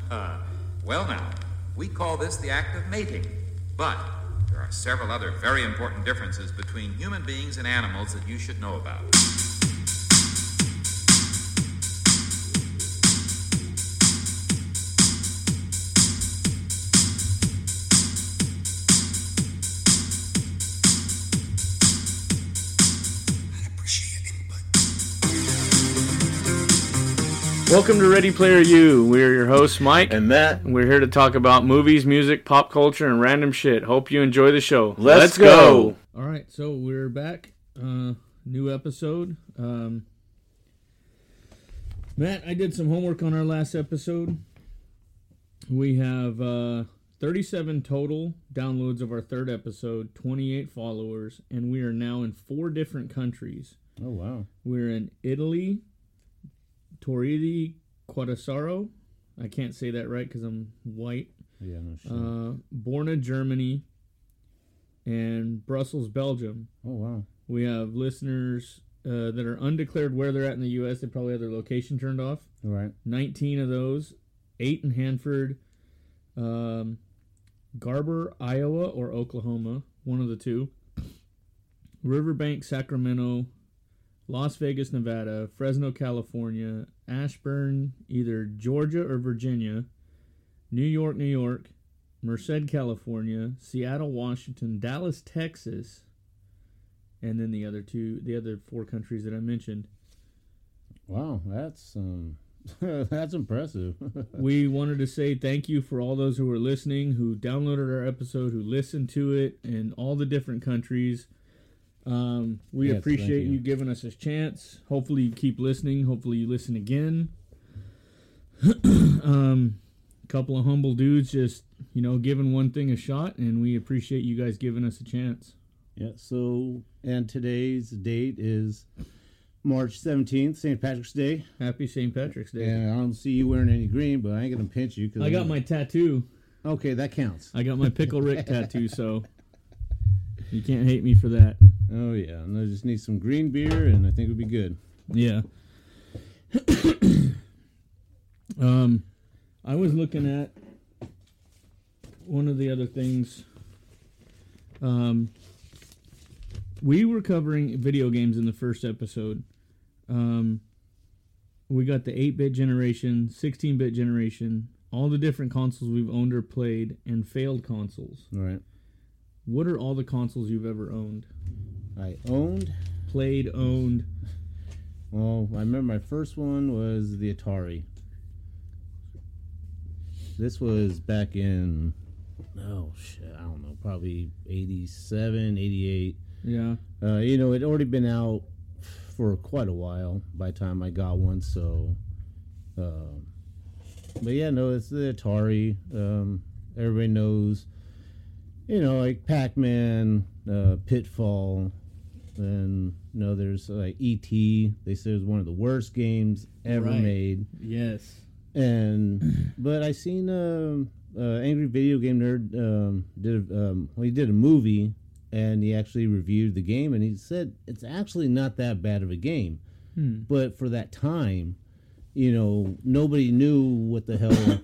well, now, we call this the act of mating. But there are several other very important differences between human beings and animals that you should know about. Welcome to Ready Player U. We're your hosts, Mike. And Matt, We're here to talk about movies, music, pop culture, and random shit. Hope you enjoy the show. Let's go. All right, so we're back. Uh, new episode. Um, Matt, I did some homework on our last episode. We have uh, 37 total downloads of our third episode, 28 followers, and we are now in four different countries. oh wow, We're in Italy, Torridi Quadrasaro. I can't say that right because I'm white. yeah, no shit. Uh, Borna, Germany, and Brussels, Belgium. oh wow, We have listeners uh, that are undeclared where they're at in the U.S. They probably have their location turned off. all right, 19 of those, eight in Hanford, um, Garber, Iowa, or Oklahoma, one of the two. Riverbank, Sacramento, Las Vegas, Nevada, Fresno, California, Ashburn, either Georgia or Virginia, New York, New York, Merced, California, Seattle, Washington, Dallas, Texas, and then the other two, the other four countries that I mentioned. wow, that's um, that's impressive. we wanted to say thank you for all those who were listening, who downloaded our episode, who listened to it in all the different countries. Um, we Yes, appreciate you. you. giving us a chance. Hopefully, you keep listening. Hopefully, you listen again. um, a couple of humble dudes just, you know, giving one thing a shot, and we appreciate you guys giving us a chance. yeah. So, and today's date is March seventeenth, St. Patrick's Day. Happy St. Patrick's Day. And I don't see you wearing any green, but I ain't gonna pinch you. Cause I got my tattoo. Okay, that counts. I got my Pickle Rick tattoo, so you can't hate me for that. Oh yeah, and I just need some green beer, and I think it'll be good. Yeah. um, I was looking at one of the other things. Um, we were covering video games in the first episode. Um, we got the 8 bit generation, 16 bit generation, all the different consoles we've owned or played, and failed consoles. All right, What are all the consoles you've ever owned? I owned. Played, owned. Well, I remember my first one was the Atari. This was back in, oh shit, I don't know, probably 87, 88. Yeah. Uh, you know, it already been out for quite a while by the time I got one, so. Um, but yeah, no, it's the Atari. Um, everybody knows, you know, like Pac Man, uh, Pitfall, and you know, there's like E.T. They say it was one of the worst games ever Right. made Yes. and but I seen um, uh, Angry Video Game Nerd um, did a, um, well, he did a movie and he actually reviewed the game and he said it's actually not that bad of a game, Hmm. but for that time, you know, nobody knew what the hell,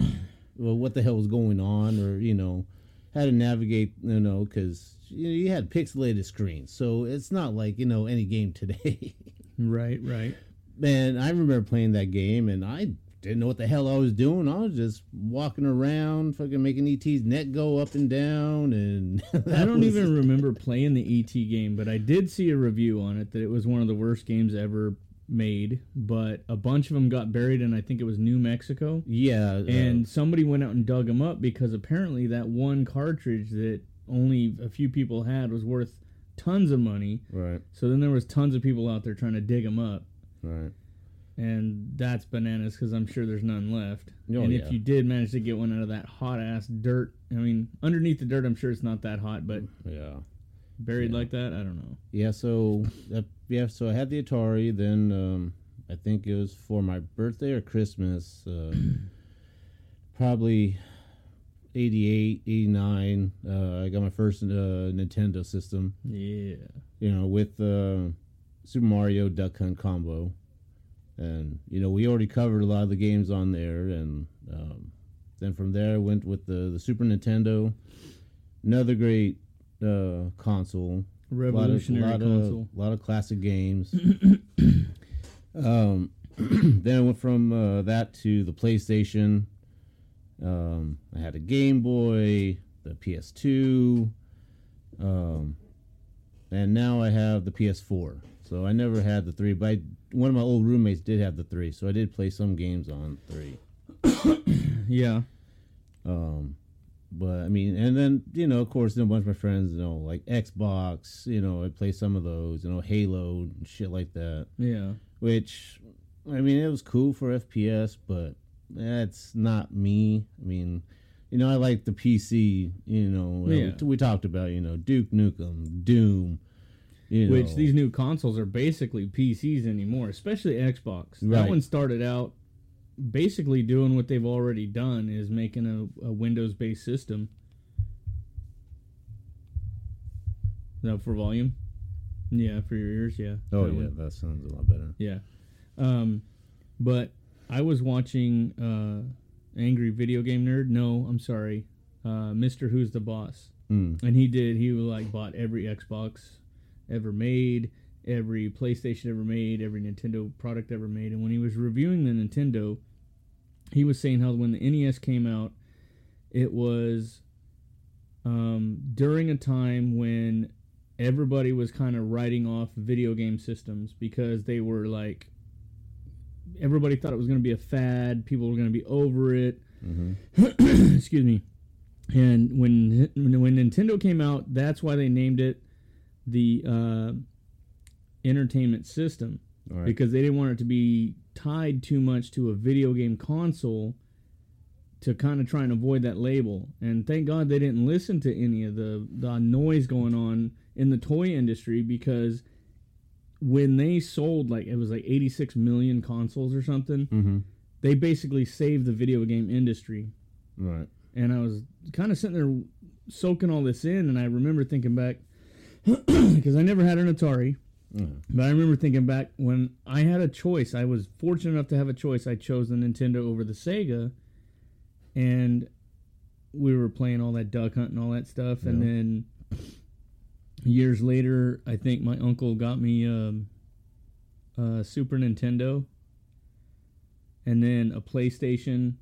well, what the hell was going on or you know, how to navigate, you know, because you know you had pixelated screens, so it's not like you know any game today. Right, right. Man, I remember playing that game and I didn't know what the hell I was doing. I was just walking around, fucking making ET's neck go up and down, and I don't was- even remember playing the ET game, but I did see a review on it that it was one of the worst games ever made. But a bunch of them got buried in, I think it was New Mexico. Yeah, uh, And somebody went out and dug them up because apparently that one cartridge that only a few people had was worth tons of money. right, So then there was tons of people out there trying to dig them up. right. And that's bananas because I'm sure there's none left. Oh, and yeah. if you did manage to get one out of that hot ass dirt, I mean, underneath the dirt, I'm sure it's not that hot, but Yeah, buried Yeah. like that, I don't know. yeah. So, uh, yeah, so I had the Atari. Then um, I think it was for my birthday or Christmas, uh, probably 88, 89. Uh, I got my first uh, Nintendo system. Yeah. you know, with uh, Super Mario Duck Hunt combo, and you know we already covered a lot of the games on there, and um, then from there, I went with the the Super Nintendo. Another great uh, console. Revolutionary lot of, console. Of, lot of classic games. um, then I went from uh, that to the PlayStation. Um, I had a Game Boy, the PS2, um, and now I have the PS4. So I never had the three, but I, one of my old roommates did have the three, so I did play some games on three. Yeah. Um, but I mean, and then you know, of course, then a bunch of my friends, you know, like Xbox, you know, I play some of those, you know, Halo and shit like that. Yeah. Which, I mean, it was cool for FPS, but that's not me. I mean, you know, I like the PC. You know, Yeah. we, we talked about you know Duke Nukem, Doom. You know, Which these new consoles are basically PCs anymore, especially Xbox. That one started out basically doing what they've already done is making a, a Windows based system. That for volume? Yeah, for your ears, yeah. Oh That yeah, one. that sounds a lot better. Yeah. Um, but I was watching uh, Angry Video Game Nerd. No, I'm sorry. Uh, Mr. Who's the Boss. Mm. And he did, he like bought every Xbox ever made, every PlayStation ever made, every Nintendo product ever made. And when he was reviewing the Nintendo, he was saying how when the NES came out, it was um, during a time when everybody was kind of writing off video game systems because they were like everybody thought it was going to be a fad. People were going to be over it. Hmm excuse me. And when when nintendo came out that's why they named it the uh, entertainment system right. because they didn't want it to be tied too much to a video game console to kind of try and avoid that label. And thank God they didn't listen to any of the, the noise going on in the toy industry because when they sold like it was like 86 million consoles or something, hmm they basically saved the video game industry. Right. And I was kind of sitting there soaking all this in, and I remember thinking back because I never had an Atari. Mhm. But I remember thinking back when I had a choice. I was fortunate enough to have a choice. I chose the Nintendo over the Sega, and we were playing all that duck hunt and all that stuff. And then years later, I think my uncle got me um, a Super Nintendo, and then a PlayStation,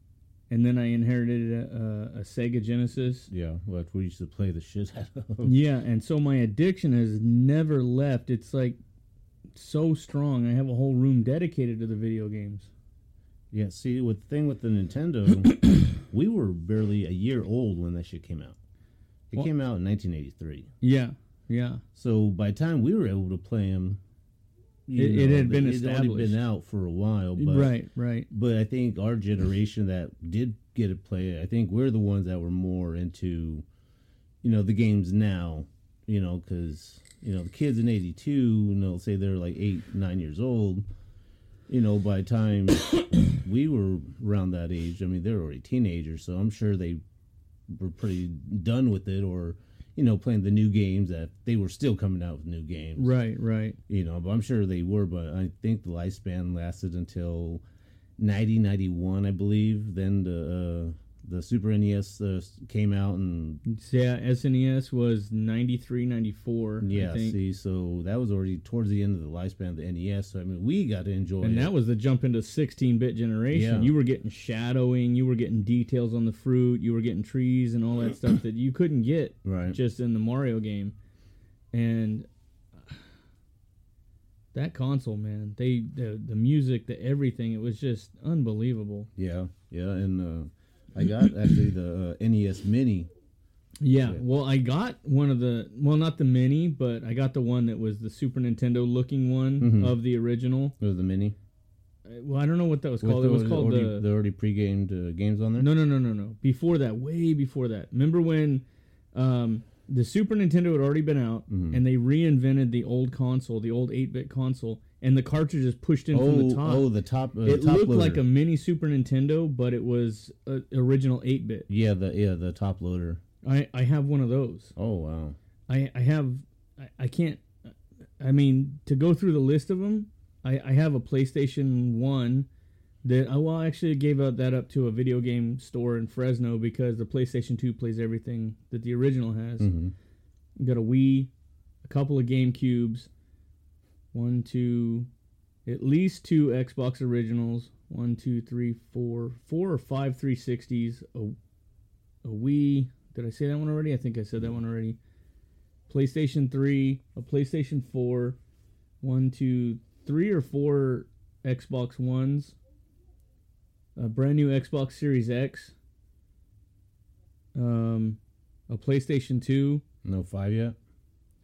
and then I inherited a, a, a Sega Genesis. Yeah. What we used to play the shit out of. Yeah, and so my addiction has never left. It's like so strong. I have a whole room dedicated to the video games. Yeah, see, with the thing with the Nintendo, we were barely a year old when that shit came out. It Well- came out in 1983. Yeah, yeah, So by the time we were able to play them, It- it had been already been out for a while, but right, right. but I think our generation that did get to play it, I think we're the ones that were more into, you know, the games now. You know, because you know the kids in '82, you know, say they're like eight, nine years old. You know, by the time we were around that age, I mean, they're already teenagers, so I'm sure they were pretty done with it, or you know, playing the new games that they were still coming out with new games Right, right. you know but i'm sure they were but i think the lifespan lasted until 90 91 i believe then the uh, the super nes uh, came out and yeah, SNES was 93, 94, yeah I think. see so that was already towards the end of the lifespan of the nes so i mean we got to enjoy and it that was the jump into 16-bit generation. Yeah. You were getting shadowing, you were getting details on the fruit, you were getting trees and all that stuff that you couldn't get right just in the Mario game. And that console, man, they the the music, the everything, it was just unbelievable. yeah yeah and uh, i got actually the uh, nes mini Yeah, well, I got one of the well, not the mini, but I got the one that was the Super Nintendo looking one Mhm. of the original. or the mini Uh, Well, I don't know what that was called. the, it was called already, the the already pre-gamed uh, games on there No, no, no, no, no. Before that, way before that. Remember when um, the Super Nintendo had already been out, Mhm. and they reinvented the old console, the old eight-bit console, and the cartridge is pushed in oh from the top. oh the top uh, it top looked loader. like a mini Super Nintendo, but it was uh, original eight-bit. yeah the yeah the top loader I, I have one of those. oh wow I, I have I, I can't I mean to go through the list of them I, I have a PlayStation 1 That I well I actually gave out that up to a video game store in Fresno because the PlayStation 2 plays everything that the original has. hmm You got a Wii, a couple of Game Cubes, one, two, at least two Xbox originals, one, two, three, four, four or five 360s, a, a Wii. Did I say that one already? I think I said that one already. PlayStation 3, a PlayStation 4, one, two, three or four Xbox Ones, a brand new Xbox Series X, um, a PlayStation 2, No five yet.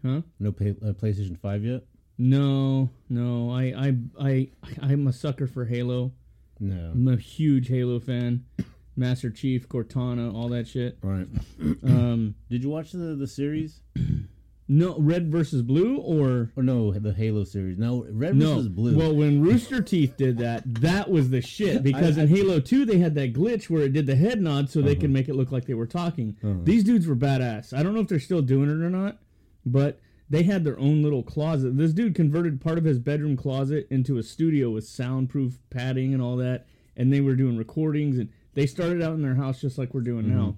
huh? No pay, uh, PlayStation Five yet. No, no. I, I, I, I'm a sucker for Halo. No. I'm a huge Halo fan. Master Chief, Cortana, all that shit. Right. Um, Did you watch the the series? no, Red versus Blue or Or no, the Halo series. No, Red no? versus Blue. Well, when Rooster Teeth did that, that was the shit. Because I- in Halo Two, they had that glitch where it did the head nod, so they could make it look like they were talking. These dudes were badass. I don't know if they're still doing it or not, but they had their own little closet. This dude converted part of his bedroom closet into a studio with soundproof padding and all that, and they were doing recordings. And they started out in their house just like we're doing now.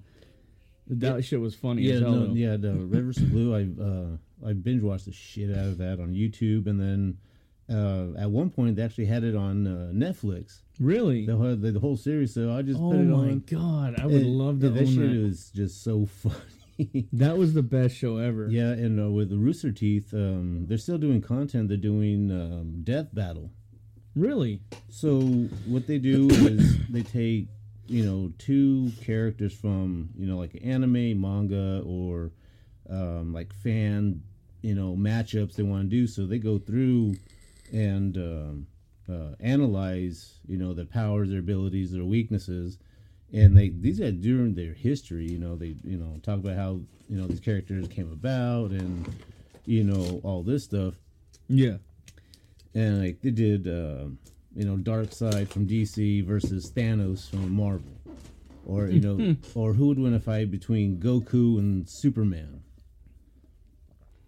That shit was funny. yeah, as hell, no, though. yeah, the Rivers versus Blue. I uh, I binge watched the shit out of that on YouTube, and then uh, at one point they actually had it on uh, Netflix. Really? The whole, the, the whole series. So I just oh put it my on. god, I would And- love to own that shit that. was just so funny. That was the best show ever. yeah, and uh, with the Rooster Teeth, um, they're still doing content. They're doing um, Death Battle. Really? So what they do is they take you know two characters from you know like anime, manga, or um, like fan you know matchups they want to do. So they go through and um, uh, analyze you know their powers, their abilities, their weaknesses, and they these are during their history. You know they you know talk about how you know these characters came about and you know all this stuff Yeah. and like they did uh, you know Darkseid from DC versus Thanos from Marvel, or you know, or who would win a fight between Goku and Superman?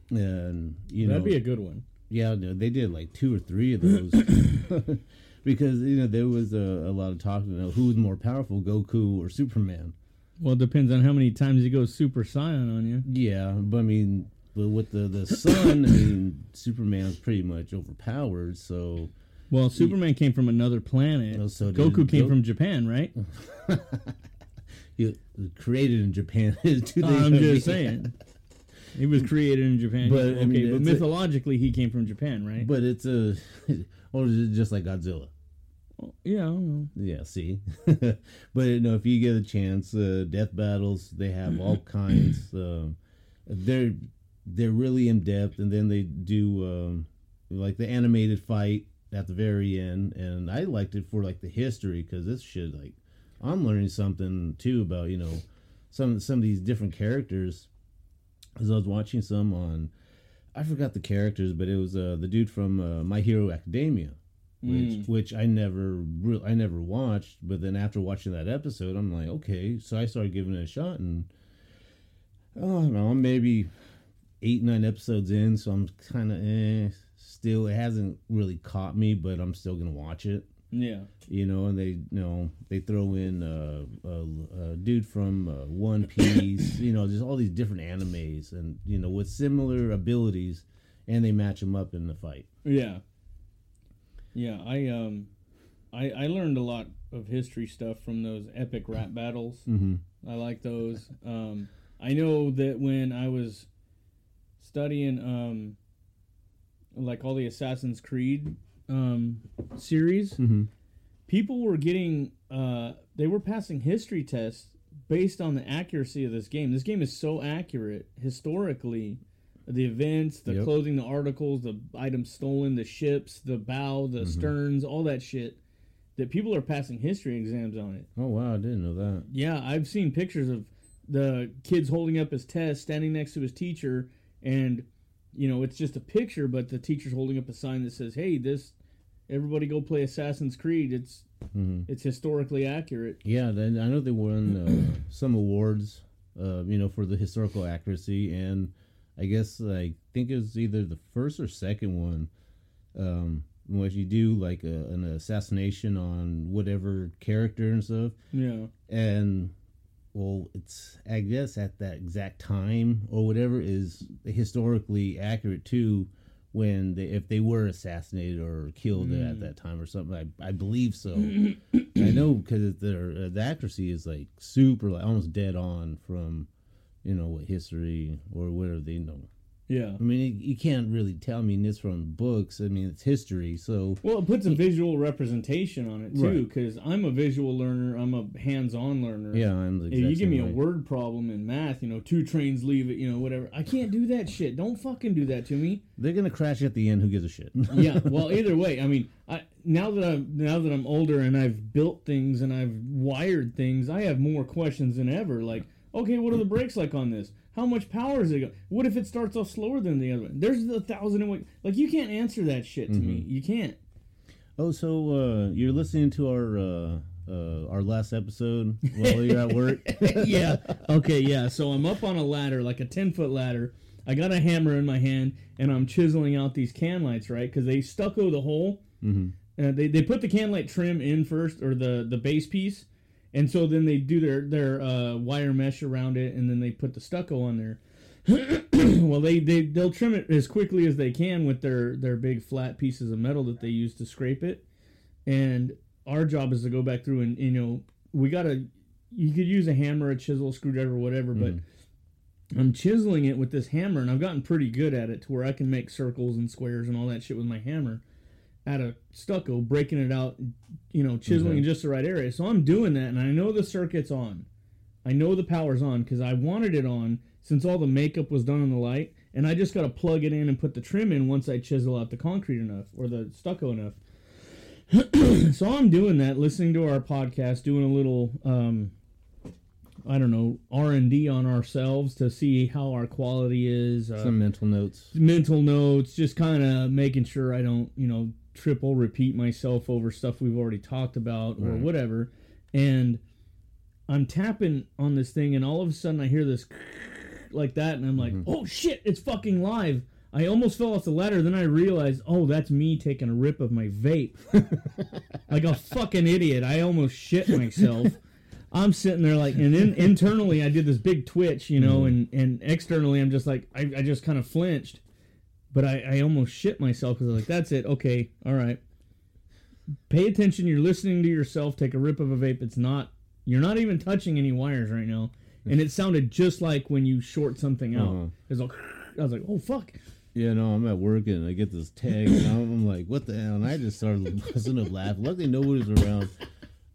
And you know That'd be a good one. yeah, no, they did like two or three of those because you know there was a, a lot of talk. about know, who's more powerful, Goku or Superman? Well, it depends on how many times he goes Super Saiyan on you. Yeah, but I mean, but with the the sun, I mean, Superman's pretty much overpowered. So Well, Superman came from another planet. Oh, so Goku came Go- from Japan, right? he was created in Japan. I'm just saying. He was created in Japan. But, I okay, mean, but it's a- mythologically, he came from Japan, right? But it's a, or is it just like Godzilla? Yeah, I don't know. Yeah, see. but you know, if you get a chance, uh, death battles they have all kinds. Um, they're they're really in depth, and then they do um, like the animated fight at the very end, and I liked it for like the history because this shit like I'm learning something too about you know some some of these different characters. As I was watching some on, I forgot the characters, but it was uh, the dude from uh, My Hero Academia which which I never re- I never watched. But then after watching that episode, I'm like, okay. So I started giving it a shot, and oh, I don't know, I'm maybe eight nine episodes in, so I'm kind of eh. Still, it hasn't really caught me, but I'm still gonna watch it. Yeah. You know, and they you know they throw in uh, a, a dude from uh, One Piece. you know, just all these different animes, and you know with similar abilities, and they match them up in the fight. Yeah. Yeah, I um I I learned a lot of history stuff from those epic rap battles. Mm-hmm. I like those. Um I know that when I was studying um like all the Assassin's Creed um series, Mm-hmm. people were getting uh they were passing history tests based on the accuracy of this game. This game is so accurate historically. The events, the Yep. clothing, the articles, the items stolen, the ships, the bow, the sterns, all that shit. That people are passing history exams on it. Oh wow, I didn't know that. Yeah, I've seen pictures of the kids holding up his test, standing next to his teacher, and you know it's just a picture, but the teacher's holding up a sign that says, "Hey, this, everybody go play Assassin's Creed. It's hmm it's historically accurate." Yeah, then I know they won uh, some awards, uh, you know, for the historical accuracy, and I guess I think it was either the first or second one. Um, what you do like a, an assassination on whatever character and stuff, Yeah. and well, it's I guess at that exact time or whatever is historically accurate too. When they, if they were assassinated or killed Mm. at that time or something, I, I believe so. I know because their uh, the accuracy is like super, like almost dead on from, you know, what history or whatever they know. Yeah. I mean, you can't really tell me this from books. I mean, it's history, so Well, it puts a visual representation on it too, Right. because I'm a visual learner. I'm a hands-on learner. yeah, I'm the If you give me a word problem in math, you know, two trains leave it, you know, whatever. I can't do that shit. Don't fucking do that to me. They're gonna crash at the end. Who gives a shit? yeah. Well, either way, I mean, I now that I'm now that I'm older and I've built things and I've wired things, I have more questions than ever. Like, okay, what are the brakes like on this? How much power is it? Go? What if it starts off slower than the other one? There's a thousand and one. Like, you can't answer that shit to me. You can't. oh, so uh, you're listening to our uh, uh, our last episode while you're at work? yeah. Okay. Yeah. So I'm up on a ladder, like a ten foot ladder. I got a hammer in my hand, and I'm chiseling out these can lights, right? Because they stucco the hole. Mm-hmm. Uh, they they put the can light trim in first, or the the base piece, and so then they do their their uh, wire mesh around it, and then they put the stucco on there. well, they they they'll trim it as quickly as they can with their their big flat pieces of metal that they use to scrape it, and our job is to go back through and you know we gotta you could use a hammer, a chisel, screwdriver, whatever, but I'm chiseling it with this hammer, and I've gotten pretty good at it to where I can make circles and squares and all that shit with my hammer out of stucco, breaking it out, you know, chiseling in just the right area. So I'm doing that, and I know the circuit's on. I know the power's on because I wanted it on since all the makeup was done on the light, and I just got to plug it in and put the trim in once I chisel out the concrete enough or the stucco enough. so I'm doing that, listening to our podcast, doing a little, um, I don't know, R and D on ourselves to see how our quality is. Uh, Some mental notes. mental notes, just kind of making sure I don't, you know, triple repeat myself over stuff we've already talked about or Right. whatever. And I'm tapping on this thing, and all of a sudden I hear this like that, and I'm like, mm-hmm. oh shit, it's fucking live. I almost fell off the ladder. Then I realized, oh, that's me taking a rip of my vape. like a fucking idiot. I almost shit myself. I'm sitting there like, and then internally I did this big twitch, you know, mm-hmm. and and externally I'm just like, I, I just kind of flinched, but I, I almost shit myself because I was like, that's it, okay, all right. Pay attention. You're listening to yourself take a rip of a vape. It's not. You're not even touching any wires right now, and it sounded just like when you short something out. Uh-huh. It's like, I was like, oh fuck. Yeah, no, I'm at work and I get this tag and I'm, I'm like, what the hell? And I just started busting up laughing. Luckily, nobody's around.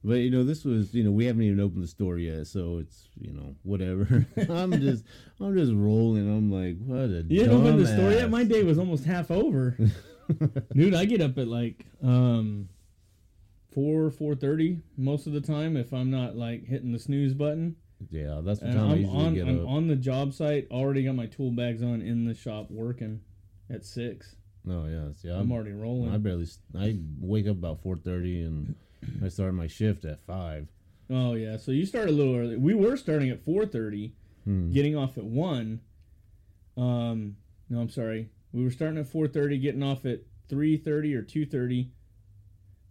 But you know, this was you know we haven't even opened the store yet, so it's you know whatever. I'm just I'm just rolling. I'm like, what a You didn't open the store yet. My day was almost half over, dude. I get up at like um four four thirty most of the time if I'm not like hitting the snooze button. Yeah, that's the And time I I'm usually on get I'm up. on the job site. Already got my tool bags on in the shop working at six. Oh yeah, see, I'm, I'm, already rolling. I barely I wake up about four thirty and I start my shift at five. Oh yeah, so you started a little early. We were starting at four thirty, Hmm. getting off at one. Um, no, I'm sorry. We were starting at four thirty, getting off at three thirty or two thirty,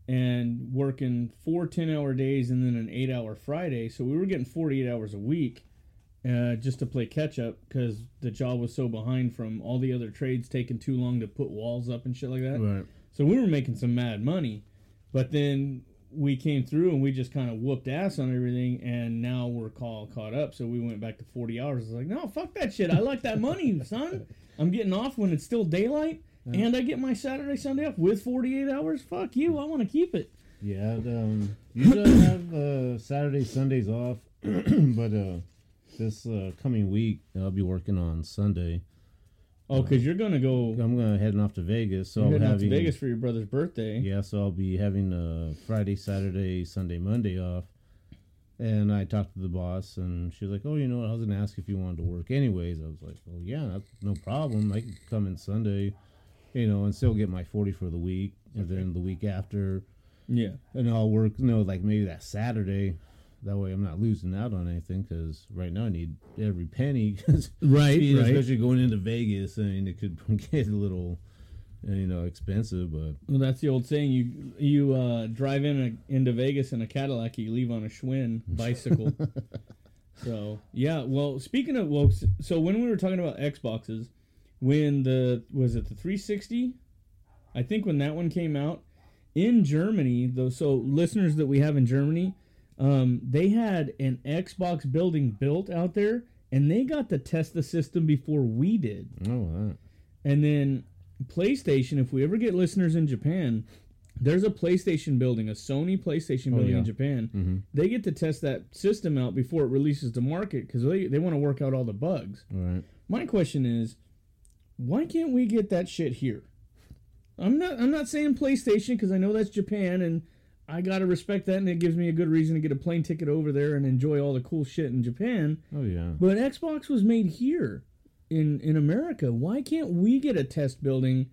and working four 10-hour days and then an eight-hour Friday. So we were getting forty-eight hours a week, uh, just to play catch up because the job was so behind from all the other trades taking too long to put walls up and shit like that. Right. So we were making some mad money, but then we came through and we just kind of whooped ass on everything, and now we're call caught up. So we went back to forty hours. It's like, no, fuck that shit. I like that money, son. I'm getting off when it's still daylight, and I get my Saturday Sunday off with forty eight hours. Fuck you. I want to keep it. Yeah, um, usually I have uh, Saturday, Sundays off, but uh, this uh, coming week I'll be working on Sunday. Oh, because you're gonna go. I'm gonna heading off to Vegas, so I'll heading having to Vegas for your brother's birthday. yeah, so I'll be having a Friday, Saturday, Sunday, Monday off. And I talked to the boss, and she's like, "Oh, you know what? I was gonna ask if you wanted to work anyways." I was like, "Well, yeah, that's no problem. I can come in Sunday, you know, and still get my forty for the week, and then the week after, Yeah. and I'll work, you know, like maybe that Saturday. That way, I'm not losing out on anything because right now I need every penny. 'cause, Right. you know, right. especially going into Vegas. I mean, it could get a little, you know, expensive, but Well, that's the old saying. You you uh, drive in a, into Vegas in a Cadillac, you leave on a Schwinn bicycle. so yeah. Well, speaking of well, so when we were talking about Xboxes, when the was it the 360? I think when that one came out in Germany, though. So listeners that we have in Germany, um, they had an Xbox building built out there, and they got to test the system before we did. oh. And then PlayStation, if we ever get listeners in Japan, there's a PlayStation building, a Sony PlayStation building yeah. in Japan. Mhm. They get to test that system out before it releases to market because they, they want to work out all the bugs. All right. My question is, why can't we get that shit here? I'm not I'm not saying PlayStation because I know that's Japan and I gotta respect that and it gives me a good reason to get a plane ticket over there and enjoy all the cool shit in Japan. Oh yeah. But Xbox was made here in in America. Why can't we get a test building?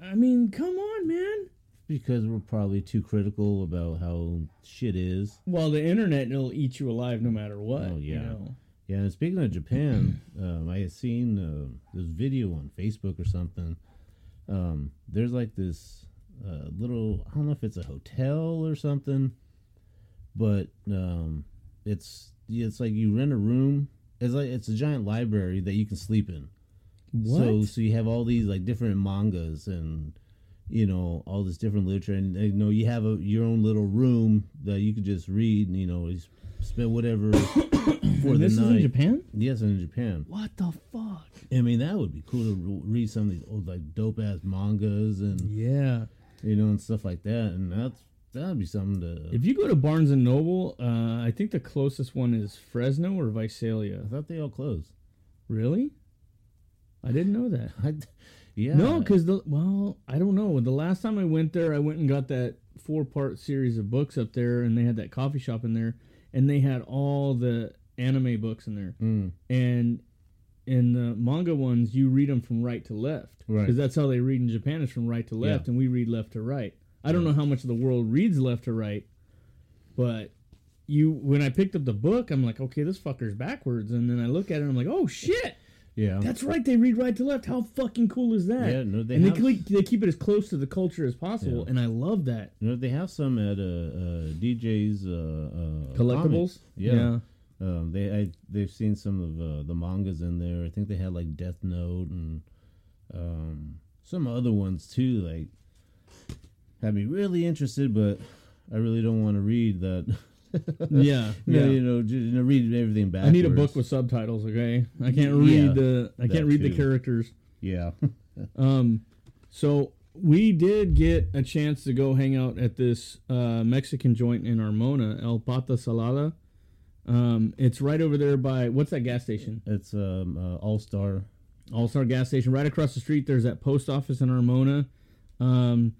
I mean, come on, man. Because we're probably too critical about how shit is. Well, the internet will eat you alive no matter what. Oh, You yeah. know? Yeah, and speaking of Japan, um, I had seen uh, this video on Facebook or something. Um, there's like this uh, little, I don't know if it's a hotel or something, but um, it's it's like you rent a room. It's like it's a giant library that you can sleep in. What? So so you have all these like different mangas and you know all this different literature, and you know you have a your own little room that you could just read. And, you know, you spend whatever for And the this is in Japan. Yes, in Japan. What the fuck? I mean, that would be cool to re- read some of these old like dope ass mangas and Yeah. You know and stuff like that, and that's that'd be something to. If you go to Barnes and Noble, uh, I think the closest one is Fresno or Visalia. I thought they all closed. Really? I didn't know that. I, yeah. No, because the well, I don't know. The last time I went there, I went and got that four part series of books up there, and they had that coffee shop in there, and they had all the anime books in there, Mm, and in the manga ones, you read them from right to left, Right. Because that's how they read in Japan is from right to left, Yeah. and we read left to right. I don't know how much of the world reads left to right, but you when I picked up the book, I'm like, okay, this fucker's backwards, and then I look at it, and I'm like, oh shit. yeah. That's right. They read right to left. How fucking cool is that? Yeah, no, they and have- they, cle- they keep it as close to the culture as possible, Yeah. and I love that. You know, they have some at uh, uh, DJ's uh, uh, Collectibles. comics. Yeah. Um, they I, they've seen some of uh, the mangas in there. I think they had like Death Note and um, some other ones too. Like had me really interested, but I really don't want to read that. yeah, No, yeah. you know, just, you know, read everything back. I need a book with subtitles. Okay, I can't read Yeah, the I can't read the characters. yeah. Um, so we did get a chance to go hang out at this uh, Mexican joint in Armona, El Pata Salada. Um, it's right over there by what's that gas station? it's um, uh, All Star. All Star gas station right across the street. There's that post office in Armona. Um,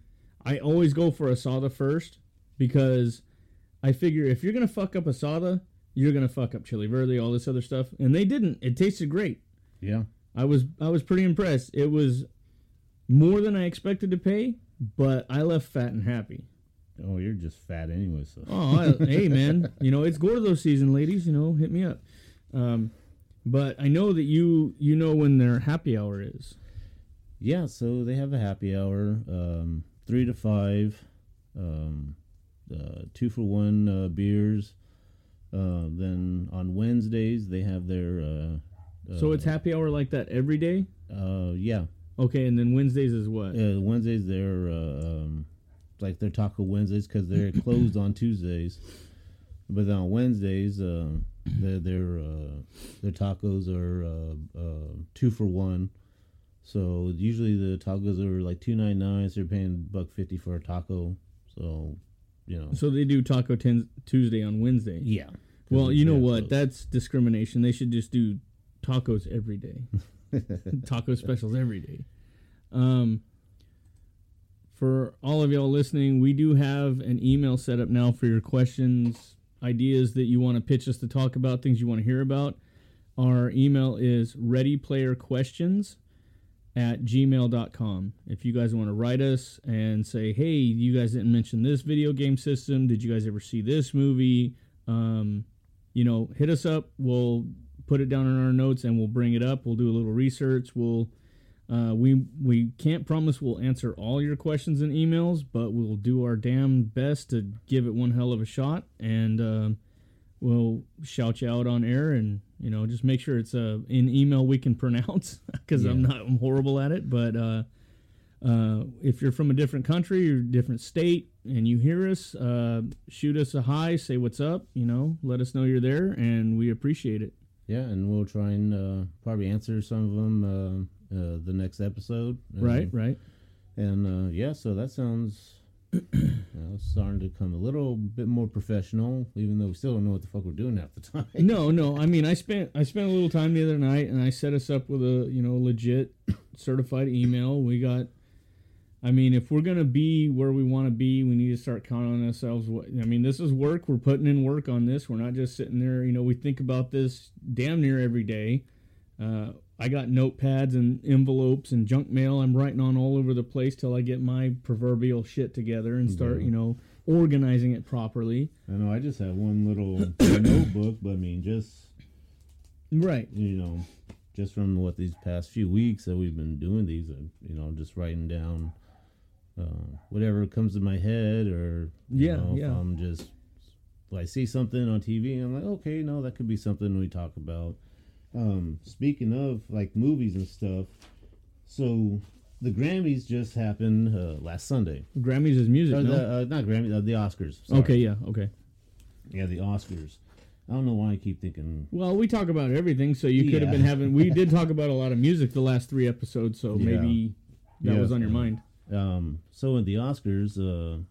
I always go for asada first because I figure if you're gonna fuck up asada, you're gonna fuck up chili verde, all this other stuff, and they didn't. It tasted great. Yeah. I was I was pretty impressed. It was more than I expected to pay, but I left fat and happy. Oh, you're just fat anyway. So Oh, I, hey man, you know it's Gordo season, ladies. You know, hit me up. Um, but I know that you you know when their happy hour is. Yeah, so they have a happy hour, um, three to five, um, uh, two for one uh, beers. Uh, then on Wednesdays they have their. Uh, So it's happy hour like that every day. uh, yeah, Okay, and then Wednesdays is what? uh, Wednesdays they're uh, um, like their Taco Wednesdays because they're closed on Tuesdays, but then on Wednesdays uh, their their uh, their tacos are uh, uh, two for one. So usually the tacos are like two ninety nine. So you're paying buck fifty for a taco. So you know, So they do Taco ten- Tuesday on Wednesday. yeah. Well, you know what? That's discrimination. They should just do tacos every day. Taco specials every day. Um, for all of y'all listening, we do have an email set up now for your questions, ideas that you want to pitch us to talk about, things you want to hear about. Our email is readyplayerquestions at gmail.com. If you guys want to write us and say, hey, you guys didn't mention this video game system. Did you guys ever see this movie? Um, you know, hit us up. We'll put it down in our notes and we'll bring it up. We'll do a little research. We'll Uh, we we can't promise we'll answer all your questions and emails, but we'll do our damn best to give it one hell of a shot, and uh, we'll shout you out on air, and you know just make sure it's uh, in email we can pronounce because I'm not I'm horrible at it. But uh, uh, if you're from a different country or different state and you hear us, uh, shoot us a hi, say what's up, you know, let us know you're there, and we appreciate it. Yeah, and we'll try and uh, probably answer some of them uh, the next episode. And, Right, right. And uh, yeah, so that sounds you know, starting to come a little bit more professional, even though we still don't know what the fuck we're doing half the time. No, no. I mean, I spent I spent a little time the other night, and I set us up with a you know legit certified email. We got. I mean, if we're gonna be where we want to be, we need to start counting on ourselves. What I mean, this is work. We're putting in work on this. We're not just sitting there. You know, we think about this damn near every day. Uh, I got notepads and envelopes and junk mail. I'm writing on all over the place till I get my proverbial shit together and start, Yeah. you know, organizing it properly. I know I just have one little notebook, but I mean, just Right. you know, just from what these past few weeks that we've been doing these, you know, just writing down uh, whatever comes to my head, or you Yeah, know, yeah. I'm just I see something on TV, I'm like, okay, no, that could be something we talk about. Um, speaking of like movies and stuff, so the Grammys just happened uh, last Sunday. Grammys is music. Or no? the, uh, not Grammy, uh, the Oscars. sorry. Okay, yeah, okay. Yeah, the Oscars. I don't know why I keep thinking. Well, we talk about everything, so you could have been having. We did talk about a lot of music the last three episodes, so Yeah. maybe that Yeah, was on your mind. Um, so in the Oscars, uh,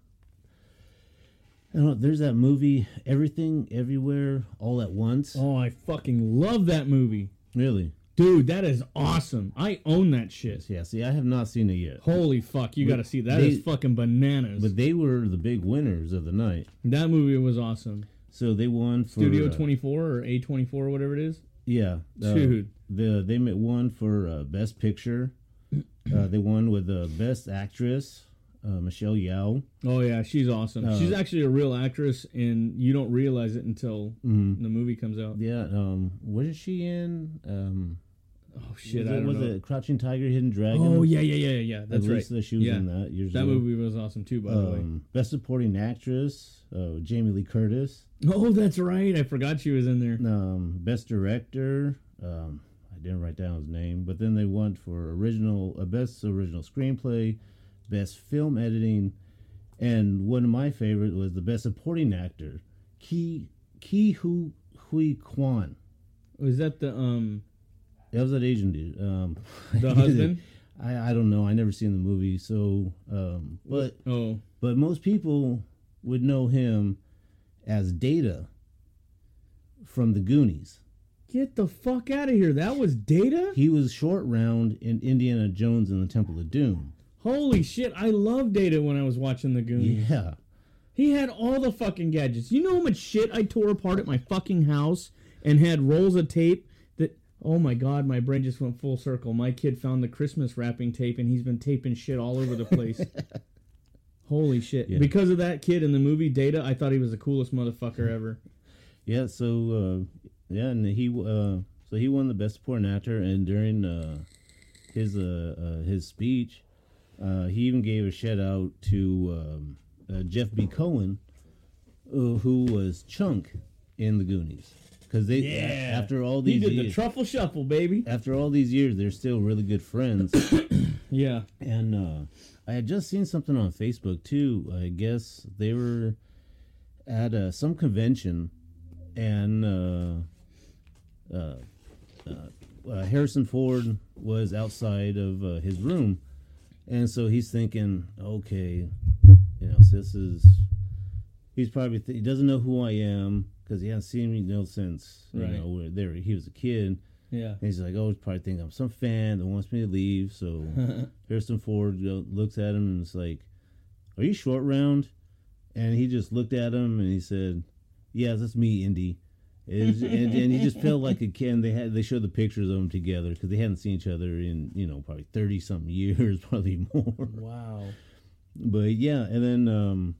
I don't know. There's that movie, Everything, Everywhere, All at Once. Oh, I fucking love that movie, Really? dude. That is awesome. I own that shit. Yeah. See, I have not seen it yet, Holy fuck, you got to see that. Is they- fucking bananas. but they were the big winners of the night. that movie was awesome. So they won for Studio uh, Twenty Four or A Twenty Four, or whatever it is. Yeah, uh, Dude. The they won for uh, best picture. Uh, they won with uh, best actress, uh, Michelle Yeoh. Oh yeah, she's awesome. Uh, she's actually a real actress, and you don't realize it until Mhm. the movie comes out. Yeah. Um. What is she in? Um. Oh shit, was I it, was it Crouching Tiger, Hidden Dragon? Oh yeah, yeah, yeah, yeah. That's At right. least she was Yeah. in that years That ago. movie was awesome too, by the way. Um, best supporting actress, uh, Jamie Lee Curtis. Oh, that's right. I forgot she was in there. Um, best director, um, I didn't write down his name, but then they won for original, uh, best original screenplay, best film editing, and one of my favorite was the best supporting actor, Ki Ki Hu Huy Quan. Was that the um That was that Asian dude. Um, the husband? I, I don't know. I never seen the movie, so um, but Oh, but most people would know him as Data from the Goonies. get the fuck out of here! That was Data. He was short round in Indiana Jones and the Temple of Doom. Holy shit! I loved Data when I was watching the Goonies. Yeah. He had all the fucking gadgets. You know how much shit I tore apart at my fucking house and had rolls of tape that. Oh my god, my brain just went full circle. My kid found the Christmas wrapping tape and he's been taping shit all over the place. Holy shit. Yeah. Because of that kid in the movie Data, I thought he was the coolest motherfucker ever. Yeah, so uh yeah, and he uh so he won the best supporting actor and during uh his uh, uh his speech, uh he even gave a shout out to um uh, Jeff B. Cohen uh, who was Chunk in the Goonies. Cuz they Yeah. after all these, He did the years, truffle shuffle, baby. after all these years they're still really good friends. Yeah. And uh, I had just seen something on Facebook too. I guess they were at uh, some convention, and uh, uh, uh, uh, Harrison Ford was outside of uh, his room, and so he's thinking, okay, you know, so this is. He's probably th- he doesn't know who I am because he hasn't seen me you know since you Right. know where there he was a kid. Yeah. And he's like, oh, he's probably thinking I'm some fan that wants me to leave. So Harrison Ford looks at him and is like, "Are you short round?" And he just looked at him and he said, "Yeah, that's me, Indy." Was- and, and he just felt like a kid. And they had they showed the pictures of them together because they hadn't seen each other in you know probably thirty something years, probably more. Wow. But yeah, and then um,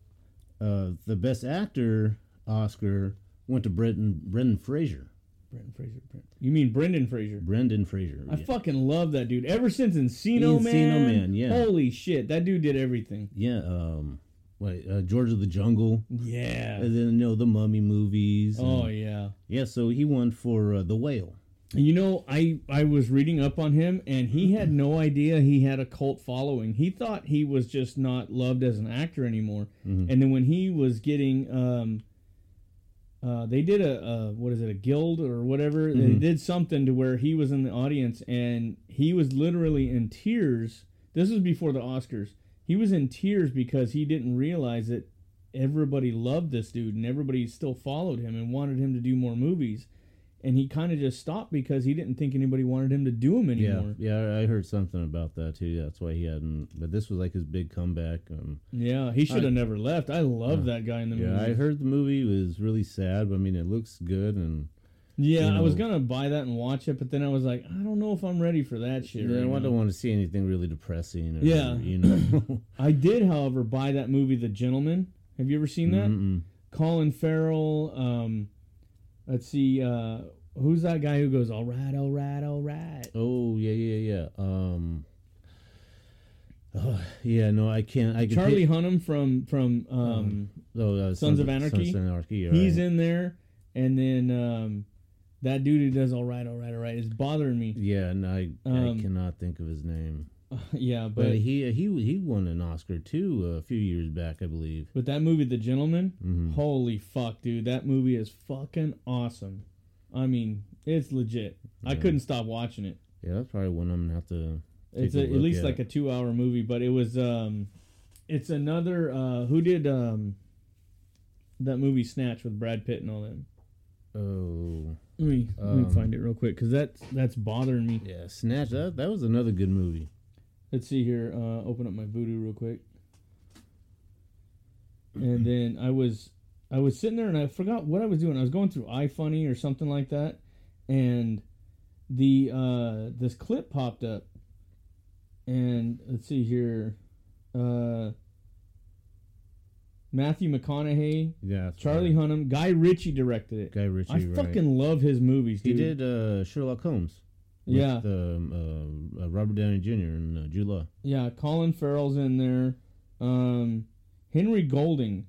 uh, the best actor Oscar went to Brendan Brendan Fraser. Brendan Fraser. Bren- You mean Brendan Fraser? Brendan Fraser. I yeah. fucking love that dude. Ever since Encino, Man. Encino Man. Man, yeah. Holy shit, that dude did everything. yeah. Um, wait, uh, George of the Jungle. Yeah. And then you know the Mummy movies. and- Oh yeah. yeah. So he won for uh, the Whale. You know, I I was reading up on him, and he had no idea he had a cult following. He thought he was just not loved as an actor anymore. Mhm. And then when he was getting, um, uh, they did a, a what is it, a guild or whatever? They Mhm. did something to where he was in the audience, and he was literally in tears. This was before the Oscars. He was in tears because he didn't realize that everybody loved this dude and everybody still followed him and wanted him to do more movies and he kind of just stopped because he didn't think anybody wanted him to do them anymore. Yeah, yeah, I heard something about that too. That's why he hadn't. But this was like his big comeback. Um, Yeah, he should have never left. I love Uh, that guy in the yeah, movie. I heard the movie was really sad. But I mean, it looks good, and yeah, you I was gonna buy that and watch it, but then I was like, I don't know if I'm ready for that shit. yeah, right I don't want to see anything really depressing. Or, Yeah. you know. I did, however, buy that movie, The Gentlemen. Have you ever seen that? Mm-mm. Colin Farrell. Um, let's see, uh, who's that guy who goes, "All right, all right, all right." Oh yeah, yeah, yeah. Um. oh, yeah, no, I can't. I can Charlie pick- Hunnam from from um, oh, uh, Sons of Anarchy? Sons of Anarchy. He's in there, and then um, that dude who does all right, all right, all right is bothering me. Yeah, and I Um, I cannot think of his name. yeah, But but he he he won an Oscar too a few years back, I believe. but that movie, The Gentlemen, Mhm. holy fuck, dude, that movie is fucking awesome. I mean, it's legit. I couldn't stop watching it. Yeah, that's probably one I'm gonna have to. It's a, a at least at. like a two-hour movie, but it was um, it's another uh, who did um, that movie Snatch with Brad Pitt and all that. Oh Let me let me Um, find it real quick because that's that's bothering me. yeah, Snatch. That that was another good movie. Let's see here. Uh, open up my Vudu real quick. And then I was I was sitting there and I forgot what I was doing. I was going through iFunny or something like that, and the uh, this clip popped up. And let's see here, uh, Matthew McConaughey, Yeah, Charlie right. Hunnam, Guy Ritchie directed it. Guy Ritchie. I right. fucking love his movies, He did uh, Sherlock Holmes. with, Yeah. um, uh, uh, Robert Downey Jr. and uh, Jude Law. Yeah, Colin Farrell's in there. Um, Henry Golding.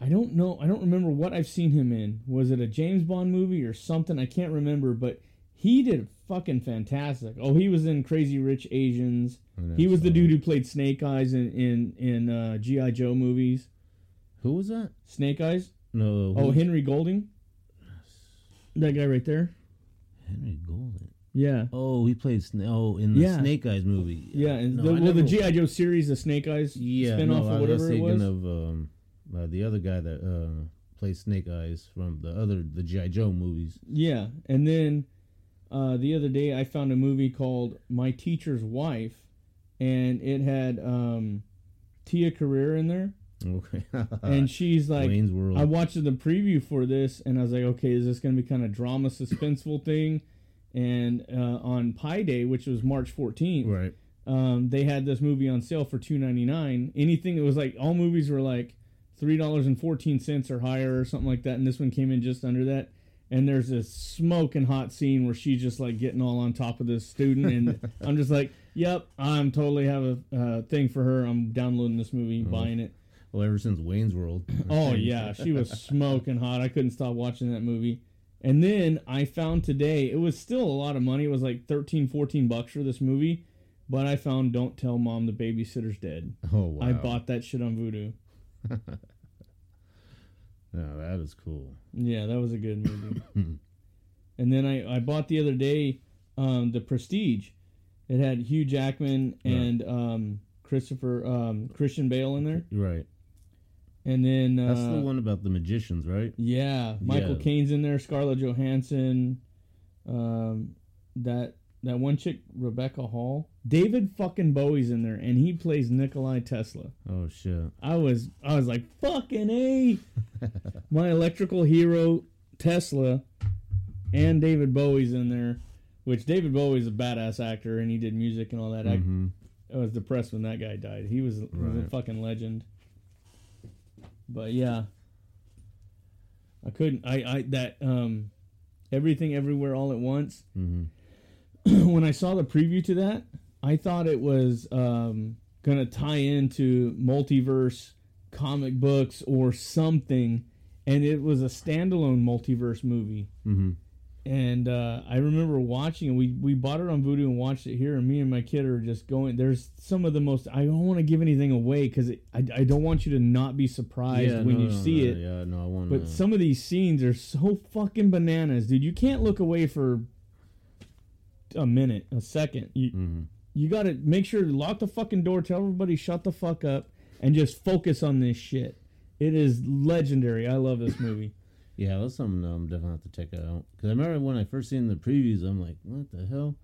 I don't know. I don't remember what I've seen him in. Was it a James Bond movie or something? I can't remember, but he did fucking fantastic. Oh, he was in Crazy Rich Asians. He was the dude who played Snake Eyes in in in uh, GI Joe movies. Who was that? Snake Eyes. No. Oh, Henry Golding. That guy right there. Henry Golding. Yeah. Oh, he played. Sna- oh, in the Yeah. Snake Eyes movie. Yeah, and No, the, I well, the never- GI Joe series, the Snake Eyes Yeah, spinoff no, or I whatever was it thinking was. of um, uh, the other guy that uh, plays Snake Eyes from the other the GI Joe movies. Yeah, and then uh, the other day I found a movie called My Teacher's Wife, and it had um, Tia Carrere in there, Okay. and she's like. I watched the preview for this, and I was like, okay, is this going to be kind of drama suspenseful thing? And uh, on Pi Day, which was March 14th, right. um, they had this movie on sale for two ninety nine. Anything it was like all movies were like three dollars and fourteen cents or higher or something like that, and this one came in just under that. And there's this smoking hot scene where she's just like getting all on top of this student, and I'm just like, "Yep, I'm totally have a uh, thing for her. I'm downloading this movie, buying it." Well, ever since Wayne's World. Oh yeah, she was smoking hot. I couldn't stop watching that movie. And then I found today it was still a lot of money. It was like 13, 14 bucks for this movie. But I found Don't Tell Mom the Babysitter's Dead. Oh wow. I bought that shit on Vudu. Yeah, that is cool. Yeah, that was a good movie. and then I, I bought the other day um, The Prestige. It had Hugh Jackman and um, Christopher um, Christian Bale in there. Right. And then uh, That's the one about the magicians, right? Yeah, Michael Yeah. Caine's in there, Scarlett Johansson, um, that that one chick, Rebecca Hall, David fucking Bowie's in there, and he plays Nikolai Tesla. Oh shit. I was I was like fucking a, my electrical hero Tesla, and David Bowie's in there, which David Bowie's a badass actor and he did music and all that. hmm I, I was depressed when that guy died. He was, he was a fucking legend. But yeah, I couldn't. I I that um, Everything Everywhere All at Once. hmm when I saw the preview to that, I thought it was um, gonna tie into multiverse comic books or something, and it was a standalone multiverse movie. hmm And uh, I remember watching it. We we bought it on Vudu and watched it here. And me and my kid are just going. There's some of the most. I don't want to give anything away because I, I don't want you to not be surprised Yeah, when no, you no, see no, it. Yeah, no, I want. But some of these scenes are so fucking bananas, dude. You can't look away for a minute, a second. You hmm you got to make sure to lock the fucking door, tell everybody shut the fuck up, and just focus on this shit. It is legendary. I love this movie. Yeah, that's something I'm definitely have to check out. Because I remember when I first seen the previews, I'm like, what the hell?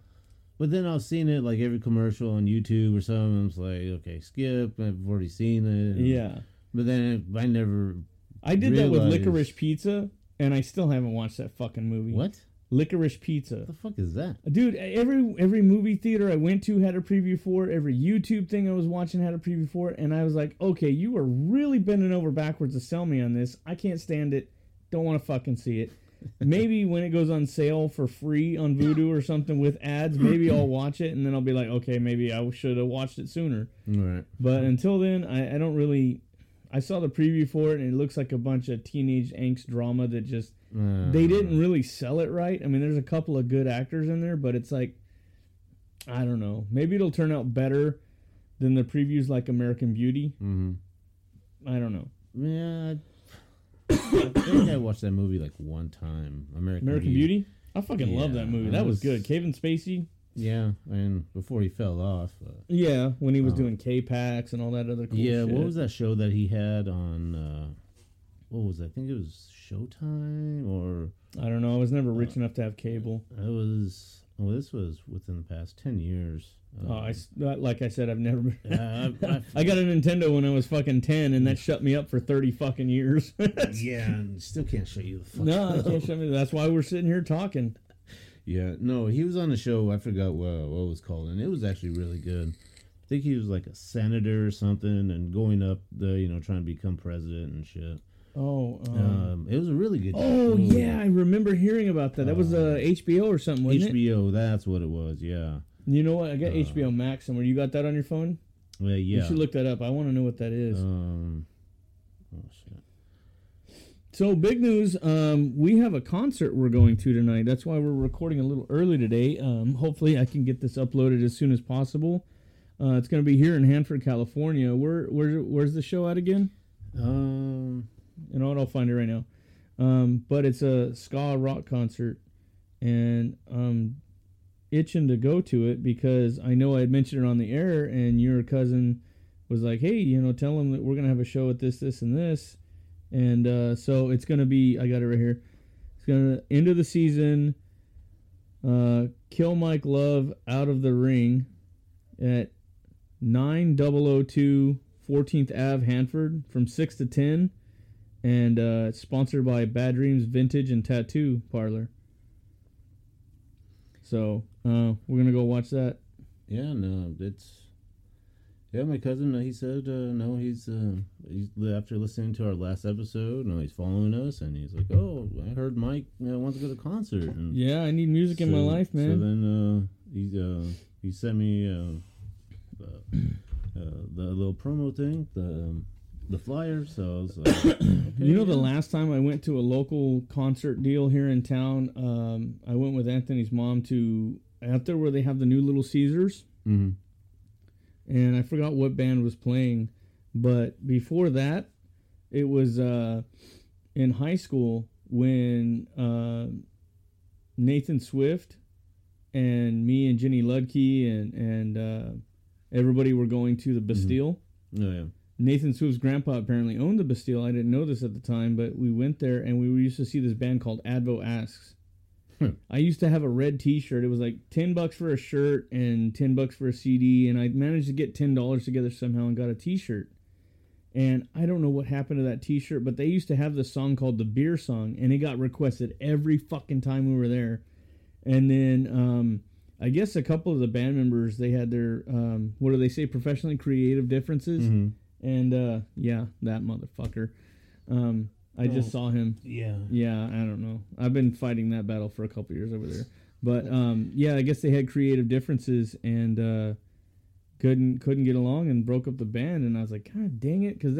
But then I've seen it like every commercial on YouTube or something. I was like, okay, skip. I've already seen it. Yeah, But then I never. I did that with Licorice Pizza, and I still haven't watched that fucking movie. What? Licorice Pizza. What the fuck is that? Dude, every every movie theater I went to had a preview for it. Every YouTube thing I was watching had a preview for it, and I was like, okay, you are really bending over backwards to sell me on this. I can't stand it. Don't want to fucking see it. Maybe when it goes on sale for free on Vudu or something with ads, maybe I'll watch it, and then I'll be like, okay, maybe I should have watched it sooner. Right. But until then, I, I don't really. I saw the preview for it, and it looks like a bunch of teenage angst drama that just Uh, they didn't really sell it right. I mean, there's a couple of good actors in there, but it's like, I don't know. Maybe it'll turn out better than the previews like American Beauty. Mm-hmm. I don't know. Yeah. I, think I watched that movie like one time. American, American Beauty? I fucking love that movie. that was was- good. Kevin Spacey. Yeah, and before he fell off. Uh, Yeah, when he was Oh. doing K-Pax and all that other cool stuff. yeah, shit. what was that show that he had on? Uh, what was that? I think it was Showtime or I don't know. I was never Uh, rich enough to have cable. it was. Oh, this was within the past ten years. Oh, I, uh, like I said, I've never been. Yeah, I- I- I got a Nintendo when I was fucking 10, and that shut me up for 30 fucking years. yeah, and still can't show you the fuck. no, I can't shut me. That's why we're sitting here talking. Yeah, no, he was on the show. I forgot what, what it was called, and it was actually really good. I think he was like a senator or something, and going up the, you know, trying to become president and shit. Oh, um, Um, it was a really good. Oh movie. yeah, I remember hearing about that. That was uh, HBO or something, wasn't it? HBO. That's what it was. Yeah, You know what? I got HBO Max somewhere. You got that on your phone? well, yeah. You should look that up. I want to know what that is. Um, oh shit. so big news. Um, we have a concert we're going to tonight. That's why we're recording a little early today. Um, hopefully, I can get this uploaded as soon as possible. Uh, it's going to be here in Hanford, California. Where, where, where's the show at again? Um, What? I'll find it right now. Um, but it's a ska rock concert, and I'm itching to go to it because I know I had mentioned it on the air, and your cousin was like, "Hey, you know, tell them that we're gonna have a show at this, this, and this," and uh, so it's gonna be. I got it right here. It's gonna end of the season. Uh, Kill Mike Love out of the ring at 9002 14th Ave, Hanford, from 6 to 10 and uh, it's sponsored by Bad Dreams Vintage and Tattoo Parlor. So uh, we're gonna go watch that. yeah, no, it's. Yeah, my cousin. He said uh, no. He's uh, he's after listening to our last episode. No, he's following us, and he's like, "Oh, I heard Mike uh, wants to go to the concert." And Yeah, I need music in my So- life, So man. then uh, he uh, he sent me uh, the little promo thing, the um, the flyer. So I was like, okay, you know, the last time I went to a local concert deal here in town, um, I went with Anthony's mom to out there where they have the new Little Caesars, Mhm. and I forgot what band was playing, but before that, it was uh, in high school when uh, Nathan Swift and me and Jenny Ludke and and uh, everybody were going to the Bastille. Oh yeah. Nathan Swift's grandpa apparently owned the Bastille. I didn't know this at the time, but we went there and we used to see this band called Advo Asks. Hmm. I used to have a red T-shirt. It was like ten bucks for a shirt and ten bucks for a CD, and I managed to get ten dollars together somehow and got a T-shirt. And I don't know what happened to that T-shirt, but they used to have this song called the Beer Song, and it got requested every fucking time we were there. And then um, I guess a couple of the band members they had their um, what do they say professionally creative differences Mhm. And uh, yeah, that motherfucker. Um, I just Oh. saw him. Yeah. Yeah, I don't know. I've been fighting that battle for a couple years over there. But um, yeah, I guess they had creative differences and uh, couldn't couldn't get along and broke up the band. And I was like, God dang it, because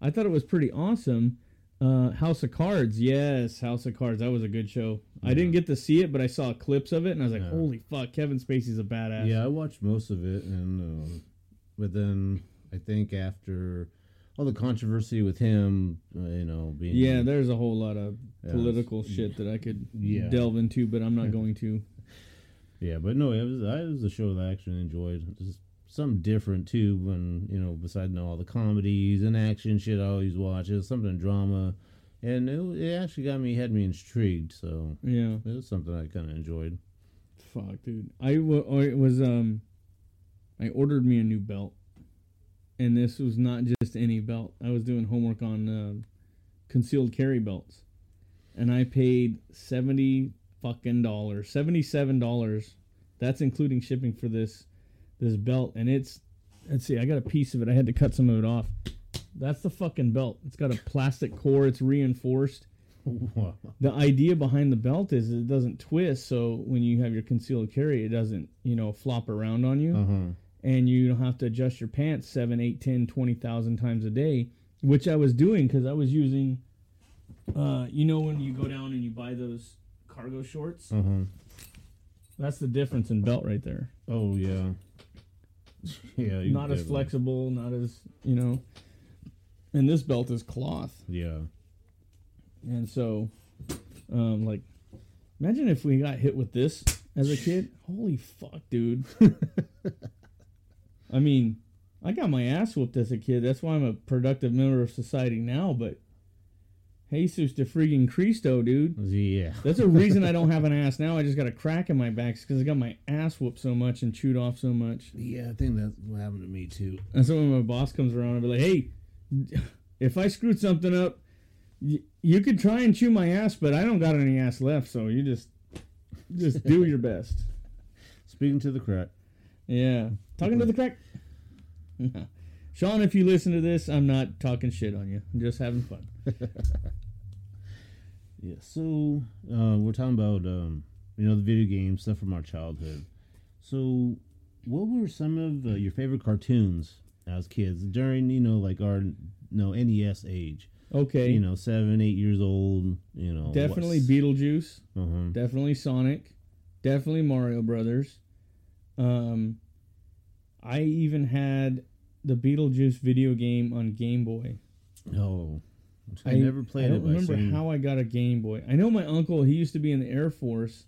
I thought it was pretty awesome. Uh, House of Cards, yes, House of Cards. That was a good show. I didn't get to see it, but I saw clips of it, and I was like, Yeah. Holy fuck, Kevin Spacey's a badass. Yeah, I watched most of it, and um, but then I think after all the controversy with him, uh, you know, being Yeah, there's a whole lot of Yeah, political shit that I could Yeah. delve into, but I'm not going to. yeah, but no, it was it was a show that I actually enjoyed. Just something different too, when you know, besides you know, all the comedies and action shit I always watch, it was something drama, and it, it actually got me had me intrigued. So Yeah. it was something I kind of enjoyed. Fuck, dude. I was um, I ordered me a new belt, and this was not just any belt. I was doing homework on um concealed carry belts, and I paid seventy fucking dollars, seventy seven dollars. That's including shipping for this this belt, and it's let's see, I got a piece of it. I had to cut some of it off. That's the fucking belt. It's got a plastic core. It's reinforced the idea behind the belt is it doesn't twist so when you have your concealed carry it doesn't you know flop around on you Uh huh. And you don't have to adjust your pants 7 8 10 20000 times a day which i was doing because i was using uh, you know when you go down and you buy those cargo shorts Uh huh. that's the difference in belt right there Oh yeah. Yeah. not as flexible not as you know and this belt is cloth Yeah. And so, um, like, imagine if we got hit with this as a kid. Holy fuck, dude. I mean, I got my ass whooped as a kid. That's why I'm a productive member of society now, but Jesus de freaking Cristo, dude. Yeah. That's the reason I don't have an ass now. I just got a crack in my back because I got my ass whooped so much and chewed off so much. Yeah, I think that's what happened to me too. And so when my boss comes around, I'll be like, hey, if I screwed something up, y- you could try and chew my ass, but I don't got any ass left, so you just just do your best. Speaking to the crack. Yeah. Talking to the crack. Sean, if you listen to this, I'm not talking shit on you. I'm just having fun. Yeah. So uh, we're talking about um, you know the video games stuff from our childhood. So, what were some of uh, your favorite cartoons as kids during you know like our you know NES age? Okay. You know, seven, eight years old. You know, definitely Beetlejuice. Uh-huh. Definitely Sonic. Definitely Mario Brothers. Um, I even had the Beetlejuice video game on Game Boy. Oh, I, never played I don't it. Remember how I got a Game Boy. I know my uncle. He used to be in the Air Force,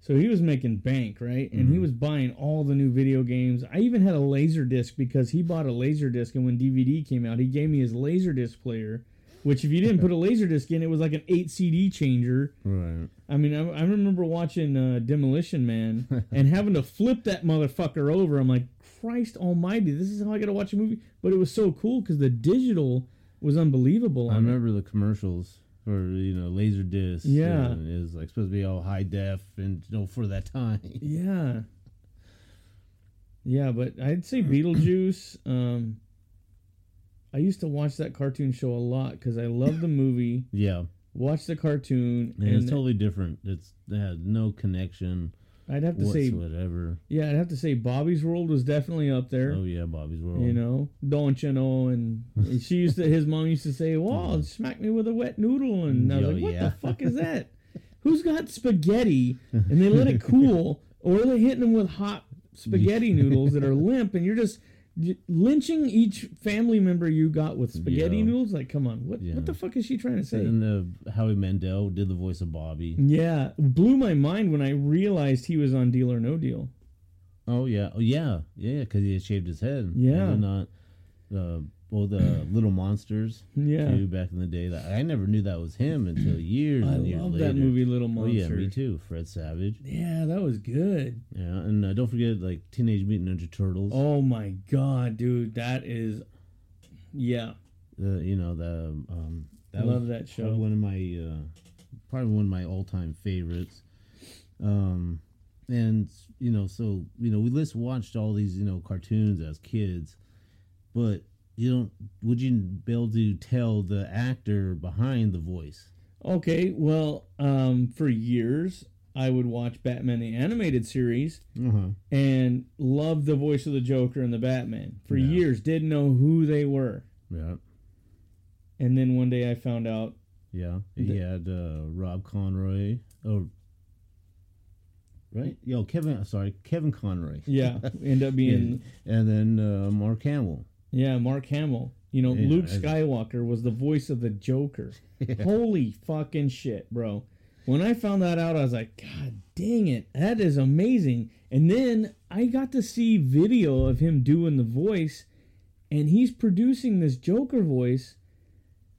so he was making bank, right? And he Mhm. was buying all the new video games. I even had a laser disc because he bought a laser disc, and when DVD came out, he gave me his laser disc player. Which, if you didn't put a laser disc in, it was like an eight CD changer. Right. I mean, I, I remember watching uh, Demolition Man and having to flip that motherfucker over. I'm like, Christ Almighty, this is how I got to watch a movie. But it was so cool because the digital was unbelievable. I on it. remember the commercials for you know laser disc. Yeah. and it was like supposed to be all high def and you know for that time. Yeah. Yeah, but I'd say Beetlejuice. Um, I used to watch that cartoon show a lot because I love the movie, Yeah, watch the cartoon, and, and it's totally different. It's it had no connection I'd have to say, whatever. yeah, I'd have to say Bobby's World was definitely up there. Oh yeah, Bobby's World. You know, don't you know? And she used to, his mom used to say, "Well, mm-hmm. smack me with a wet noodle," and I was Oh, like, "What yeah. the fuck is that? Who's got spaghetti and they let it cool, or they're hitting them with hot spaghetti noodles that are limp, and you're just lynching each family member you got with spaghetti Yeah. noodles? Like, come on, what Yeah. what the fuck is she trying to say?" And uh, Howie Mandel did the voice of Bobby. yeah, blew my mind when I realized he was on Deal or No Deal. Oh yeah, oh yeah, yeah, because he had shaved his head. Yeah. uh, uh, well, the Little Monsters. Yeah, too, back in the day. That I never knew that was him until years I and years love later. that movie, Little Oh Monsters. yeah, me too. Fred Savage. Yeah, that was good. Yeah, and uh, don't forget like Teenage Mutant Ninja Turtles. Oh my god, dude, that is, yeah, The you know the um that love was that show. one of my uh, probably one of my all time favorites. Um, and you know so you know we just watched all these you know cartoons as kids, but you don't would you be able to tell the actor behind the voice? Okay, well, um, for years I would watch Batman the animated series Uh-huh. and love the voice of the Joker and the Batman. For Yeah. years, didn't know who they were, Yeah. and then one day I found out. Yeah. He had uh, Rob Conroy. Oh, right. Yo, Kevin. Sorry, Kevin Conroy. Yeah, end up being And then uh, Mark Hamill. Yeah Mark Hamill. You know, Yeah, Luke Skywalker was the voice of the Joker. Holy fucking shit, bro! When I found that out, I was like, God dang it, that is amazing. And then I got to see video of him doing the voice, and he's producing this Joker voice.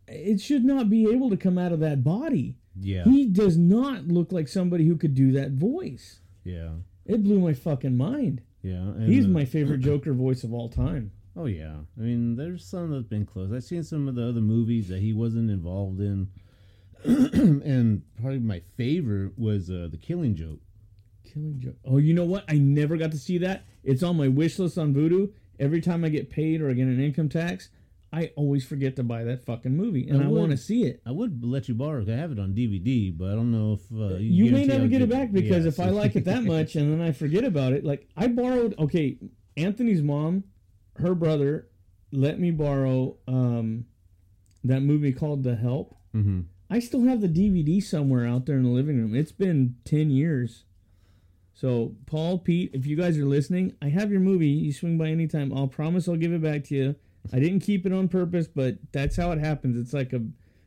It should not be able to come out of that body. Yeah. He does not look like somebody who could do that voice. yeah. It blew my fucking mind. Yeah. And, He's my favorite Joker voice of all time. Oh yeah. I mean, there's some that's been close. I've seen some of the other movies that he wasn't involved in, and probably my favorite was uh, the Killing Joke. Killing Joke. Oh, you know what? I never got to see that. It's on my wish list on Vudu. Every time I get paid or I get an income tax, I always forget to buy that fucking movie, and I I, want to see it. I would let you borrow. it. I have it on DVD, but I don't know if uh, You may never get it back because yeah, if I like it that much and then I forget about it, like I borrowed. Okay, Anthony's mom, her brother, let me borrow um, that movie called The Help. Mhm. I still have the DVD somewhere out there in the living room. It's been 10 years. So, Paul, Pete, if you guys are listening, I have your movie. You swing by anytime. I'll promise I'll give it back to you. I didn't keep it on purpose, but that's how it happens. It's like a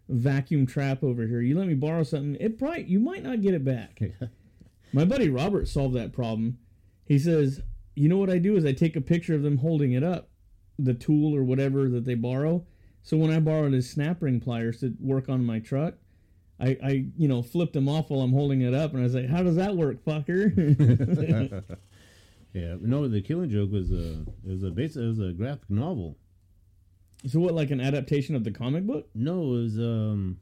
vacuum trap over here. You let me borrow something, it probably you might not get it back. My buddy Robert solved that problem. He says, "You know what I do is I take a picture of them holding it up, the tool or whatever that they borrow. So when I borrowed his snap ring pliers to work on my truck, I, I you know flipped them off while I'm holding it up, and I was like, "How does that work, fucker?" Yeah, no, the Killing Joke was a it was a base it was a graphic novel. so what, like an adaptation of the comic book? No, it was um,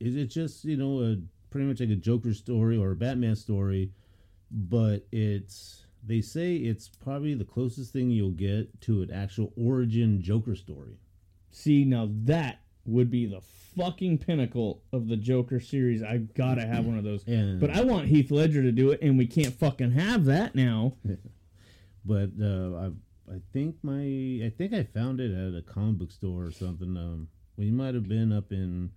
is it just you know a pretty much like a Joker story or a Batman story, but it's they say it's probably the closest thing you'll get to an actual origin Joker story. See, now that would be the fucking pinnacle of the Joker series. I gotta have one of those. And But I want Heath Ledger to do it, and we can't fucking have that now. but uh, I I think my I think I found it at a comic book store or something. Um, we might have been up in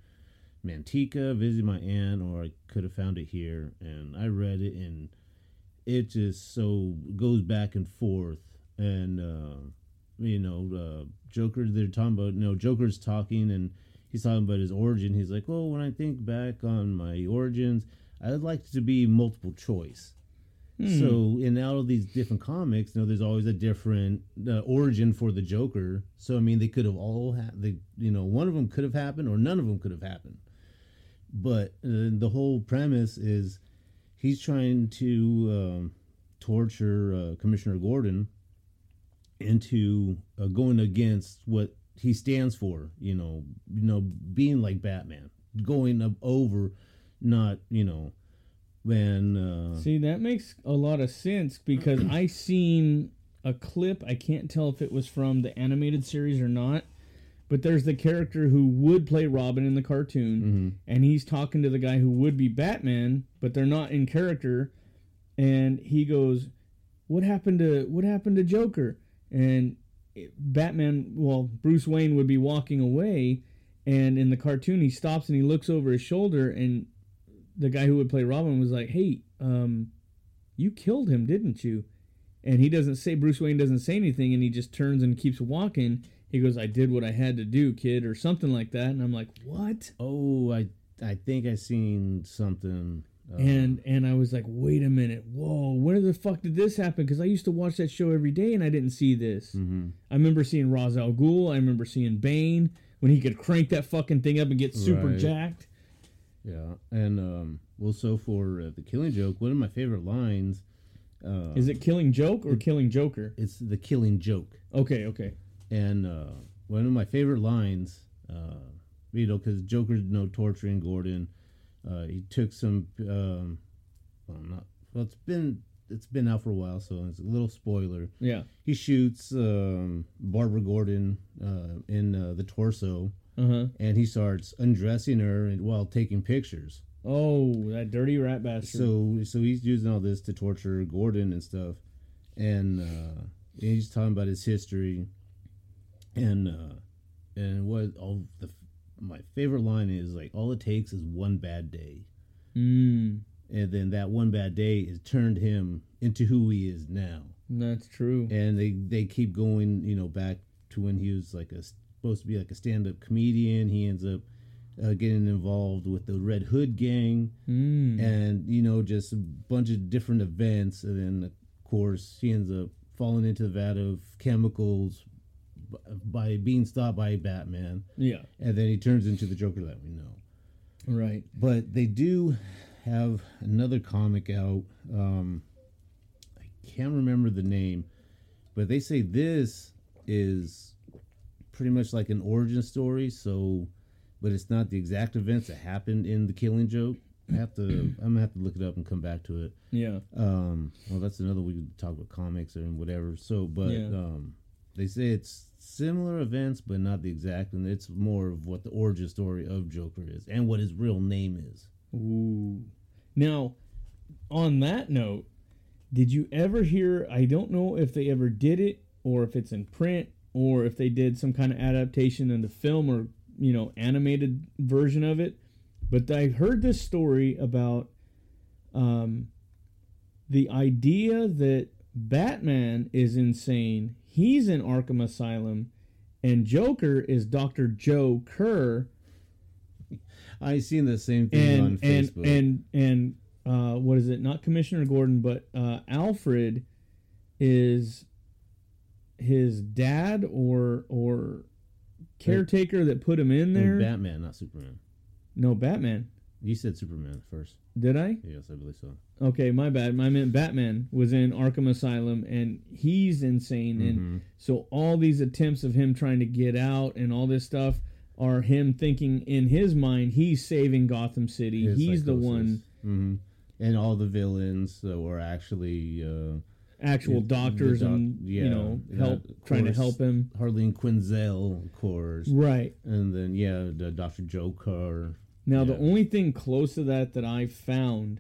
Manteca visiting my aunt, or I could have found it here, and I read it, and it just so goes back and forth, and uh, you know, uh, Joker. They're talking about you know Joker's talking, and he's talking about his origin. He's like, well, when I think back on my origins, I'd like to be multiple choice. So in all of these different comics, you know, there's always a different uh, origin for the Joker. So I mean, they could have all had, they, you know, one of them could have happened or none of them could have happened. But uh, the whole premise is he's trying to um, torture uh, Commissioner Gordon into uh, going against what he stands for. You know, you know, being like Batman, going up over, not you know, when. Uh, See, that makes a lot of sense because I seen a clip. I can't tell if it was from the animated series or not. But there's the character who would play Robin in the cartoon, and he's talking to the guy who would be Batman, but they're not in character. And he goes, "What happened to what happened to Joker?" And Batman, well, Bruce Wayne would be walking away, and in the cartoon he stops and he looks over his shoulder, and the guy who would play Robin was like, "Hey, um, you killed him, didn't you?" And he doesn't say Bruce Wayne doesn't say anything, and he just turns and keeps walking. He goes, "I did what I had to do, kid," or something like that. And I'm like, "What?" oh, I I think I seen something. Uh, And and I was like, "Wait a minute, whoa! Where the fuck did this happen?" Because I used to watch that show every day, and I didn't see this. mhm. I remember seeing Ra's al Ghul. I remember seeing Bane when he could crank that fucking thing up and get super Right. jacked. Yeah, and um, well, so for uh, the Killing Joke, one of my favorite lines. Uh, Is it Killing Joke or Killing Joker? It's the Killing Joke. Okay, okay. And uh, one of my favorite lines, uh, you know, because Joker's no torturing Gordon. Uh, he took some, um, well, not well. It's been it's been out for a while, so it's a little spoiler. Yeah. He shoots um, Barbara Gordon uh, in uh, the torso, Uh huh. and he starts undressing her and, while taking pictures. Oh, that dirty rat bastard. So so he's using all this to torture Gordon and stuff, and uh, he's talking about his history, and uh, and what all the my favorite line is like all it takes is one bad day, mm, and then that one bad day has turned him into who he is now, that's true. and they they keep going you know back to when he was like a supposed to be like a stand up comedian. He ends up. Uh, getting involved with the Red Hood gang, Mm. and you know just a bunch of different events and then of course he ends up falling into the vat of chemicals by being stopped by Batman yeah. and then he turns into the Joker that we know Right. but they do have another comic out um I can't remember the name but they say this is pretty much like an origin story so but it's not the exact events that happened in the killing joke I have to I'm gonna have to look it up and come back to it Yeah. um, well, that's another we could talk about comics and whatever. So, but Yeah. um, they say it's similar events, but not the exact, and it's more of what the origin story of Joker is and what his real name is. Ooh. Now, on that note, did you ever hear? I don't know if they ever did it, or if it's in print, or if they did some kind of adaptation in the film or you know animated version of it. But I heard this story about um, the idea that Batman is insane. He's in Arkham Asylum, and Joker is Doctor Joe Kerr I seen the same thing on and and Facebook. and and uh, what is it? Not Commissioner Gordon, but uh, Alfred is his dad or or caretaker that put him in And there. Batman, not Superman. no, Batman. You said Superman first. Did I? Yes, I believe so. Okay, my bad. I meant Batman was in Arkham Asylum and he's insane. And Mhm. so all these attempts of him trying to get out and all this stuff are him thinking in his mind he's saving Gotham City. His he's the one hmm And all the villains that were actually uh, actual the doctors doc- and you yeah, know yeah, help of trying to help him. Harleen Quinzel, of course, Right. and then yeah, the Doctor Joker. Now the only thing close to that that I found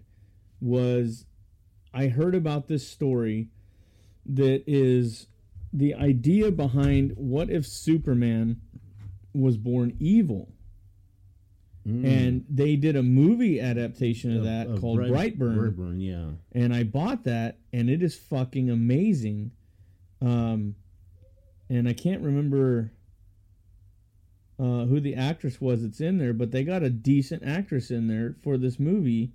was I heard about this story that is the idea behind what if Superman was born evil. Mm. And they did a movie adaptation of, that of called Bright- Brightburn. Brightburn, yeah. and I bought that, and it is fucking amazing. Um, and I can't remember uh, who the actress was that's in there, but they got a decent actress in there for this movie.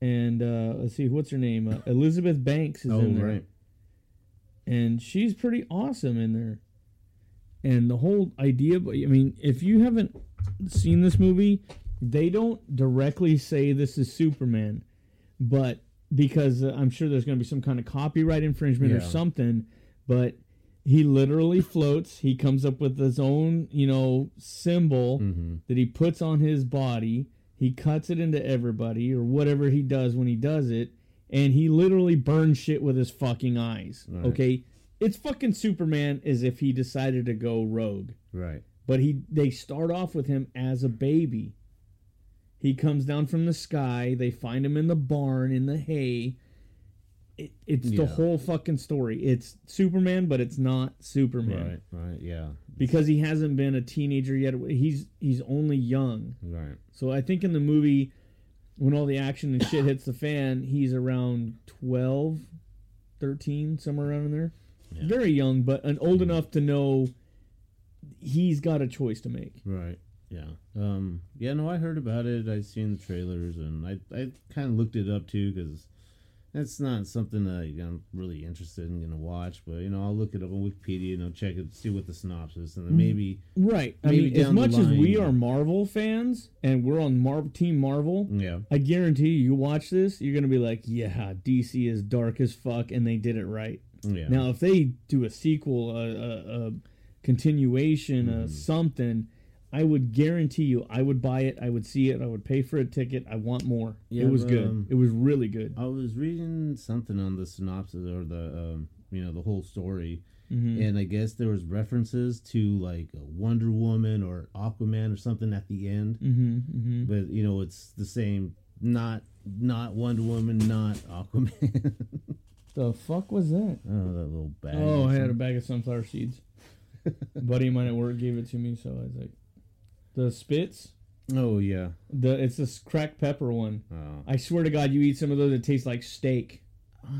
And uh, let's see, what's her name? Uh, Elizabeth Banks is Oh, in there, right. and she's pretty awesome in there. And the whole idea, but I mean, if you haven't seen this movie, they don't directly say this is Superman, but because uh, I'm sure there's going to be some kind of copyright infringement or something, but he literally floats. He comes up with his own, you know, symbol hmm that he puts on his body. He cuts it into everybody or whatever he does when he does it, and he literally burns shit with his fucking eyes. Right. Okay, it's fucking Superman as if he decided to go rogue Right. but he they start off with him as a baby. He comes down from the sky. They find him in the barn in the hay. It, it's the whole fucking story. It's Superman, but it's not Superman Right. Right. Yeah. because he hasn't been a teenager yet. He's he's only young. Right. So I think in the movie, when all the action and shit hits the fan, he's around 12, 13, somewhere around in there. Yeah. Very young, but an old enough to know he's got a choice to make. Right. Yeah. Um. Yeah. No, I heard about it. I seen the trailers, and I I kind of looked it up too because that's not something that I'm really interested in gonna watch. But you know, I'll look it up on Wikipedia and I'll check it, see what the synopsis, and then maybe Right. I Maybe mean, as much as we are Marvel fans and we're on Mar- Team Marvel, yeah. I guarantee you, you watch this, you're going to be like, yeah, DC is dark as fuck and they did it right. Yeah. Now, if they do a sequel, a, a, a continuation, Mm-hmm. a something, I would guarantee you, I would buy it. I would see it. I would pay for a ticket. I want more. Yeah, it was but, good. um, it was really good. I was reading something on the synopsis or the um, you know the whole story, Mhm. and I guess there was references to like a Wonder Woman or Aquaman or something at the end. Mm-hmm, mm-hmm. But you know it's the same. Not not Wonder Woman, not Aquaman. The fuck was that? oh, that little bag. Oh, I had a bag of sunflower seeds. a buddy of mine at work gave it to me, so I was like, the Spitz. Oh yeah. The it's this cracked pepper one. Oh. I swear to God, you eat some of those, it tastes like steak.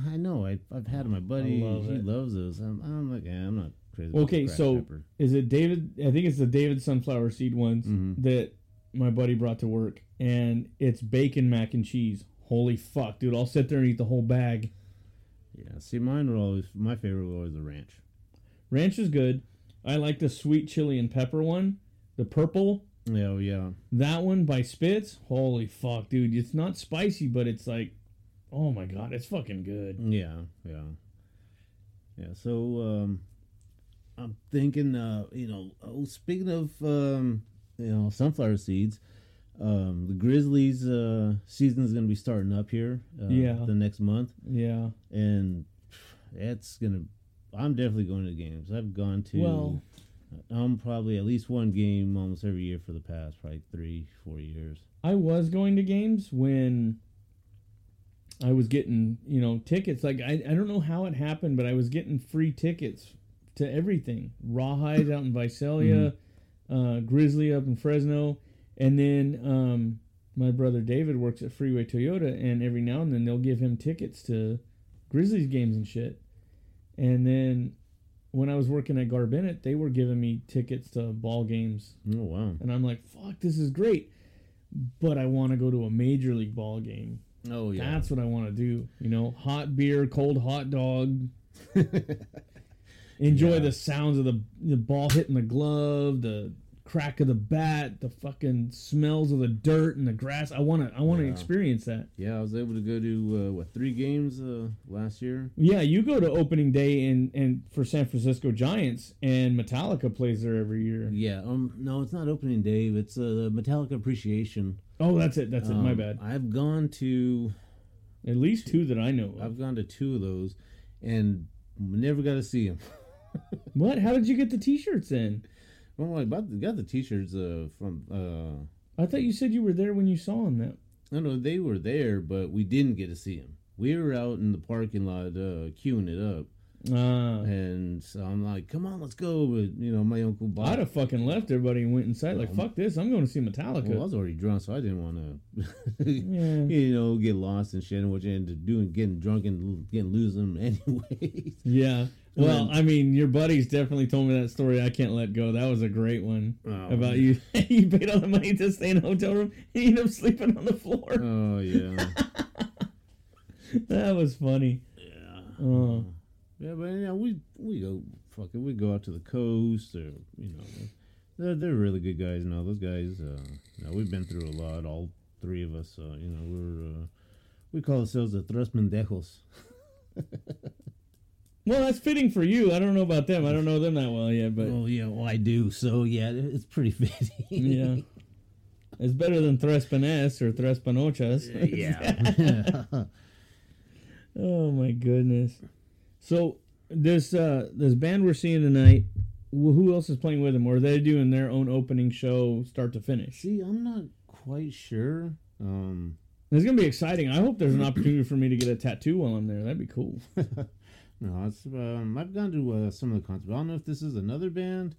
I know. I, I've had. My buddy. love he it. loves those. I'm, I'm like, yeah, I'm not crazy. about Okay, so pepper. is it David? I think it's the David sunflower seed ones Mhm. that my buddy brought to work, and it's bacon mac and cheese. Holy fuck, dude! I'll sit there and eat the whole bag. Yeah. See, mine were always my favorite was always the ranch. Ranch is good. I like the sweet chili and pepper one, the purple. Yeah. Oh, yeah. That one by Spitz. Holy fuck, dude! It's not spicy, but it's like, oh my god, it's fucking good. Yeah, yeah, yeah. So um, I'm thinking, uh, you know, oh, speaking of, um, you know, sunflower seeds, um, the Grizzlies uh, season is going to be starting up here. Uh, Yeah. the next month, Yeah. and that's gonna. I'm definitely going to games. I've gone to. Well- I'm probably at least one game almost every year for the past probably three, four years. I was going to games when I was getting, you know, tickets. Like I, I don't know how it happened, but I was getting free tickets to everything. Rawhide out in Visalia, uh, Grizzly up in Fresno, and then um, my brother David works at Freeway Toyota, and every now and then they'll give him tickets to Grizzlies games and shit. And then when I was working at Garbennet, they were giving me tickets to ball games Oh wow! and I'm like, fuck, this is great. But I want to go to a major league ball game. Oh yeah. That's what I want to do. You know, hot beer, cold hot dog. Enjoy Yeah. the sounds of the the ball hitting the glove, the crack of the bat, the fucking smells of the dirt and the grass. I want to I want to Yeah. experience that. Yeah, I was able to go to uh, what three games uh, last year. Yeah, you go to opening day and and for San Francisco Giants and Metallica plays there every year. Yeah, um, no, it's not opening day. It's uh, Metallica Appreciation. Oh, that's it. That's it. My Um, bad. I've gone to At least two that I know of. I've gone to two of those, and never got to see them. What? How did you get the T-shirts in? Well, I bought, got the T-shirts uh, from. Uh, I thought you said you were there when you saw him. That no, no, they were there, but we didn't get to see them. We were out in the parking lot uh, queuing it up, ah, and so I'm like, "Come on, let's go!" But you know, my uncle bought. I'd have fucking left everybody and went inside. Like fuck this, I'm going to see Metallica. well, I was already drunk, so I didn't want to. yeah, you know, get lost and shit, and what you ended up doing, getting drunk and getting losing them anyways. yeah. Well, then- I mean, your buddies definitely told me that story. I can't let go. That was a great one Oh, about you. you paid all the money to stay in a hotel room and you end up sleeping on the floor. Oh yeah, that was funny. yeah, Oh, yeah. But yeah, we we go fucking we go out to the coast, or you know, they're they're really good guys. Now those guys, uh, you know, we've been through a lot. All three of us, uh, you know, we're uh, we call ourselves the tres mendejos. well, that's fitting for you. I don't know about them. I don't know them that well yet, but oh yeah, well I do. So yeah, it's pretty fitting. yeah. It's better than Tres Panes or Tres Panochas. yeah. Oh my goodness. So this uh this band we're seeing tonight, wh- who else is playing with them? Or are they doing their own opening show, start to finish? See, I'm not quite sure. Um, It's gonna be exciting. I hope there's an opportunity for me to get a tattoo while I'm there. That'd be cool. No, it's um, I've gone to uh, some of the concerts. I don't know if this is another band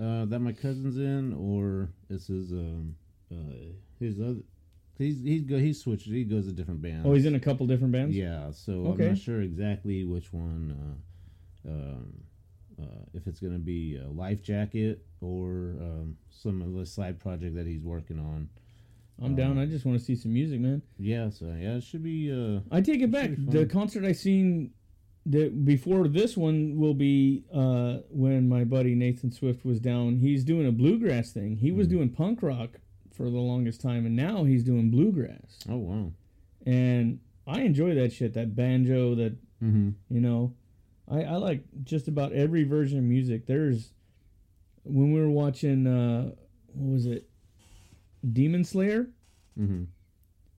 uh, that my cousin's in, or this is um, uh, his other. He's he's go he's switched. He goes to different bands. Oh, he's in a couple different bands. yeah. So Okay. I'm not sure exactly which one. Uh, um, uh, if it's gonna be a Life Jacket or um, some of the side project that he's working on. I'm down. I just want to see some music, man. Yeah. So yeah, it should be. Uh, I take it back. The concert I seen that before this one will be uh, when my buddy Nathan Swift was down. He's doing a bluegrass thing. He was Mm. doing punk rock for the longest time, and now he's doing bluegrass. oh wow. And I enjoy that shit. That banjo. That Mm-hmm. you know, I I like just about every version of music. There's when we were watching uh, what was it? Demon Slayer. Mm-hmm.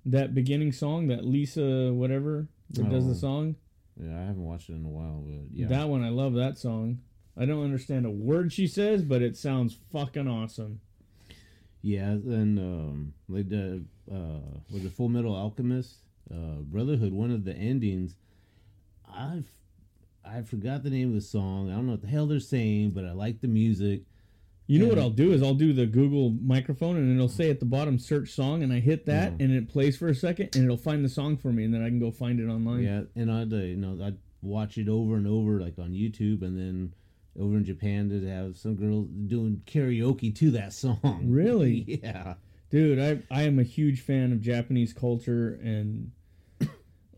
That beginning song, that Lisa whatever that does Oh. the song. Yeah, I haven't watched it in a while, but yeah. That one, I love that song. I don't understand a word she says, but it sounds fucking awesome. Yeah, and um, like the uh, was it Full Metal Alchemist, uh, Brotherhood. One of the endings, I've I forgot the name of the song. I don't know what the hell they're saying, but I like the music. You know what I'll do is I'll do the Google microphone and it'll say at the bottom search song and I hit that Yeah. and it plays for a second and it'll find the song for me and then I can go find it online. Yeah, and I'd uh, you know I'd watch it over and over like on YouTube, and then over in Japan they'd have some girl doing karaoke to that song. Really? yeah. Dude, I I am a huge fan of Japanese culture and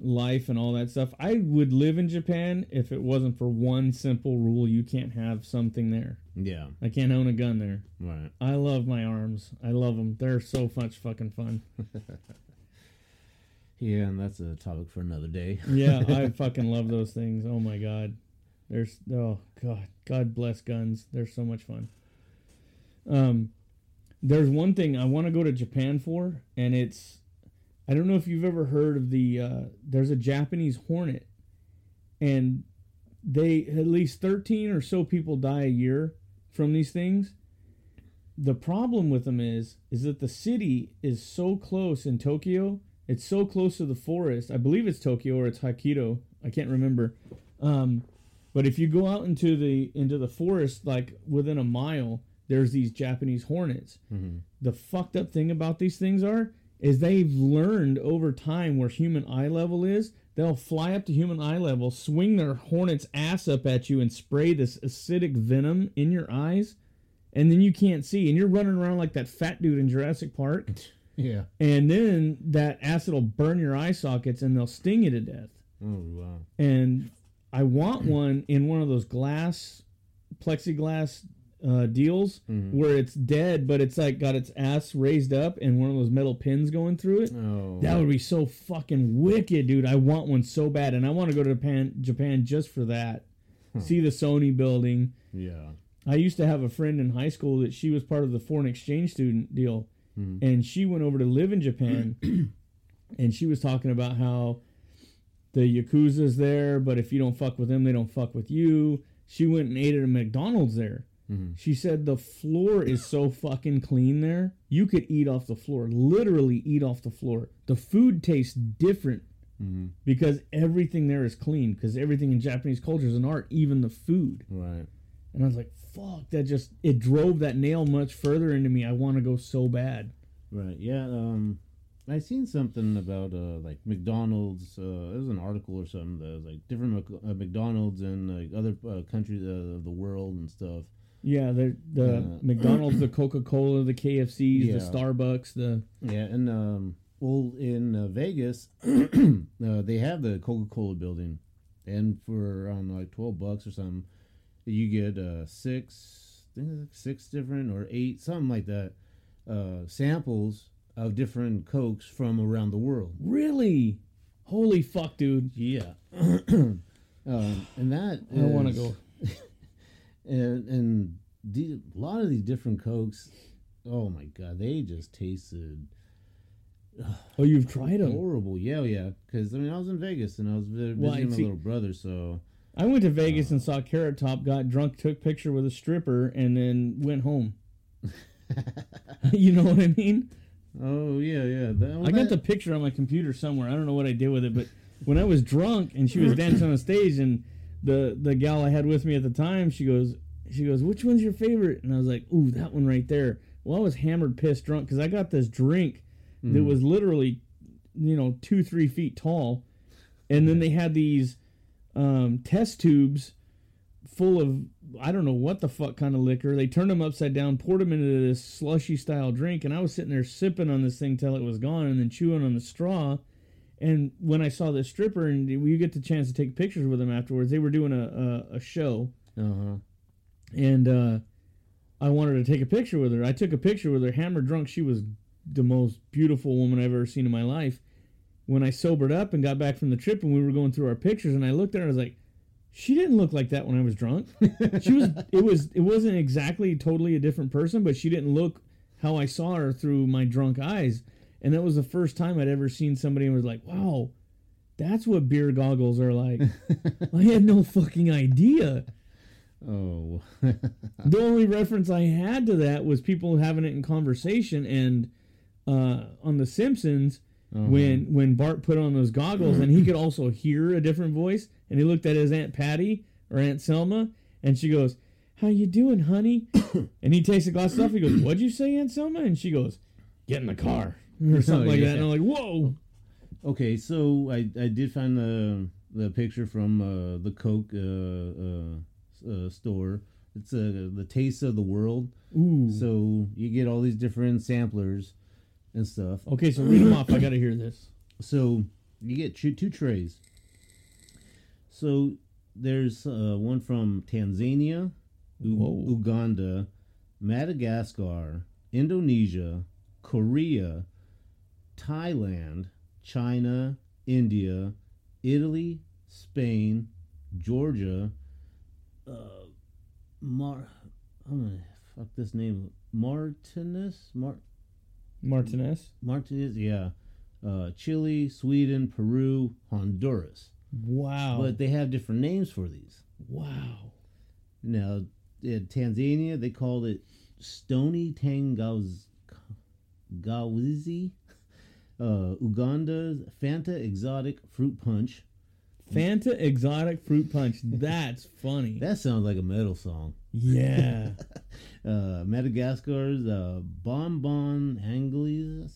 life and all that stuff. I would live in Japan if it wasn't for one simple rule: you can't have something there. Yeah. I can't own a gun there. Right. I love my arms. I love them. They're so much fucking fun. Yeah, and that's a topic for another day. Yeah, I fucking love those things. Oh my god. There's oh god. God bless guns. They're so much fun. Um there's one thing I want to go to Japan for and it's I don't know if you've ever heard of the uh there's a Japanese hornet and they at least 13 or so people die a year from these things. The problem with them is is that the city is so close in Tokyo it's so close to the forest. I believe it's Tokyo or it's Hokkaido. I can't remember. Um, but if you go out into the into the forest, like within a mile, there's these Japanese hornets. Mhm. The fucked up thing about these things are is they've learned over time where human eye level is. They'll fly up to human eye level, swing their hornet's ass up at you, and spray this acidic venom in your eyes, and then you can't see, and you're running around like that fat dude in Jurassic Park Yeah. and then that acid will burn your eye sockets and they'll sting you to death. Oh wow. And I want one in one of those glass, plexiglass uh, deals Mhm. where it's dead, but it's like got its ass raised up and one of those metal pins going through it. Oh. That would be so fucking wicked, dude. I want one so bad, and I want to go to Japan, Japan just for that. See the Sony building. yeah. I used to have a friend in high school that she was part of the foreign exchange student deal, Mhm. and she went over to live in Japan, and she was talking about how the yakuza's there, but if you don't fuck with them, they don't fuck with you. She went and ate at a McDonald's there. Mhm. She said the floor is so fucking clean there. You could eat off the floor, literally eat off the floor. The food tastes different Mhm. because everything there is clean. Because everything in Japanese culture is an art, even the food. Right. And I was like, fuck, that just, it drove that nail much further into me. I want to go so bad. Right. Yeah. Um, I seen something about uh like McDonald's. Uh, it was an article or something that was like different Mc- uh, McDonald's in like other uh, countries uh, of the world and stuff. Yeah, the the Uh, McDonald's, the Coca Cola, the KFCs, Yeah. the Starbucks, the Yeah, and um, well, in uh, Vegas, uh, they have the Coca Cola building, and for around like twelve bucks or something, you get uh six, I think like six different or eight, something like that, uh, samples of different cokes from around the world. really, holy fuck, dude. Yeah, um, and that I want to go. And and the, a lot of these different cokes. Oh my god, they just tasted Oh, you've tried them. horrible. Yeah, oh, yeah. Because I mean, I was in Vegas and I was vi- visiting Well, I my see- little brother. So I went to Vegas and saw Carrot Top, got drunk, took picture with a stripper, and then went home. you know what I mean? oh yeah, yeah. That, well, I got the picture on my computer somewhere. I don't know what I did with it, but when I was drunk and she was dancing on stage, and the the gal I had with me at the time, she goes, she goes, "Which one's your favorite?" And I was like, "Ooh, that one right there." Well, I was hammered, pissed, drunk because I got this drink that Mhm. was literally, you know, two three feet tall, and then they had these um, test tubes full of I don't know what the fuck kind of liquor. They turned them upside down, poured them into this slushy style drink, and I was sitting there sipping on this thing till it was gone, and then chewing on the straw. And when I saw this stripper, and you get the chance to take pictures with them afterwards, they were doing a a, a show, Uh-huh. and uh, I wanted to take a picture with her. I took a picture with her, hammered drunk. She was the most beautiful woman I've ever seen in my life. When I sobered up and got back from the trip, and we were going through our pictures, and I looked at her, I was like, she didn't look like that when I was drunk. she was. It was. It wasn't exactly totally a different person, but she didn't look how I saw her through my drunk eyes, and that was the first time I'd ever seen somebody and was like, "Wow, that's what beer goggles are like." I had no fucking idea. Oh, The only reference I had to that was people having it in conversation, and uh, on The Simpsons, when when Bart put on those goggles and he could also hear a different voice, and he looked at his Aunt Patty or Aunt Selma, and she goes, "How you doing, honey?" and he takes the glasses off. He goes, "What'd you say, Aunt Selma?" And she goes, "Get in the car." Or something Oh, like yeah. that, and I'm like, "Whoa!" okay. So I I did find the the picture from uh, the Coke uh, uh, uh, store. It's uh, the taste of the world. Ooh. So you get all these different samplers and stuff. Okay, so read them off. I got to hear this. So you get two, two trays. So there's uh, one from Tanzania, U- Uganda, Madagascar, Indonesia, Korea, Thailand, China, India, Italy, Spain, Georgia, uh, Mar. I'm gonna fuck this name. Martinez, Mar. Martinez. Martinez, yeah. Uh, Chile, Sweden, Peru, Honduras. Wow. But they have different names for these. wow. Now, in Tanzania, they called it Stony Tangawizi. Uh, Uganda's Fanta Exotic Fruit Punch. Fanta Exotic Fruit Punch. That's funny. That sounds like a metal song. yeah. Uh, Madagascar's uh, Bonbon Anglais.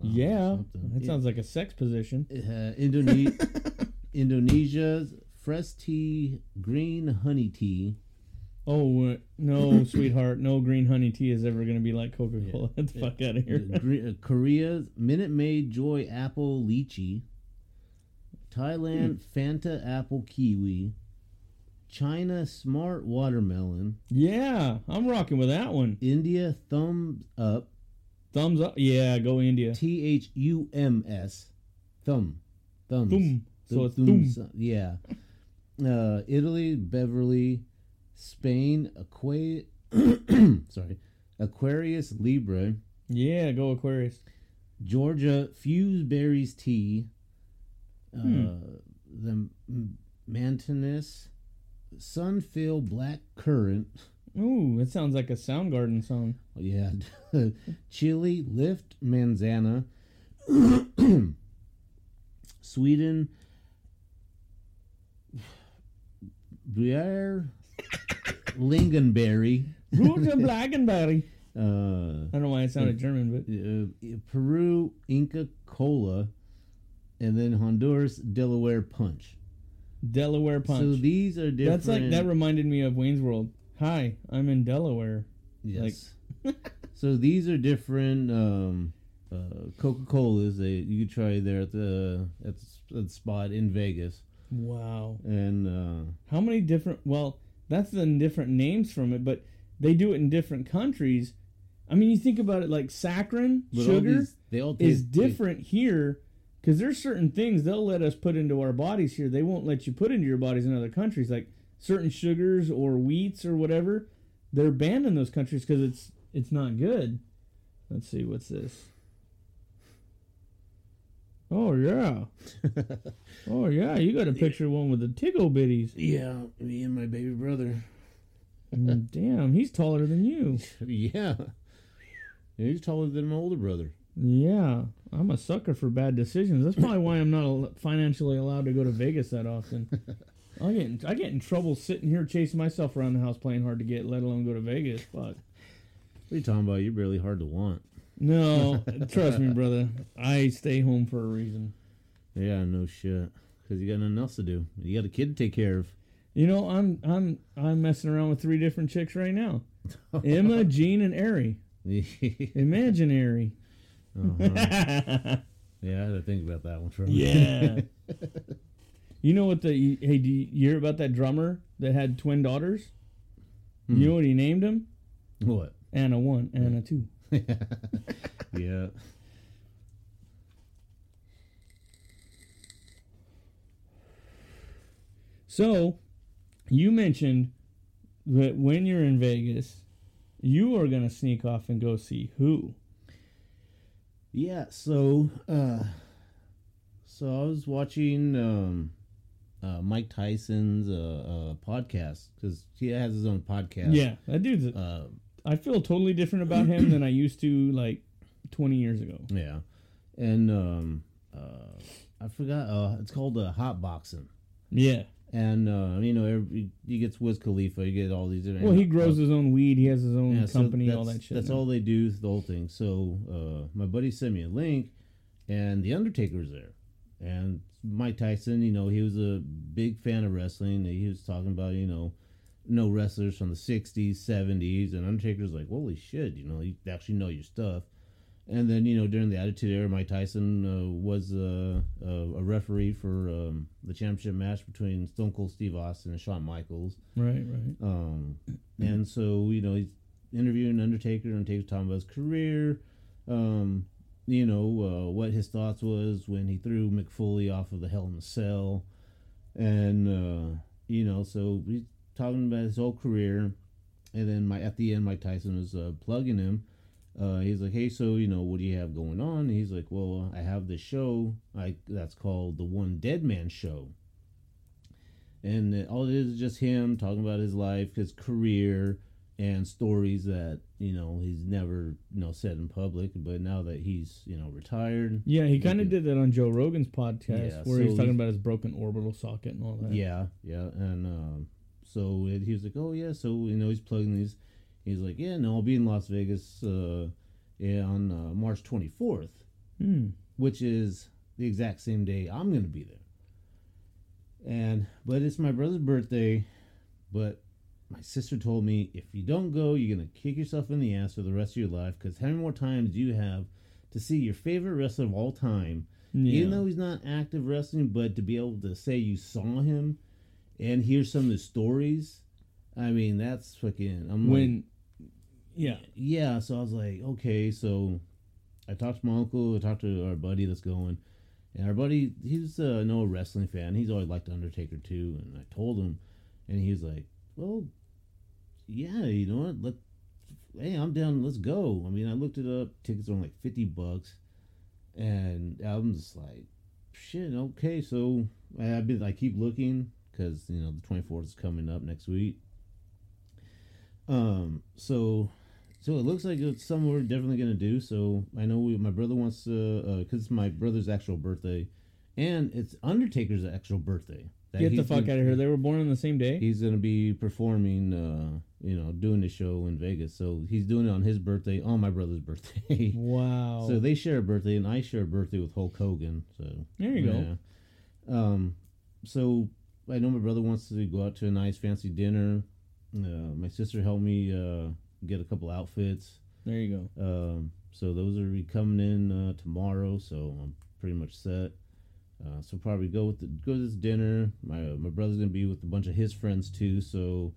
Yeah. something. That sounds like a sex position. uh, Indone- Indonesia's fresh tea, green honey tea. Oh no, sweetheart, no green honey tea is ever going to be like Coca Cola. Get the fuck out of here. Uh, Korea's Minute Maid Joy Apple Lychee. Thailand Fanta Apple Kiwi. China Smart Watermelon. Yeah, I'm rocking with that one. India Thumbs Up. Thumbs up. Yeah, go India. T H U M S. Thumb. Thumbs. So it's Yeah. Uh, Italy, Beverly, Spain, Aqua- sorry, Aquarius Libra. Yeah, go Aquarius. Georgia, Fuse Berries Tea, uh, Hmm. the Mantinus, Sunfill Black Currant, Ooh, that sounds like a Soundgarden song. yeah, Chile, Lift Manzana, Sweden, Briere, Lingonberry, Roots and uh, I don't know why it sounded German, but uh, Peru Inca Cola, and then Honduras Delaware Punch. Delaware Punch. So these are different. That's like that reminded me of Wayne's World. Hi, I'm in Delaware. yes. so these are different um, uh, Coca Colas that you could try there at the at the, at the spot in Vegas, Wow. and uh, How many different? Well, that's the different names from it, but they do it in different countries. I mean, you think about it like saccharin, but all sugar these- they all is taste- different here because there's certain things they'll let us put into our bodies here. They won't let you put into your bodies in other countries, like certain sugars or wheats or whatever. They're banned in those countries because it's it's not good. Let's see, what's this? Oh yeah, oh yeah, you got a picture of one with the tiggle bitties. yeah, me and my baby brother. Mm, Damn, he's taller than you. yeah. Yeah, he's taller than my older brother. Yeah, I'm a sucker for bad decisions. That's probably why I'm not financially allowed to go to Vegas that often. I get in, I get in trouble sitting here chasing myself around the house playing hard to get, let alone go to Vegas. Fuck. What are you talking about? You're really hard to want. No, trust me, brother. I stay home for a reason. Yeah, no shit. Because you got nothing else to do. You got a kid to take care of. You know, I'm I'm I'm messing around with three different chicks right now. Emma, Jean, and Ari. Imaginary. Uh-huh. Yeah, I had to think about that one for a minute. Yeah. you know what the hey? Do you hear about that drummer that had twin daughters? You know what he named them? What? Anna one, Anna two. Yeah. So, you mentioned that when you're in Vegas, You are gonna sneak off and go see who? Yeah, so uh so I was watching um uh Mike Tyson's uh, uh podcast cuz he has his own podcast. Yeah, that dude's. Uh I feel totally different about him than I used to like 20 years ago. yeah. And um uh I forgot uh it's called uh, Hot Boxing. Yeah. And uh you know every, he gets Wiz Khalifa, you get all these Well, he grows his own weed. He has his own Yeah, so company, all that shit. That's now. all they do, the whole thing. So uh, my buddy sent me a link, and the Undertaker's there, and Mike Tyson. You know, he was a big fan of wrestling. He was talking about you know, no wrestlers from the '60s, '70s, and Undertaker's like, holy shit, you know, you actually know your stuff. And then you know during the Attitude Era, Mike Tyson uh, was uh, a, a referee for um, the championship match between Stone Cold Steve Austin and Shawn Michaels. Right, right. Um, and so you know he's interviewing Undertaker, and Undertaker's talking about his career. Um, you know uh, what his thoughts was when he threw Mick Foley off of the Hell in a Cell, and uh, you know so he's talking about his whole career. And then my at the end, Mike Tyson was uh, plugging him. Uh, he's like, "Hey, so you know what do you have going on?" And he's like, "Well, I have this show like that's called the One Dead Man Show." and all it is is just him talking about his life, his career, and stories that you know he's never you know said in public. But now that he's you know retired, Yeah, he kind of did that on Joe Rogan's podcast Yeah, where so he's talking about his broken orbital socket and all that. yeah, yeah, and um, so it, he was like, oh yeah, so you know he's plugging these. He's like, yeah, no, I'll be in Las Vegas uh, on uh, March twenty fourth, Hmm. which is the exact same day I'm gonna be there. And but it's my brother's birthday, but my sister told me if you don't go, you're gonna kick yourself in the ass for the rest of your life. Because how many more times do you have to see your favorite wrestler of all time, Yeah. even though he's not active wrestling, but to be able to say you saw him and hear some of the stories? I mean, that's fucking. I'm like, yeah, yeah, so I was like, okay, so I talked to my uncle, I talked to our buddy that's going, and our buddy, he's uh, no wrestling fan. He's always liked Undertaker too, and I told him, and he was like, well, yeah, you know what? Let, hey, I'm down. Let's go. I mean, I looked it up. Tickets are only like fifty bucks, and I'm just like, shit. Okay, so I- I've been. I keep looking because you know the 24th is coming up next week. Um. So so it looks like it's something we're definitely gonna do. So I know we, my brother wants to, because it's my brother's actual birthday, and it's Undertaker's actual birthday. get the fuck gonna- out of here. They were born on the same day. He's gonna be performing, uh, you know, doing the show in Vegas. So he's doing it on his birthday, on my brother's birthday. wow. So they share a birthday, and I share a birthday with Hulk Hogan. So There you go. go. Um, so I know my brother wants to go out to a nice fancy dinner. Uh, my sister helped me uh, get a couple outfits. there you go. Um, so those are be coming in uh, tomorrow. So I'm pretty much set. Uh, so probably go with the, go to this dinner. My my brother's gonna be with a bunch of his friends too. So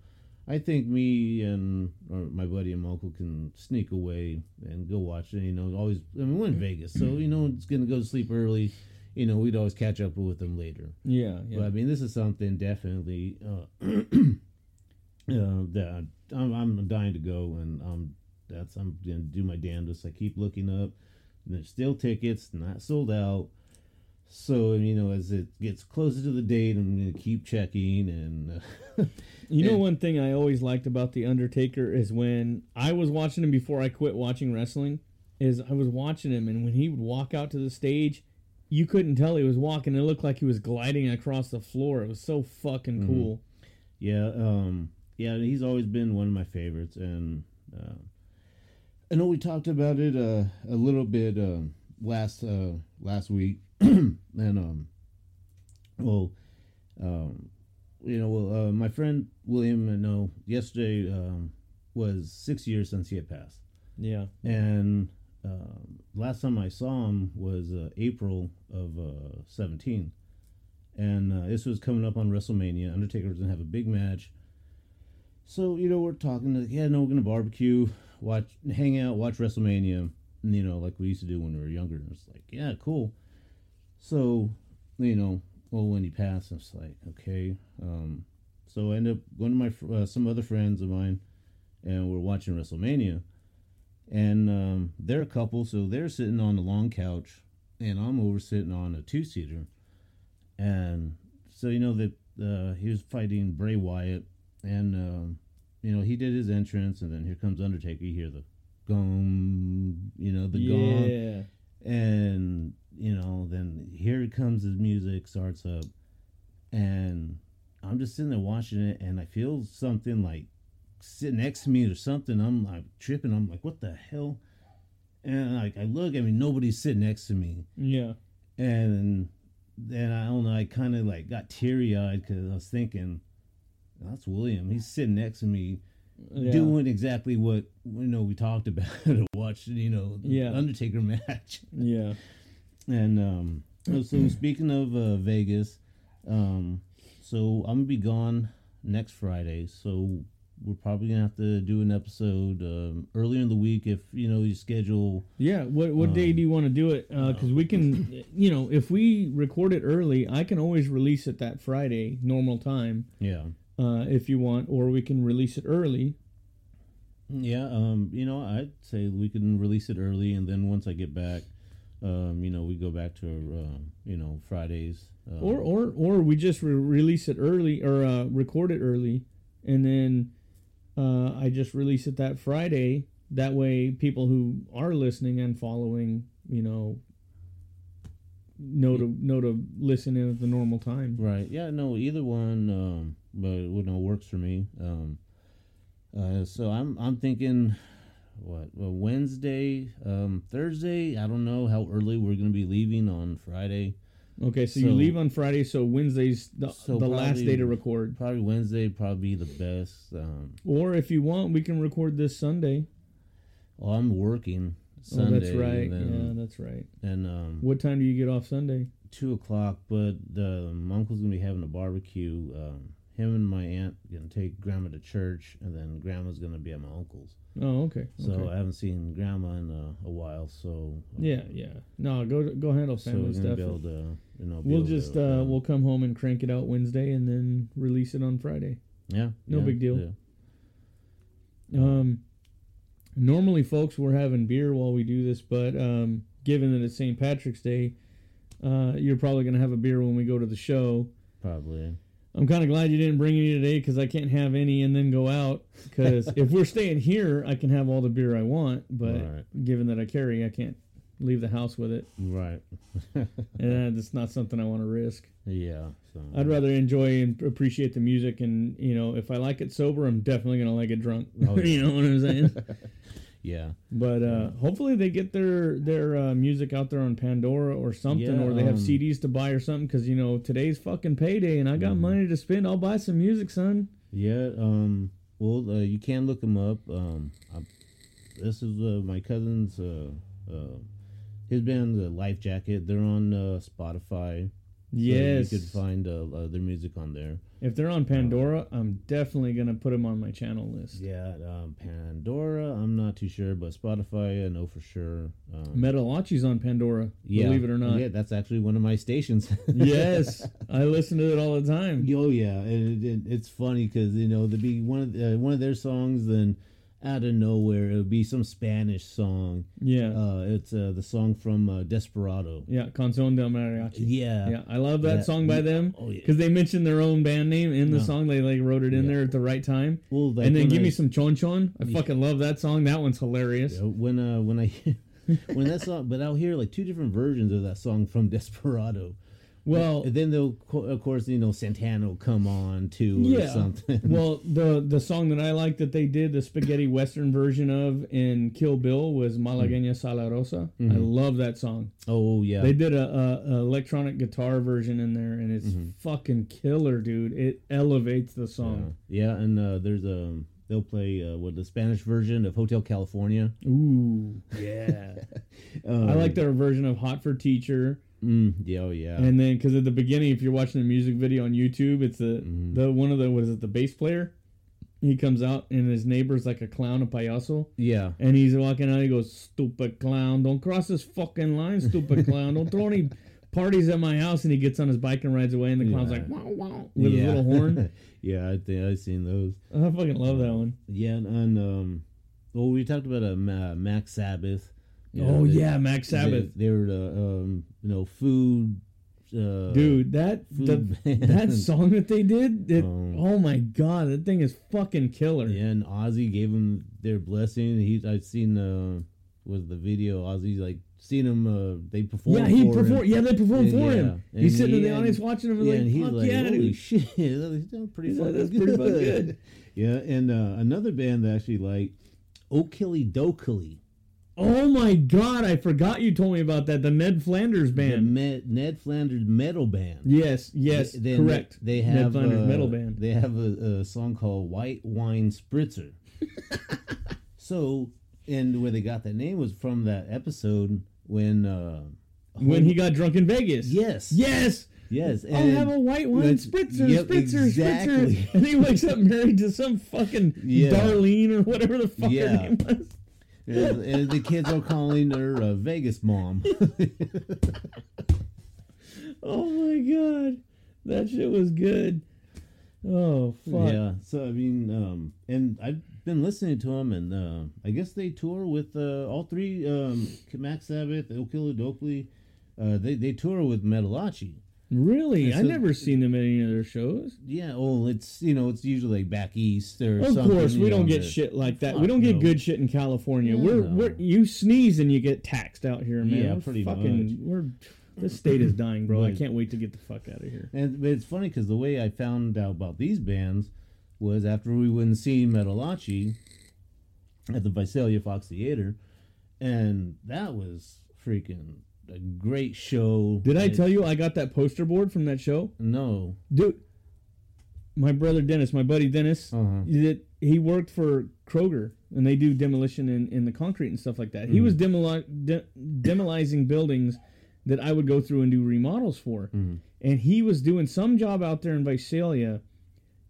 I think me and or my buddy and my uncle can sneak away and go watch it. You know, always. I mean, we're in Vegas, so you know it's gonna go to sleep early. You know, we'd always catch up with them later. Yeah, yeah. But I mean, this is something definitely uh, uh, that I'm, I'm dying to go, and um, that's I'm gonna do my damnedest. I keep looking up, and there's still tickets, not sold out. So you know, as it gets closer to the date, I'm gonna keep checking, and uh, You know, And- one thing I always liked about the Undertaker is when I was watching him before I quit watching wrestling. Is I was watching him, and when he would walk out to the stage, you couldn't tell he was walking. It looked like he was gliding across the floor. It was so fucking Mhm. cool. Yeah, um, yeah, he's always been one of my favorites, and uh, I know we talked about it uh, a little bit uh, last uh, last week, and um, well, um, you know, well, uh, my friend William, I know yesterday um, was six years since he had passed, Yeah, and um, last time I saw him was uh, April of uh, seventeen and uh, this was coming up on WrestleMania. Undertaker was gonna have a big match. So you know we're talking like, yeah, no, we're gonna barbecue, watch, hang out, watch WrestleMania. You know, like we used to do when we were younger. And it's like, yeah, cool. So, you know, well, when he passed, I was like, okay. Um, so I ended up going to my uh, some other friends of mine, and we're watching WrestleMania, and um, they're a couple, so they're sitting on the long couch, and I'm over sitting on a two seater, and so you know that uh, he was fighting Bray Wyatt, and um, you know he did his entrance, and then here comes Undertaker. You hear the gong, you know the gong, and you know then here comes his music starts up and i'm just sitting there watching it and i feel something like sit next to me or something i'm like tripping i'm like what the hell and like i look i mean nobody's sitting next to me Yeah. and then i don't know i kind of like got teary-eyed because i was thinking that's william he's sitting next to me Yeah. doing exactly what you know we talked about to watch you know the Yeah. undertaker match Yeah. and um, so speaking of uh, Vegas, um, so I'm gonna be gone next Friday. So we're probably gonna have to do an episode um, earlier in the week if you know you schedule. Yeah. What what day Um, do you want to do it? Because we can, you know, if we record it early, I can always release it that Friday, normal time, Yeah, uh, if you want, or we can release it early. yeah. Um, you know, I'd say we can release it early, and then once I get back, um, you know, we go back to uh, you know Fridays. Uh, Or or or we just re- release it early or uh, record it early, and then uh, I just release it that Friday. That way, people who are listening and following, you know, know to know to listen in at the normal time. Right. Yeah. No. Either one. Um. But you know, works for me. Um. Uh. So I'm. I'm thinking. What? Well, Wednesday. Um. Thursday. I don't know how early we're gonna be leaving on Friday. Okay, so, you leave on Friday, so Wednesday's the, So the last day to record. Probably Wednesday. Probably the best. Um. Or if you want, we can record this Sunday. Well, I'm working Sunday. oh, that's right. And, yeah, that's right. and um. What time do you get off Sunday? Two o'clock. But the my uncle's gonna be having a barbecue. Um. Him and my aunt gonna take grandma to church, and then grandma's gonna be at my uncle's. Oh, okay. So okay. I haven't seen grandma in a, a while. So uh, yeah, yeah. No, go go handle So family gonna stuff. to, you know, We'll just to, uh, we'll come home and crank it out Wednesday and then release it on Friday. yeah, no yeah, big deal. yeah. Um, normally, folks, we're having beer while we do this, but um, given that it's St. Patrick's Day, uh, you're probably gonna have a beer when we go to the show. Probably. I'm kind of glad you didn't bring any today because I can't have any and then go out. Because if we're staying here, I can have all the beer I want. But Right. given that I carry, I can't leave the house with it, Right. and uh, that's not something I want to risk. yeah. So. I'd rather enjoy and appreciate the music, and you know, if I like it sober, I'm definitely gonna like it drunk. Oh, yeah. you know what I'm saying? Yeah. but uh, hopefully, they get their their uh, music out there on Pandora or something, Yeah, or they have um, CDs to buy or something. Because you know, today's fucking payday, and I got Mhm. money to spend. I'll buy some music, son. Yeah. Um. Well, uh, you can look them up. Um. I, this is uh, my cousin's. Uh. Uh. His band, the Life Jacket. They're on uh, Spotify. So Yes. You could find their music on there. If they're on Pandora, I'm definitely gonna put them on my channel list. Yeah. Um. Pandora. I'm not too sure, but Spotify, I know for sure. Um, Metalachi's on Pandora. yeah. Believe it or not. Yeah, that's actually one of my stations. yes, I listen to it all the time. Oh yeah, and it, it, it's funny because you know there'd be one of the, uh, one of their songs, then out of nowhere it would be some Spanish song. Yeah, Uh, it's uh, the song from uh, Desperado. yeah. Canción del Mariachi. Yeah, Yeah, I love that That- song by them Oh yeah. because they mentioned their own band name in the No. song. They like wrote it in Yeah. there at the right time. Well, like and then give I- me some chon chon. I Yeah. fucking love that song. That one's hilarious. When uh when I when that song, but I'll hear like two different versions of that song from Desperado. Well, and then they'll of course you know Santana will come on too or Yeah. something. well, the the song that I like that they did the spaghetti western version of in Kill Bill was Malagueña Salerosa. I Mhm. love that song. oh yeah, They did a, a, a electronic guitar version in there, and it's Mhm. fucking killer, dude. It elevates the song. yeah, and uh, there's a they'll play uh, what the Spanish version of Hotel California. Ooh, yeah. Um, I like their version of Hot for Teacher. Mm, yeah, oh yeah. And then, because at the beginning, if you're watching the music video on YouTube, it's the Mhm. the one of the what is it, the bass player? He comes out and his neighbor's like a clown, a payaso, yeah. and he's walking out. He goes, "Stupid clown! Don't cross this fucking line, stupid clown! Don't throw any parties at my house and he gets on his bike and rides away and the clown's Yeah. like wow wow with his little horn. yeah, I think I've seen those. I fucking love that one. Yeah, and, and um, well, we talked about a uh, Max Sabbath. You know, oh they- yeah, Max Sabbath. They, they were the um, you know, food. Uh, Dude, that the, that song that they did, it, Um, oh my god, that thing is fucking killer. Yeah, and Ozzy gave them their blessing. He, I've seen uh, was the video. Ozzy like seen him. Uh, they performed. Yeah, he for him. performed. Yeah, they performed And, for yeah, him. and He's sitting he in the audience watching him. Yeah, like, and he's fuck like, yeah, "Holy dude." shit, he's doing pretty fucking "That's pretty good." yeah, and uh, another band that I actually like, Okilly Dokilly. Oh my god, I forgot you told me about that. The Ned Flanders band. Me- Ned Flanders metal band. yes, yes, They- then correct. They Ned have Flanders uh, metal band. They have a, a song called "White Wine Spritzer." so, and where they got that name was from that episode when uh, when he got drunk in Vegas. yes Yes. yes I'll have a white wine spritzer, yep, spritzer, exactly. spritzer. And he wakes up married to some fucking Yeah. Darlene or whatever the fuck Yeah. her name was. And, and the kids are calling her uh, Vegas mom. Oh my god. That shit was good. Oh fuck. Yeah. So I mean, um, and I've been listening to them, and uh, I guess they tour with uh, all three um, Max Sabbath, Okilly Dokilly. Uh, they they tour with Metalachi. Really? Yeah, I never seen them at any of their shows. Yeah. Oh, it's you know it's usually like back east or Of course, we don't know, get shit like that. we don't get good shit in California. Yeah, we're we're you sneeze and you get taxed out here, man. Yeah, We're pretty fucking, much. We're this state is dying, bro. I can't wait to get the fuck out of here. And but it's funny because the way I found out about these bands was after we went and see Metalachi at the Visalia Fox Theater, and that was freaking a great show. Did I tell you I got that poster board from that show? No. Dude, my brother Dennis, my buddy Dennis, Uh-huh. that he worked for Kroger and they do demolition in, in the concrete and stuff like that. Mm-hmm. He was demoli- de- demolizing buildings that I would go through and do remodels for. Mm-hmm. And he was doing some job out there in Visalia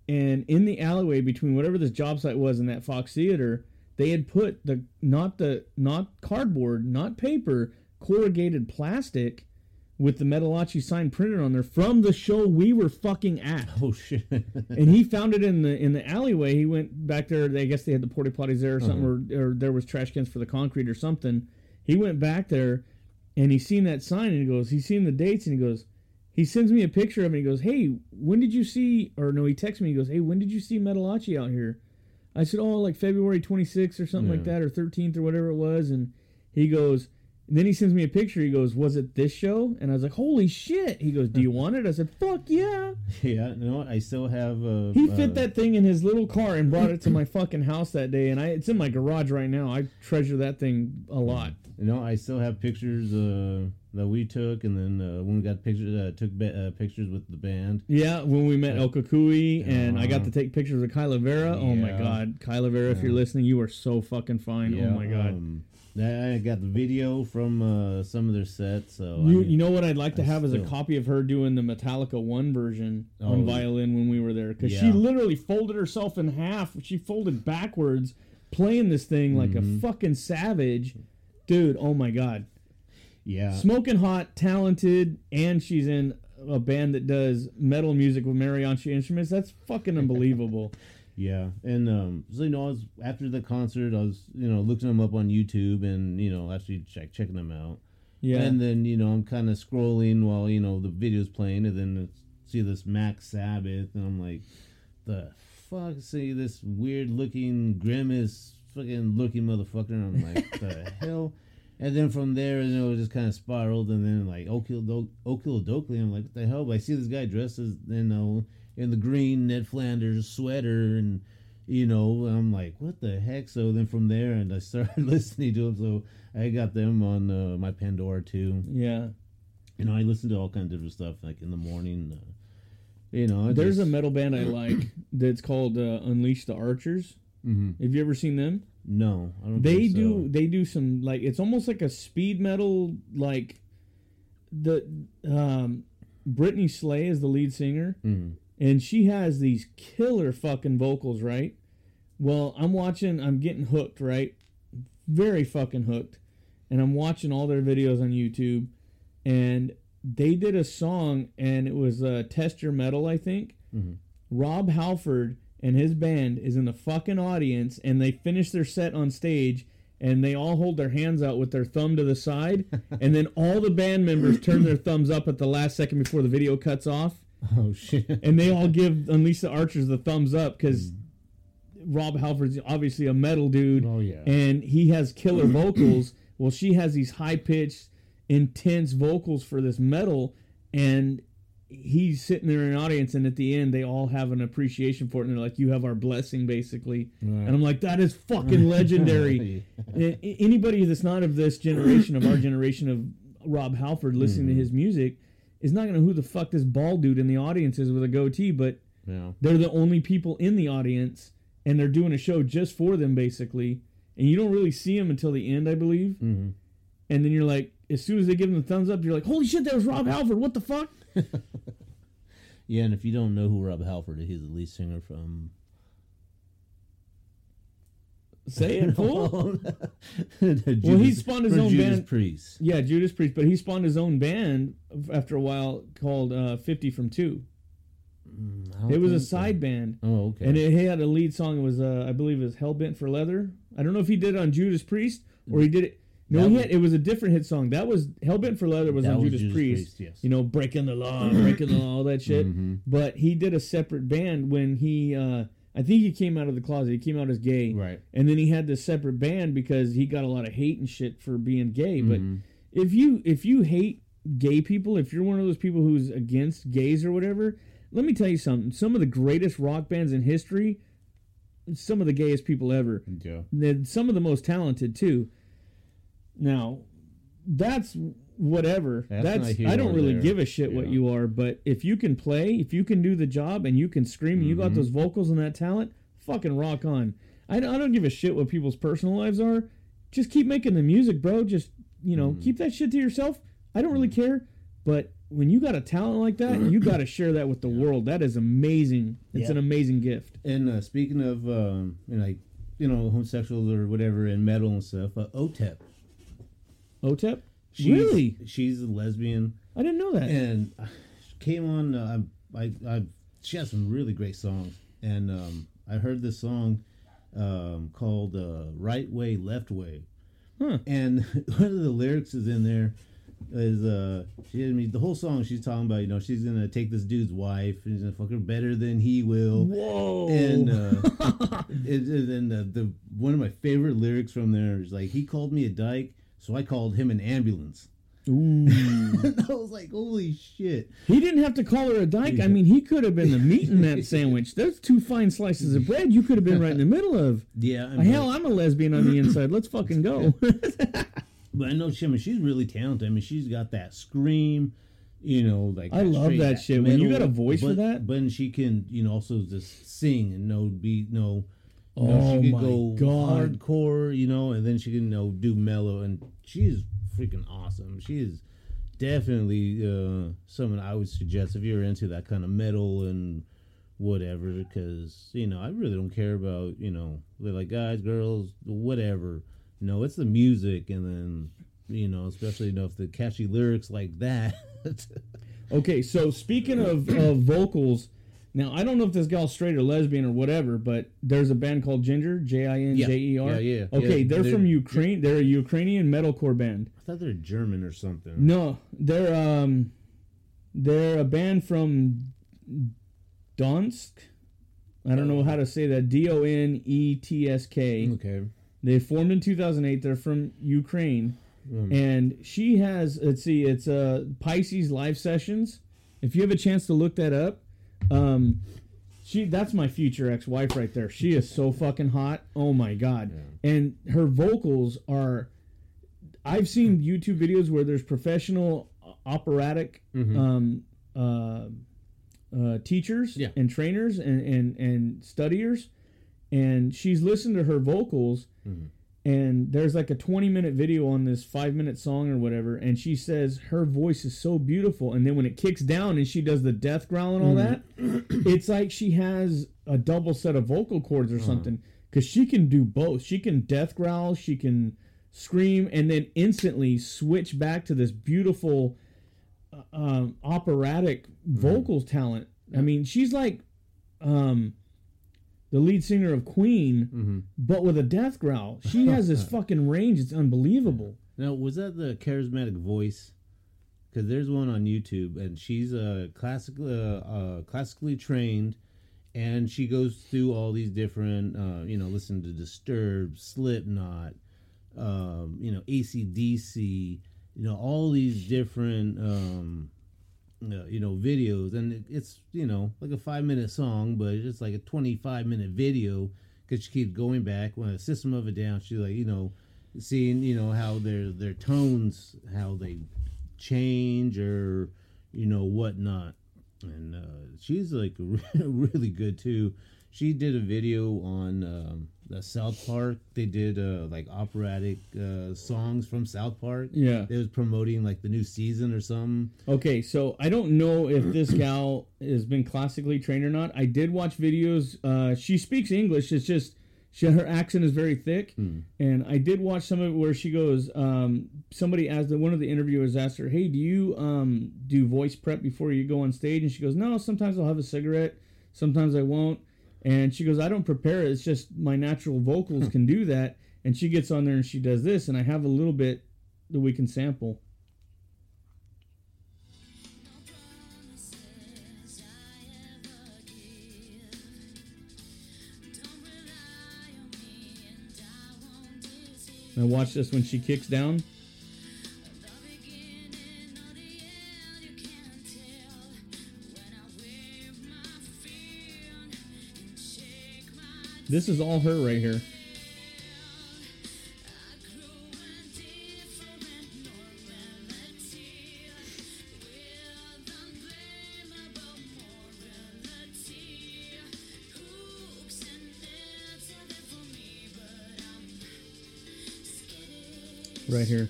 and in the alleyway between whatever this job site was and that Fox Theater, they had put the not the not cardboard, not paper, corrugated plastic with the Metalachi sign printed on there from the show we were fucking at. Oh shit. and he found it in the in the alleyway. He went back there. I guess they had the porta potties there or something, uh-huh. or, or there was trash cans for the concrete or something. He went back there, and he seen that sign, and he goes, he seen the dates, and he goes, he sends me a picture of it. And he goes, hey, when did you see? Or no, he texts me. He goes, hey, when did you see Metalachi out here? I said, oh, like February 26th or something like that, or 13th or whatever it was. And he goes. And then he sends me a picture. He goes, "Was it this show?" And I was like, "Holy shit!" He goes, "Do you want it?" I said, "Fuck yeah!" yeah. No, I still have. Uh, He uh, fit that thing in his little car and brought it to my fucking house that day, and I it's in my garage right now. I treasure that thing a lot. You know, I still have pictures uh, that we took, and then uh, when we got pictures, uh, took ba- uh, pictures with the band. Yeah, when we met El Kukui and I got Uh-huh. to take pictures of Kyla Vera. Oh my god, Kyla Vera, if you're listening, you are so fucking fine. oh my god. Um, I got the video from uh, some of their sets. So I you, mean, you know what I'd like to I have is a copy of her doing the Metallica one version on Oh. violin when we were there because she literally folded herself in half. She folded backwards, playing this thing like Mm-hmm. a fucking savage, dude. Oh my god. yeah, Smoking hot, talented, and she's in a band that does metal music with mariachi instruments. That's fucking unbelievable. Yeah, and um, so you know, I was after the concert, I was you know looking them up on YouTube and you know actually check, checking them out. Yeah. And then you know I'm kind of scrolling while you know the video's playing, and then see this Max Sabbath, and I'm like, the fuck? See this weird looking grimace, fucking looking motherfucker. And I'm like, the hell. And then from there, you know, it just kind of spiraled, and then like Okill I'm like, what the hell? But I see this guy dressed as you know in the green Ned Flanders sweater, and you know, I'm like, what the heck? So then from there, and I started listening to them. So I got them on uh, my Pandora too. yeah. You know, I listen to all kinds of different stuff, like in the morning. Uh, you know, I There's a metal band I like that's called uh, Unleash the Archers. Mhm. Have you ever seen them? No, I don't. They so. do they do some like it's almost like a speed metal like the um Brittney Slayes is the lead singer Mhm. And she has these killer fucking vocals, right? Well, I'm watching I'm getting hooked, right? Very fucking hooked. And I'm watching all their videos on YouTube and they did a song and it was uh, Test Your Metal, I think. Rob Halford and his band is in the fucking audience and they finish their set on stage and they all hold their hands out with their thumb to the side and then all the band members turn their thumbs up at the last second before the video cuts off Oh shit. and they all give Unleash the Archers the thumbs up because mm. Rob Halford's obviously a metal dude. Oh, yeah. and he has killer vocals. Well, she has these high pitched, intense vocals for this metal, and he's sitting there in an audience, and at the end, they all have an appreciation for it, and they're like, "You have our blessing," basically. And I'm like, "That is fucking legendary." A- Anybody that's not of this generation, of our generation of Rob Halford, listening to mm-hmm. his music, is not gonna know who the fuck this bald dude in the audience is with a goatee, but Yeah. they're the only people in the audience and they're doing a show just for them basically and you don't really see them until the end i believe Mhm. and then you're like as soon as they give them the thumbs up you're like holy shit that was rob halford what the fuck Yeah, and if you don't know who Rob Halford is, he's the lead singer from say it fool well, Well, he spawned his own Judas band- Priest. yeah judas priest but he spawned his own band after a while called uh, 50 from 2 I it was a think so. side band Oh, okay. and it had a lead song it was uh, i believe it was hellbent for leather i don't know if he did it on judas priest or he did it no That he had, it was a different hit song that was hellbent for leather was on was judas, Judas priest Priest, yes. you know breaking the law breaking the law all that shit Mhm. but he did a separate band when he uh i think he came out of the closet he came out as gay Right. and then he had this separate band because he got a lot of hate and shit for being gay but Mhm. if you if you hate gay people if you're one of those people who's against gays or whatever let me tell you something some of the greatest rock bands in history some of the gayest people ever Yeah. some of the most talented too now that's whatever. That's that's, i don't really there. give a shit what you are but if you can play if you can do the job and you can scream you Mm-hmm. got those vocals and that talent fucking rock on. I don't, I don't give a shit what people's personal lives are. Just keep making the music bro. Just you know Mm-hmm. keep that shit to yourself. I don't really care but when you got a talent like that you got to share that with the world. That is amazing. It's Yeah. an amazing gift. And uh, speaking of, um, you know, like, you know, homosexuals or whatever and metal and stuff, uh, OTEP. otep She's, really She's a lesbian. i didn't know that and she came on. Uh, I, I, she has some really great songs, and um, I heard this song um, called uh, "Right Way, Left Way," Huh. and one of the lyrics is in there is uh, she. I mean, the whole song she's talking about. You know, she's gonna take this dude's wife and she's gonna fuck her better than he will. whoa And uh, and, and then the, the one of my favorite lyrics from there is like, "He called me a dyke, so I called him an ambulance." Ooh. I was like, "Holy shit!" He didn't have to call her a dyke. I mean, he could have been the meat in that sandwich. There's two fine slices of bread you could have been right in the middle of. Yeah, I Hell, I'm a lesbian on the inside. Let's fucking go. But I know she, I mean, she's really talented. I mean, she's got that scream, you know, like I love that shit. When you got a voice for that? but she can, you know, also just sing and no beat, no. You Oh know, she my could go God. hardcore, you know, and then she can, you know, do mellow, and she's freaking awesome. She is definitely uh, someone I would suggest if you're into that kind of metal and whatever, because you know I really don't care about you know they're like guys, girls, whatever. No, it's the music, and then you know, especially you know if the catchy lyrics like that. okay, so speaking of, of vocals, now I don't know if this gal's straight or lesbian or whatever, but there's a band called Jinjer, J I N J E R. Yeah, yeah. Okay, Yeah, they're, they're- from Ukraine. They're a Ukrainian metalcore band. I thought they're German or something. No, they're um, they're a band from Donsk. I don't know how to say that. D O N E T S K. Okay. They formed in 2008. They're from Ukraine, Mm. and she has. Let's see. It's uh Pisces live sessions. If you have a chance to look that up, um, she that's my future ex-wife right there. She is so fucking hot. Oh my god. And her vocals are. I've seen YouTube videos where there's professional operatic um, uh, uh, teachers Yeah. and trainers and, and, and studiers, and she's listened to her vocals. And there's like a 20 minute video on this five minute song or whatever, and she says her voice is so beautiful. And then when it kicks down and she does the death growl and all that, it's like she has a double set of vocal cords or something because she can do both. She can death growl, she can scream, and then instantly switch back to this beautiful, uh, uh, um, operatic vocal talent. I mean, she's like um, the lead singer of Queen, Mm-hmm. but with a death growl. She has this fucking range. It's unbelievable. Now, was that the charismatic voice? Because there's one on YouTube, and she's a classically uh, uh, classically trained, and she goes through all these different, uh, you know, listen to Disturbed, Slipknot, um, you know, ACDC, you know, all these different, um, uh, you know, videos, and it, it's you know like a five minute song, but it's like a twenty five minute video because she keeps going back. When a System of a Down, she's like, you know, seeing you know how their their tones how they change or you know whatnot. And uh, she's like really good too. She did a video on um, the south park they did uh, like operatic uh, songs from south park Yeah. they was promoting like the new season or something Okay, so I don't know if this gal has been classically trained or not. I did watch videos. Uh, she speaks English. It's just she, her accent is very thick, and I did watch some of it where she goes. Um, somebody asked one of the interviewers asked her, "Hey, do you um, do voice prep before you go on stage?" And she goes, "No. Sometimes I'll have a cigarette. Sometimes I won't." And she goes, "I don't prepare it. It's just my natural vocals hmm. can do that." And she gets on there and she does this, and I have a little bit that we can sample. Now watch this when she kicks down. This is all her right here. Right here.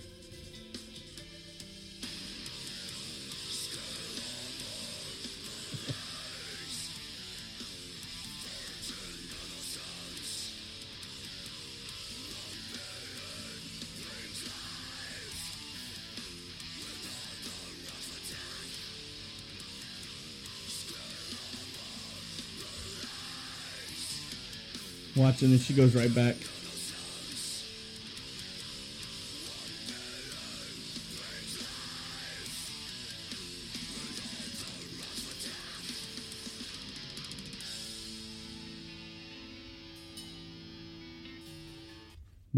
And then she goes right back.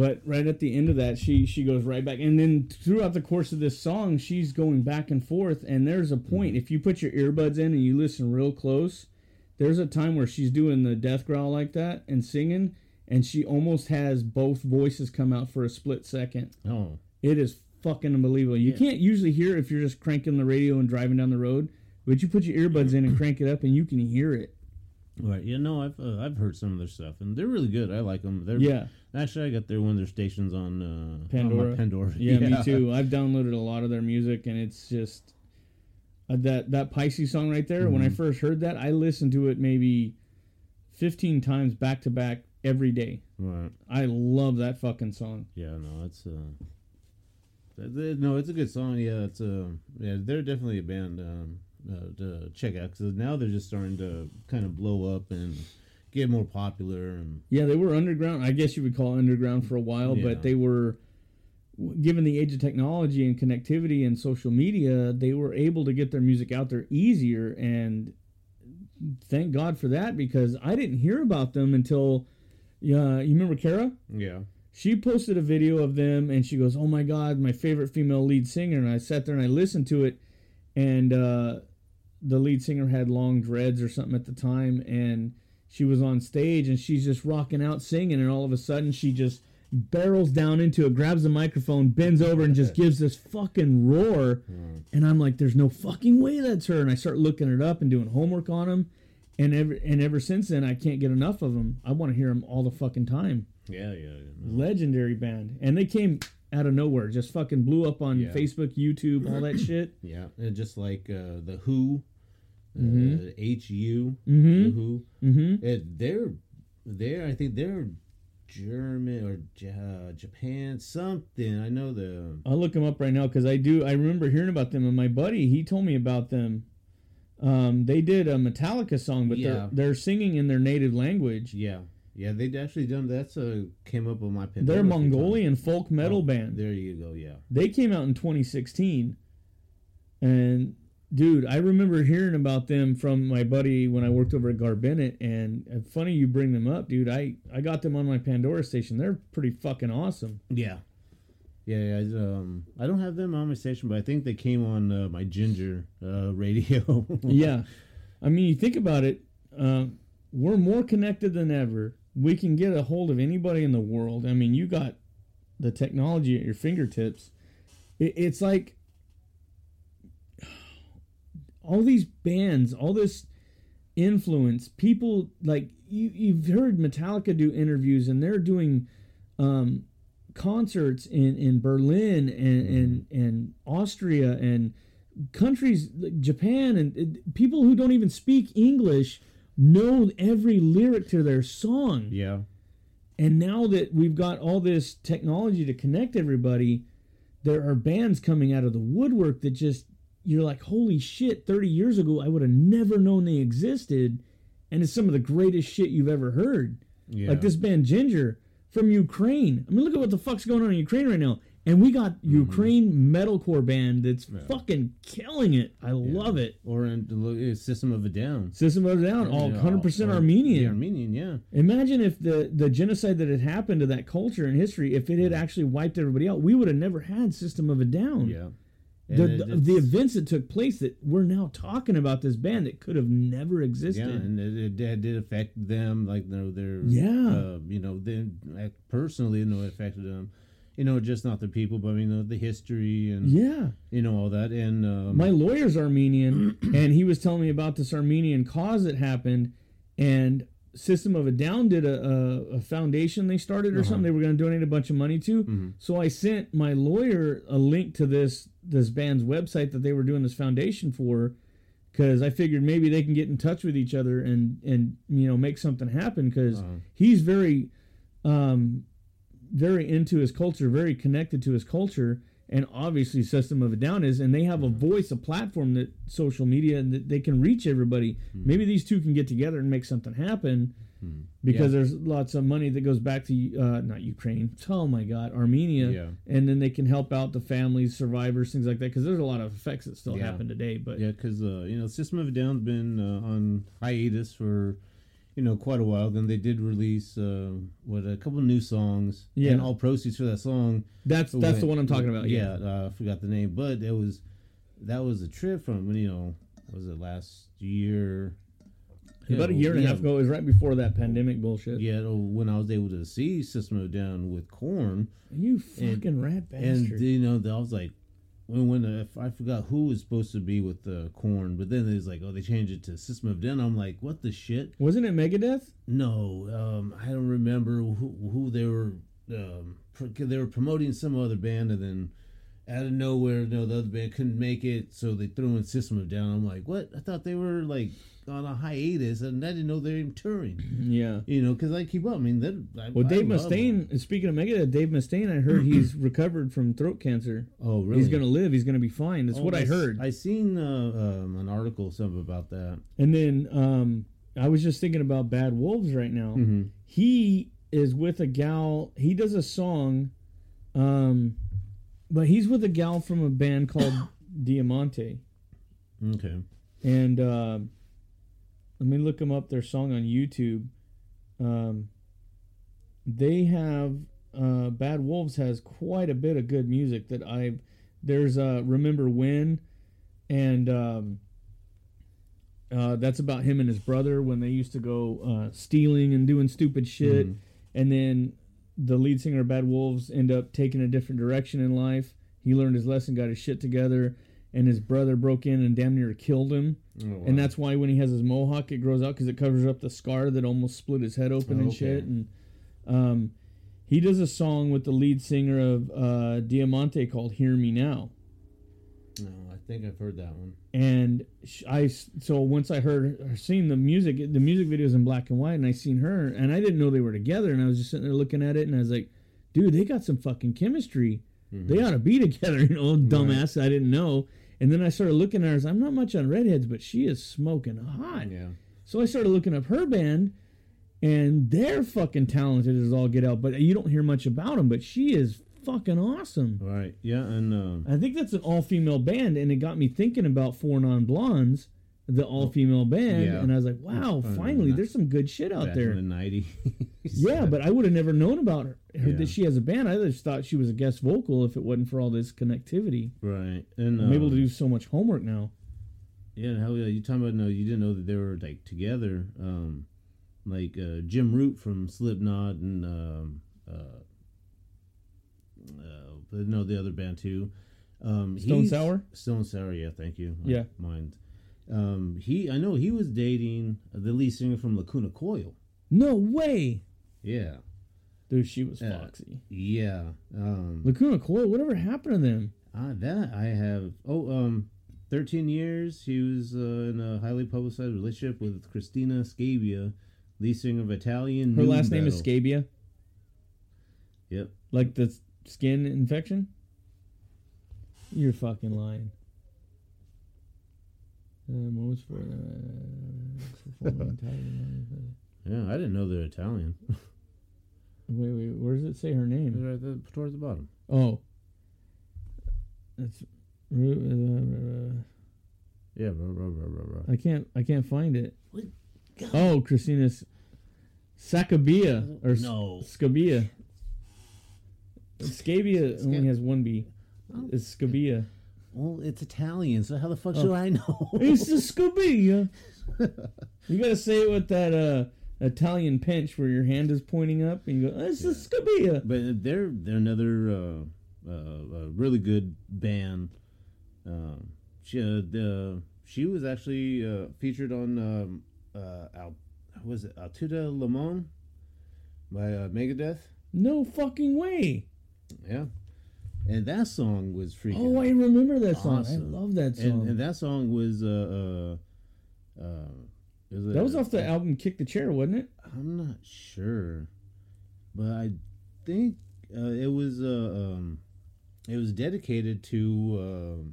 But right at the end of that, she she goes right back, and then throughout the course of this song, she's going back and forth. And there's a point if you put your earbuds in and you listen real close, there's a time where she's doing the death growl like that and singing, and she almost has both voices come out for a split second. oh It is fucking unbelievable. You can't usually hear if you're just cranking the radio and driving down the road, but you put your earbuds in and crank it up, and you can hear it. right you know i've uh, i've heard some of their stuff and they're really good i like them they're Yeah. actually i got their one of their stations on uh on my Pandora. pandora Yeah, me too. I've downloaded a lot of their music, and it's just uh, that that Pisces song right there. When I first heard that, I listened to it maybe fifteen times back to back every day. right I love that fucking song. Yeah, no, it's uh, no, it's a good song. Yeah, it's uh, yeah, they're definitely a band um, uh, to check out because now they're just starting to kind of blow up and get more popular and Yeah, they were underground. I guess you would call it underground for a while, Yeah. but they were given the age of technology and connectivity and social media, they were able to get their music out there easier. And thank God for that because I didn't hear about them until yeah, you remember Kara? yeah, She posted a video of them and she goes, "Oh my god, my favorite female lead singer." And I sat there and I listened to it. And uh the lead singer had long dreads or something at the time. And she was on stage and she's just rocking out singing. And all of a sudden she just barrels down into it grabs the microphone bends over and just gives this fucking roar. And i'm like there's no fucking way that's her. And i start looking it up and doing homework on them and ever and ever since then i can't get enough of them i want to hear them all the fucking time. Yeah, yeah. yeah, no. legendary band. And they came out of nowhere just fucking blew up on Yeah. facebook youtube all that shit. Yeah, and just like uh, the HU, uh, H U, Mhm. the HU, mm-hmm. They're they're I think they're German or Ja- Japan something. I know the I'll look them up right now because I do. I remember hearing about them, and my buddy he told me about them. Um, they did a Metallica song, but Yeah. they're they're singing in their native language. yeah yeah they'd actually done that's a came up on my Pandora They're a. Mongolian folk metal Oh, band. There you go. Yeah. They came out in 2016, and dude, I remember hearing about them from my buddy when I worked over at Garbenet. And uh, funny you bring them up, dude. I I got them on my Pandora station. They're pretty fucking awesome. Yeah. Yeah, yeah, I, um, I don't have them on my station, but I think they came on uh, my Jinjer uh, radio. yeah, I mean, you think about it. Um, we're more connected than ever. We can get a hold of anybody in the world. I mean, you got the technology at your fingertips. It, it's like all these bands, all this influence. People like you. You've heard Metallica do interviews, and they're doing um, concerts in in Berlin and and and Austria and countries like Japan and uh, people who don't even speak English know every lyric to their song. yeah. And now that we've got all this technology to connect everybody, there are bands coming out of the woodwork that just you're like, holy shit! Thirty years ago, I would have never known they existed, and it's some of the greatest shit you've ever heard. Yeah. Like this band Jinjer from Ukraine. I mean, look at what the fuck's going on in Ukraine right now. And we got mm-hmm. Ukraine metalcore band that's fucking killing it. I love it. Or in the uh, System of a Down. System of a Down, all Yeah, 100% or- Armenian. Yeah, Armenian, yeah. Imagine if the, the genocide that had happened to that culture and history, if it had mm. actually wiped everybody out, we would have never had System of a Down. Yeah. The, it- the, events that took place that we're now talking about this band that could have never existed. Yeah, and it, it did- affect them, like you know, their Yeah. uh, you know, then personally, you know, it affected them. You know, just not the people, but you know, the history and yeah. you know all that. And um, My lawyer's Armenian, and he was telling me about this Armenian cause that happened, and System of a Down did a, a, a foundation they started or uh-huh. something. They were going to donate a bunch of money to. Mm-hmm. So I sent my lawyer a link to this this band's website that they were doing this foundation for, because I figured maybe they can get in touch with each other and and you know make something happen. Because uh-huh. he's very, um, very into his culture, very connected to his culture, and obviously System of a Down is, and they have a voice, a platform that social media and that they can reach everybody. Maybe these two can get together and make something happen. Because there's lots of money that goes back to uh, not Ukraine. Oh my God, Armenia, Yeah. and then they can help out the families, survivors, things like that. Because there's a lot of effects that still Yeah. happen today. But Yeah, because uh, you know, System of a Down's been uh, on hiatus for you know quite a while. Then they did release uh, what a couple new songs. Yeah. and all proceeds for that song. that's that's the one I'm talking about. Yeah, uh, I forgot the name, but it was that was a trip from you know was it last year? about a Yeah, year and a yeah, half ago. It was right before that pandemic bullshit. Yeah, oh, when I was able to see System of Down with Korn, You fucking rat bastard! and you know I was like. When, when uh, I forgot who was supposed to be with the Korn, but then it's like, oh, they changed it to System of Down. I'm like, what the shit? Wasn't it Megadeth? No, um, I don't remember who, who they were. Um, pr- they were promoting some other band, and then out of nowhere, no, the other band couldn't make it, so they threw in System of Down. I'm like, what? I thought they were like on a hiatus, and I didn't know they're even touring. Yeah. You know, because I keep up. I mean, I, Well, I Dave love them. Mustaine. Speaking of Megadeth, Dave Mustaine, I heard he's recovered from throat cancer. Oh, really? He's gonna live. He's gonna be fine. That's Oh, I heard. I seen uh, um, an article something about that. And then um, I was just thinking about Bad Wolves right now. Mm-hmm. He is with a gal. He does a song, um, but he's with a gal from a band called Diamante. Okay. And uh, let me look them up. Their song on YouTube. Um, they have uh, Bad Wolves has quite a bit of good music that I. There's uh, Remember When, and um, uh, that's about him and his brother when they used to go uh, stealing and doing stupid shit, and then the lead singer of Bad Wolves end up taking a different direction in life. He learned his lesson, got his shit together, and his brother broke in and damn near killed him. Oh, And that's why when he has his mohawk, it grows out because it covers up the scar that almost split his head open Oh, and okay. shit. And um, he does a song with the lead singer of uh, Diamante called "Hear Me Now." No, I think I've heard that one. and I so once I heard her seen the music, the music video was in black and white, and I seen her, and I didn't know they were together, and I was just sitting there looking at it, and I was like, dude, they got some fucking chemistry. They ought to be together, you know, dumbass. I didn't know, and then I started looking at her. I'm not much on redheads, but she is smoking hot. Yeah. So I started looking up her band, and they're fucking talented as all get out. But you don't hear much about them. But she is fucking awesome. Right. Yeah, and uh, I think that's an all female band, and it got me thinking about Four Non Blondes, the all female band, Yeah. and I was like, wow, finally, there's some good shit out there. in the '90s. Yeah, but I would have never known about her, her Yeah. that she has a band. I just thought she was a guest vocal if it wasn't for all this connectivity. right. And I'm able um, to do so much homework now. Yeah, hell yeah. You talking about no? You didn't know that they were like together. Um, like uh, Jim Root from Slipknot and um, uh, uh, but no, the other band too. Um, Stone Sour? Stone Sour. Yeah, thank you. Yeah. mind. Um, he, I know he was dating the lead singer from Lacuna Coil. No way, Yeah, dude. She was Yeah. foxy. yeah. Um, Lacuna Coil. Whatever happened to them? Ah, that I have. Oh, um, thirteen years. He was uh, in a highly publicized relationship with Christina Scabia, lead singer of Italian. Her last name is. Scabia, Yep. like the skin infection. You're fucking lying. Uh, moments for, uh, Italian- Yeah, I didn't know they're Italian. wait, wait. Where does it say her name? They're right there towards the bottom. Oh, it's. Uh, Yeah, bro, bro, bro, bro, bro. I can't. I can't find it. What? Oh, Christina's Sacabia or S- No. Scabia. Scabia only has one B. Oh. It's Scabia. Well, it's Italian, so how the fuck Oh. should I know? It's the Scabia. You gotta say it with that uh, Italian pinch where your hand is pointing up and you go, "It's the Scabia." but they're they're another uh, uh, really good band. Um, she uh, the she was actually uh, featured on um, uh, Al, was it À Tout le Monde by uh, Megadeth. No fucking way. Yeah, and that song was freaking. Oh, I remember that song. Awesome. I love that song. and, and that song was uh uh, uh was that was off the album "Kick the Chair," wasn't it? I'm not sure, but I think uh, it was uh, um, it was dedicated to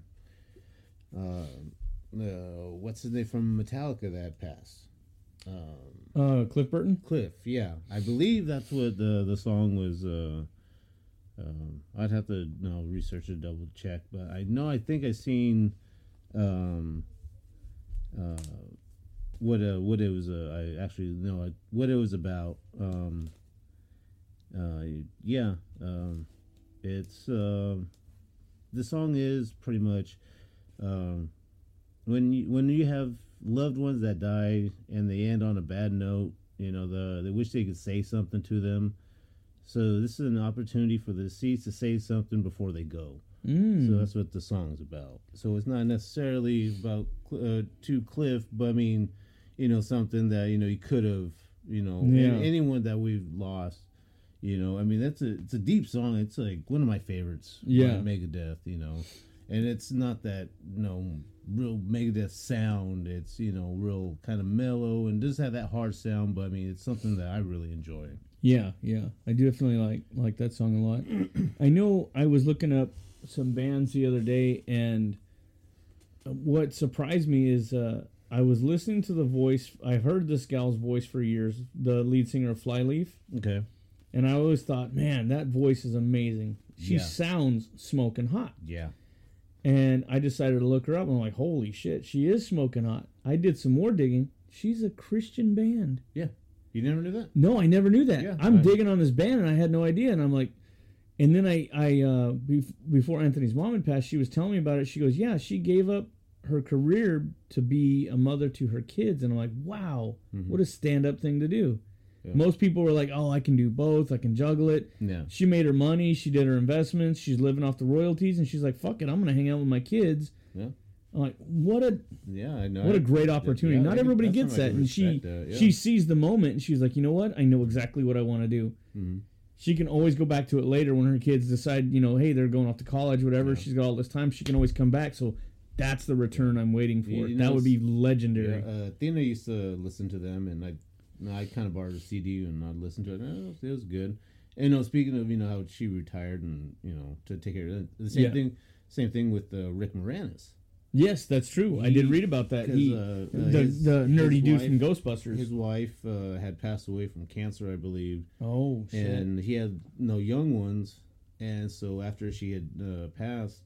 um uh, uh, what's his name from Metallica that passed. Um, Uh, Cliff Burton. Cliff, yeah, I believe that's what the the song was. Uh, um, I'd have to you know, research it, double check, but I know I think I seen um, uh, what uh, what it was. Uh, I actually know what it was about. Um, uh, yeah, um, it's um the song is pretty much um, when you when you have loved ones that die and they end on a bad note. You know, the they wish they could say something to them. So this is an opportunity for the deceased to say something before they go. Mm. So that's what the song's about. So it's not necessarily about uh, to Cliff, but I mean, you know, something that you know he could have, you know, Yeah. anyone that we've lost. You know, I mean, that's a it's a deep song. It's like one of my favorites. Yeah. Megadeth. You know, and it's not that you know real Megadeth sound. It's you know real kind of mellow and does have that hard sound. But I mean, it's something that I really enjoy. Yeah, yeah, I definitely like like that song a lot. I know I was looking up some bands the other day, and what surprised me is uh, I was listening to the voice. I heard this gal's voice for years, the lead singer of Flyleaf, Okay. and I always thought, man, that voice is amazing. She Yeah. sounds smoking hot. Yeah. And I decided to look her up. And I'm like, holy shit, she is smoking hot. I did some more digging. She's a Christian band. Yeah. You never knew that. No, I never knew that. Yeah, I'm I- digging on this band, and I had no idea. And I'm like, and then I, I, uh, before Anthony's mom had passed, she was telling me about it. She goes, "Yeah, she gave up her career to be a mother to her kids." And I'm like, "Wow, what a stand-up thing to do." Yeah. Most people were like, "Oh, I can do both. I can juggle it." Yeah. She made her money. She did her investments. She's living off the royalties, and she's like, "Fuck it, I'm gonna hang out with my kids." Yeah. I'm like, "What a Yeah, I know. what a great opportunity. yeah, Not everybody gets that. And she that, yeah. she sees the moment and she's like, you know what? I know exactly what I want to do. Mhm. She can always go back to it later when her kids decide, you know, hey, they're going off to college, whatever. She's got all this time. She can always come back. So that's the return I'm waiting for. You- that would be Yeah, legendary. uh, Athena used to listen to them, and I, I kind of borrowed a CD and I listened to it. And it, was, good. And you know, speaking of you know how she retired and you know to take care of it, the same Yeah. thing. Same thing with uh, Rick Moranis. Yes, that's true. I did read about that. He, uh, uh, the, his- the nerdy dude from Ghostbusters. His wife uh, had passed away from cancer, I believe, oh shit! and he had no young ones. And so after she had uh, passed,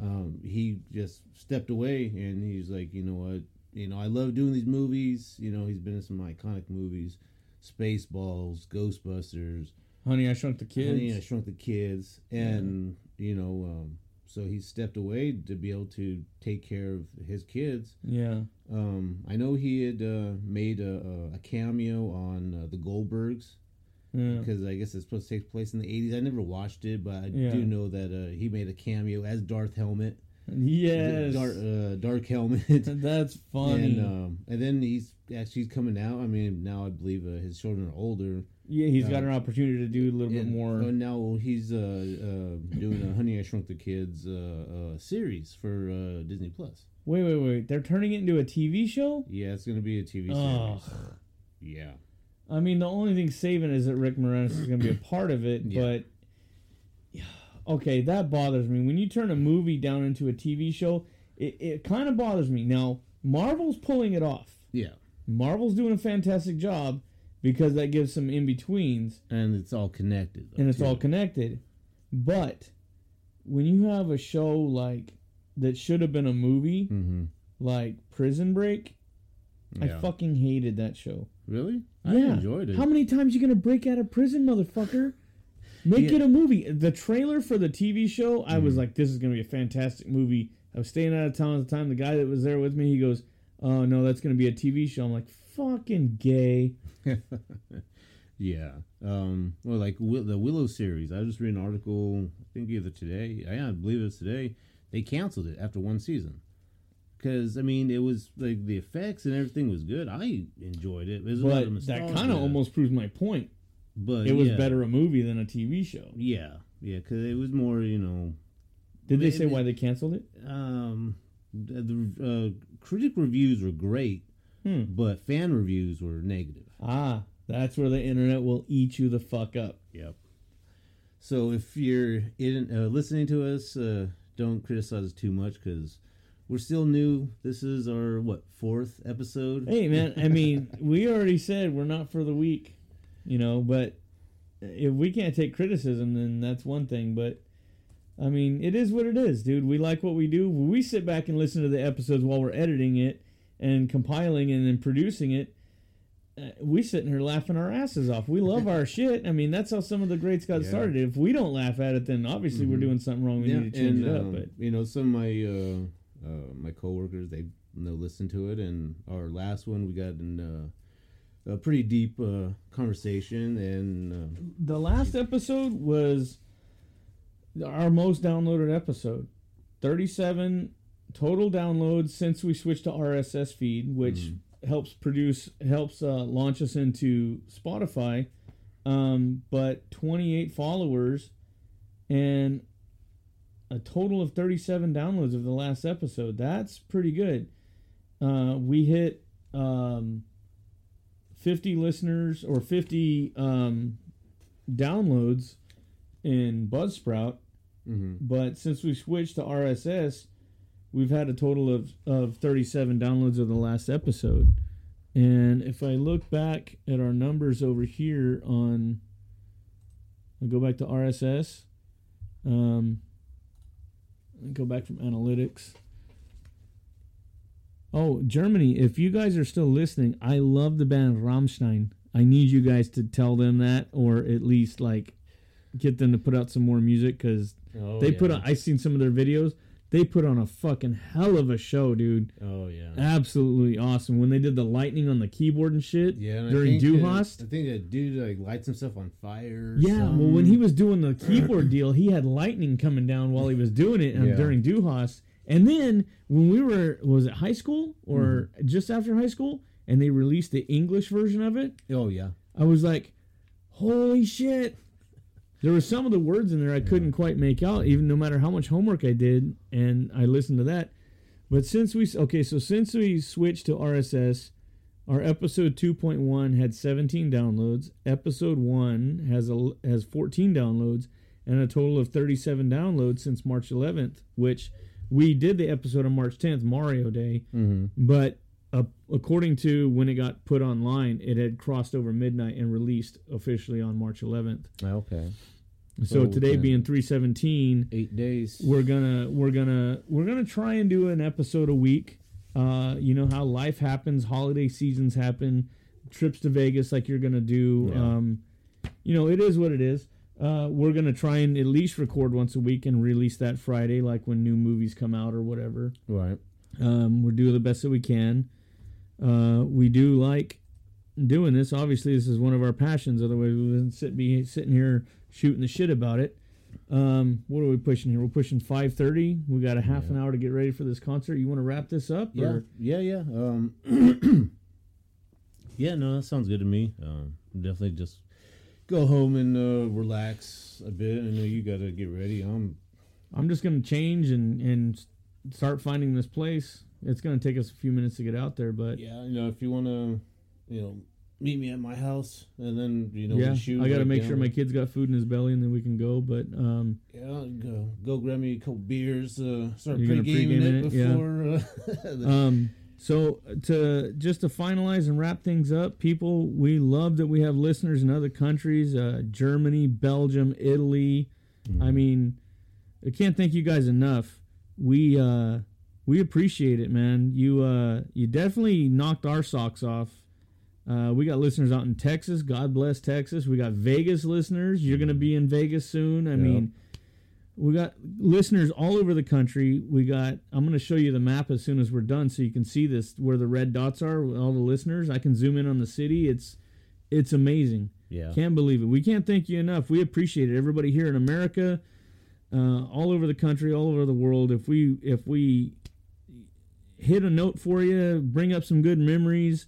um, he just stepped away, and he's like, you know what, you know, I love doing these movies. You know, he's been in some iconic movies, Spaceballs, Ghostbusters, Honey, I Shrunk the Kids. Honey, I Shrunk the Kids, and you know, um, so he stepped away to be able to take care of his kids. yeah, Um, I know he had uh, made a, a cameo on uh, the Goldbergs yeah. because I guess it's supposed to take place in the 80s. I never watched it, but I Yeah. do know that uh, he made a cameo as Darth Helmet. Yes, Dark, uh, Dark Helmet. that's funny. and, um, and then he's actually coming out. I mean, now I believe uh, his children are older. Yeah, he's got an opportunity to do a little bit more. uh, now he's uh, uh, doing a Honey, I Shrunk the Kids uh, uh, series for uh, Disney Plus. Wait, wait, wait! They're turning it into a TV show. Yeah, it's going to be a TV series. Ugh. Yeah. I mean, the only thing saving is that Rick Moranis is going to be a part of it, Yeah. but okay, that bothers me. When you turn a movie down into a TV show, it, it kind of bothers me. Now, Marvel's pulling it off. Yeah. Marvel's doing a fantastic job because that gives some in betweens And it's all connected. though, and it's too. all connected. But when you have a show like that should have been a movie, Mhm. like Prison Break, I fucking hated that show. Really? I Yeah. enjoyed it. How many times you gonna break out of prison, motherfucker? Make Yeah. it a movie. The trailer for the TV show, I Mm-hmm. was like, this is gonna be a fantastic movie. I was staying out of town at the time. The guy that was there with me, he goes, "Oh no, that's gonna be a TV show." I'm like, "Fucking gay." yeah. Um, well, like the Willow series, I just read an article. I think either today. I, I believe it's today. They canceled it after one season because I mean it was like the effects and everything was good. I enjoyed it. There's a lot of But that kind of almost proves my point. But It was yeah. better a movie than a TV show. Yeah, yeah, because it was more you know. Did they It- say it- why they canceled it? Um, the, the uh, critic reviews were great, Hmm. but fan reviews were negative. Ah, that's where the internet will eat you the fuck up. Yep. So if you're in, uh, listening to us, uh, don't criticize us too much because we're still new. This is our what fourth episode. Hey man, I mean, we already said we're not for the weak, you know, but if we can't take criticism then that's one thing, but I mean, it is what it is, dude. We like what we do. We sit back and listen to the episodes while we're editing it and compiling and then producing it. Uh, we sitting here laughing our asses off. We love our shit. I mean, that's how some of the greats got Yeah. started. If we don't laugh at it, then obviously we're Mhm. doing something wrong. We yeah, need to change and it up. um, But you know some of my uh, uh, my coworkers they know, listen to it, and our last one we got in uh, a pretty deep uh, conversation, and uh, the last episode was our most downloaded episode. 37 total downloads since we switched to rss feed which helps produce helps uh, launch us into spotify. Um, but 28 followers and a total of 37 downloads of the last episode. That's pretty good. Uh, we hit um, 50 listeners or 50 um, downloads in Buzzsprout, mhm. but since we switched to RSS, we've had a total of, of 37 downloads of the last episode. And if I look back at our numbers over here on, I go back to RSS, um, go back from analytics. Oh, Germany, if you guys are still listening, I love the band Rammstein. I need you guys to tell them that or at least like get them to put out some more music cuz oh, they put yeah. on I seen some of their videos. They put on a fucking hell of a show, dude. oh yeah. Absolutely awesome. When they did the lightning on the keyboard and shit Yeah, and during uh, Du Hast. I think that dude like lights himself on fire. or Yeah, well, when he was doing the keyboard deal, he had lightning coming down while he was doing it um, Yeah. during Duhas. And then when we were, was it high school or Mm-hmm. just after high school, and they released the English version of it, oh yeah, I was like, holy shit. There were some of the words in there I couldn't quite make out, even no matter how much homework I did, and I listened to that. But since we okay, so since we switched to RSS, our episode 2.1 had 17 downloads. Episode 1 has a has 14 downloads and a total of 37 downloads since March 11th, which we did the episode on March 10th, Mario Day, Mm-hmm. but uh, according to when it got put online, it had crossed over midnight and released officially on March 11th. Okay. So Oh, today being 317, Eight days. we're gonna we're gonna we're gonna try and do an episode a week. Uh, you know how life happens, holiday seasons happen, trips to Vegas like you're gonna do. Yeah. Um, you know it is what it is. Uh, we're gonna try and at least record once a week and release that Friday, like when new movies come out or whatever. Right. Um, we're doing the best that we can. Uh, we do like doing this. Obviously, this is one of our passions. Otherwise, we wouldn't sit be sitting here shooting the shit about it. Um, what are we pushing here? We're pushing five thirty. We got a half an hour to get ready for this concert. You want to wrap this up? Yeah. Or? Yeah. Yeah. Um. yeah. No, that sounds good to me. Um. Definitely just go home and uh, relax a bit. I know you got to get ready. I'm. I'm just gonna change and and start finding this place. It's gonna take us a few minutes to get out there, but Yeah. You know, if you want to, you know, meet me at my house and then you know yeah, we shoot. I got to make down sure my kid's got food in his belly, and then we can go. But um, Yeah, go go grab me a couple beers. Uh, start pre-gaming it it, yeah. before. Uh, the- Um, so to just to finalize and wrap things up, people, we love that we have listeners in other countries, uh, Germany, Belgium, Italy. I mean, I can't thank you guys enough. We uh, we appreciate it, man. You uh, you definitely knocked our socks off. Uh, we got listeners out in Texas. God bless Texas. We got Vegas listeners. You're gonna be in Vegas soon. I Yeah. mean, we got listeners all over the country. We got. I'm going to show you the map as soon as we're done, so you can see this where the red dots are. with All the listeners. I can zoom in on the city. It's it's amazing. yeah. Can't believe it. We can't thank you enough. We appreciate it. Everybody here in America, uh, all over the country, all over the world. If we if we hit a note for you, bring up some good memories,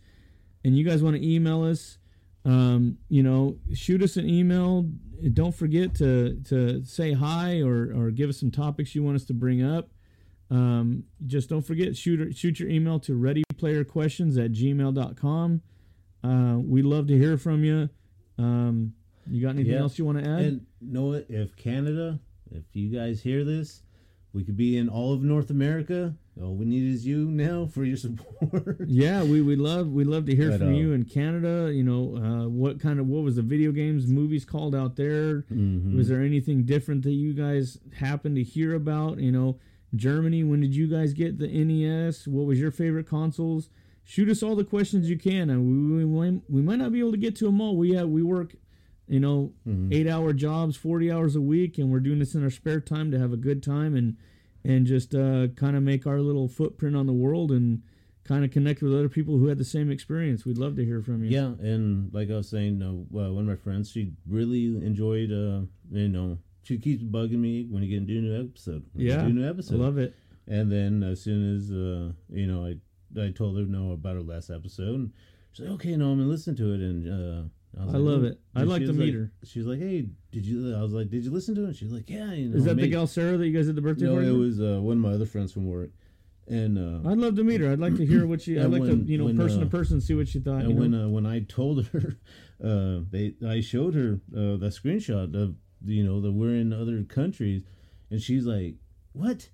and you guys want to email us, um, you know, shoot us an email. Don't forget to to say hi or or give us some topics you want us to bring up. Um, just don't forget shoot shoot your email to readyplayerquestions at gmail.com. Uh, we love to hear from you. Um, you got anything Yeah. else you want to add? And know what? If Canada, if you guys hear this, we could be in all of North America. All we need is you now for your support. yeah, we we love we love to hear But, from uh, you in Canada. You know, uh, what kind of what was the video games movies called out there? Mhm. Was there anything different that you guys happened to hear about? You know, Germany. When did you guys get the NES? What was your favorite consoles? Shoot us all the questions you can, and we we, might- we might not be able to get to them all. We have we work, you know, Mhm. eight hour jobs, forty hours a week, and we're doing this in our spare time to have a good time and and just uh, kind of make our little footprint on the world and kind of connect with other people who had the same experience. We'd love to hear from you. Yeah, and like I was saying, uh, one of my friends, she really enjoyed. Uh, you know, she keeps bugging me when you get to a new episode. When Yeah, do a new I episode. love it. And then as soon as uh, you know, I I told her no about her last episode, and she's like, okay, no, I'm gonna listen to it. And was I like, love it. I'd like she to meet like- her. She was like, hey, did you? I was like, did you listen to it? She's like, yeah. You know, Is that the gal Sarah that you guys did the birthday No, party? it was uh, one of my other friends from work, and uh, I'd love to meet her. I'd like to hear what she. I'd like when- to, you know, when, person uh, to person, see what she thought. and when uh, when I told her, uh, they I showed her uh, the screenshot of you know that we're in other countries, and she's like, "What?"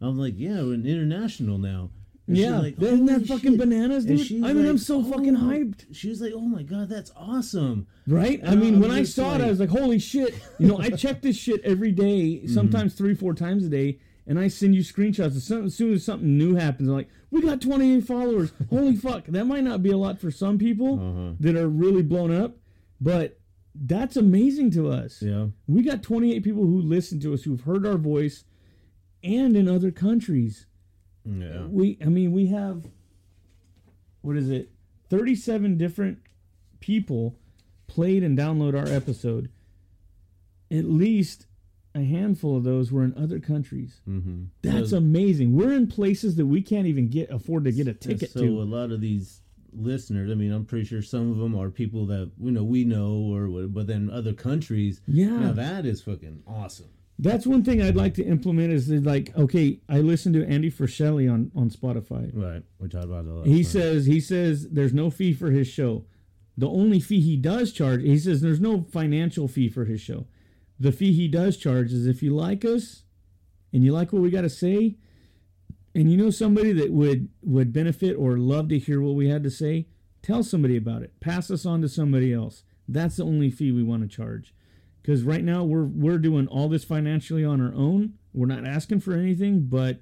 I'm like, "Yeah, we're international now." And yeah, like, isn't that fucking shit." bananas, dude? I mean, I'm so "Oh fucking hyped, She was like, "Oh my god, that's awesome!" right? I mean, I'm when I saw it, I was like, holy shit! You know, I check this shit every day, Mm-hmm. sometimes three, four times a day, and I send you screenshots. As soon, as soon as something new happens, I'm like, we got 28 followers. Holy fuck! That might not be a lot for some people Uh-huh. that are really blown up, but that's amazing to us. Yeah, We got 28 people who listen to us, who've heard our voice, and in other countries. Yeah, We, I mean, we have, what is it, 37 different people played and download our episode. At least a handful of those were in other countries. mm-hmm. That's amazing. We're in places that we can't even get afford to get a ticket so to. a lot of these listeners, I mean, I'm pretty sure some of them are people that you know we know or but then other countries. Yeah. Now that is fucking awesome. That's one thing I'd like to implement is that, like, okay, I listened to Andy Frisella on on Spotify. Right. We talked about that. He time. says he says there's no fee for his show. The only fee he does charge, he says there's no financial fee for his show. The fee he does charge is if you like us and you like what we got to say and you know somebody that would would benefit or love to hear what we had to say, tell somebody about it. Pass us on to somebody else. That's the only fee we want to charge. Cuz right now we're we're doing all this financially on our own. We're not asking for anything, but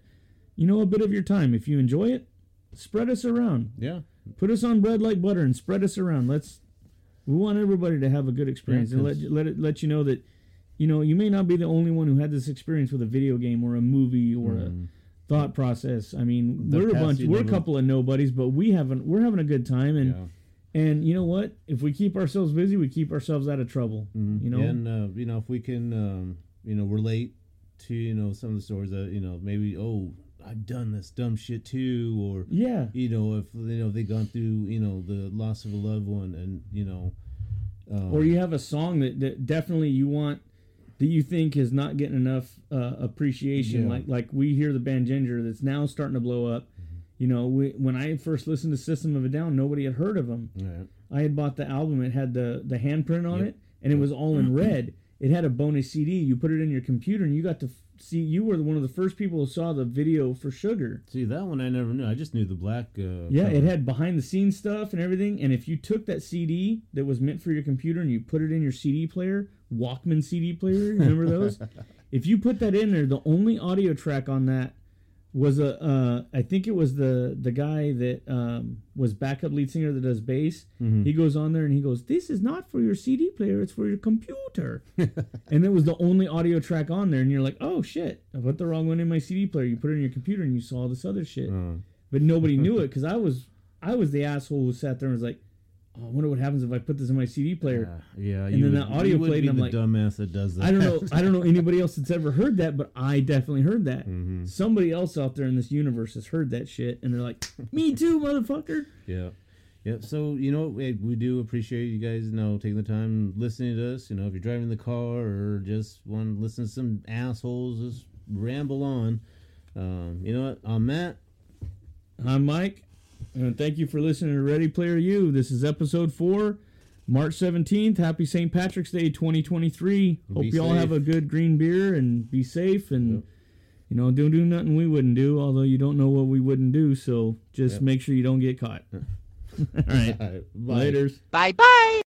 you know a bit of your time. If you enjoy it, spread us around. Yeah. Put us on bread like butter and spread us around. Let's. We want everybody to have a good experience and let let it let you know that, you know, you may not be the only one who had this experience with a video game or a movie or a thought process. I mean, Mm. The we're a bunch. We're a couple of nobodies, but we haven't. We're having a good time, and Yeah. And you know what? If we keep ourselves busy, we keep ourselves out of trouble. You know. and uh, you know if we can um, you know relate to you know some of the stories that you know maybe oh I've done this dumb shit too or yeah. you know if you know they've gone through you know the loss of a loved one and you know um, or you have a song that, that definitely you want that you think is not getting enough uh, appreciation Yeah. like like we hear the band Jinjer that's now starting to blow up Mm-hmm. You know we, when i first listened to system of a down nobody had heard of them i had bought the album it had the the handprint on Yep. it and it was all in red it had a bonus cd you put it in your computer and you got to f- see you were one of the first people who saw the video for sugar see that one I never knew I just knew the black uh, yeah, it had behind the scenes stuff and everything. And if you took that CD that was meant for your computer and you put it in your CD player, Walkman CD player, remember those? if you put that in there, the only audio track on that was a uh, I think it was the the guy that um, was backup lead singer that does bass. He goes on there and he goes, "This is not for your CD player; it's for your computer." and it was the only audio track on there, and you're like, "Oh shit! I put the wrong one in my CD player." You put it in your computer and you saw all this other shit Uh, but nobody knew it because I was I was the asshole who sat there and was like, oh, I wonder what happens if I put this in my CD player. yeah, And then that audio played and I'm the like, dumbass that does that I don't know I don't know anybody else that's ever heard that, but I definitely heard that. Mm-hmm. Somebody else out there in this universe has heard that shit, and they're like, me too, motherfucker. Yeah. Yep. So you know we, we do appreciate you guys, you know, taking the time listening to us. You know, if you're driving the car or just want to listen to some assholes just ramble on. Um, you know what? I'm Matt. I'm Mike, and thank you for listening to Ready Player U. This is episode four. March 17th, happy St. Patrick's Day 2023. Hope Be you all safe. have a good green beer and be safe and Yep. you know, don't do nothing we wouldn't do, although you don't know what we wouldn't do, so just Yep. make sure you don't get caught. all right. All right, bye. Laters. Bye bye.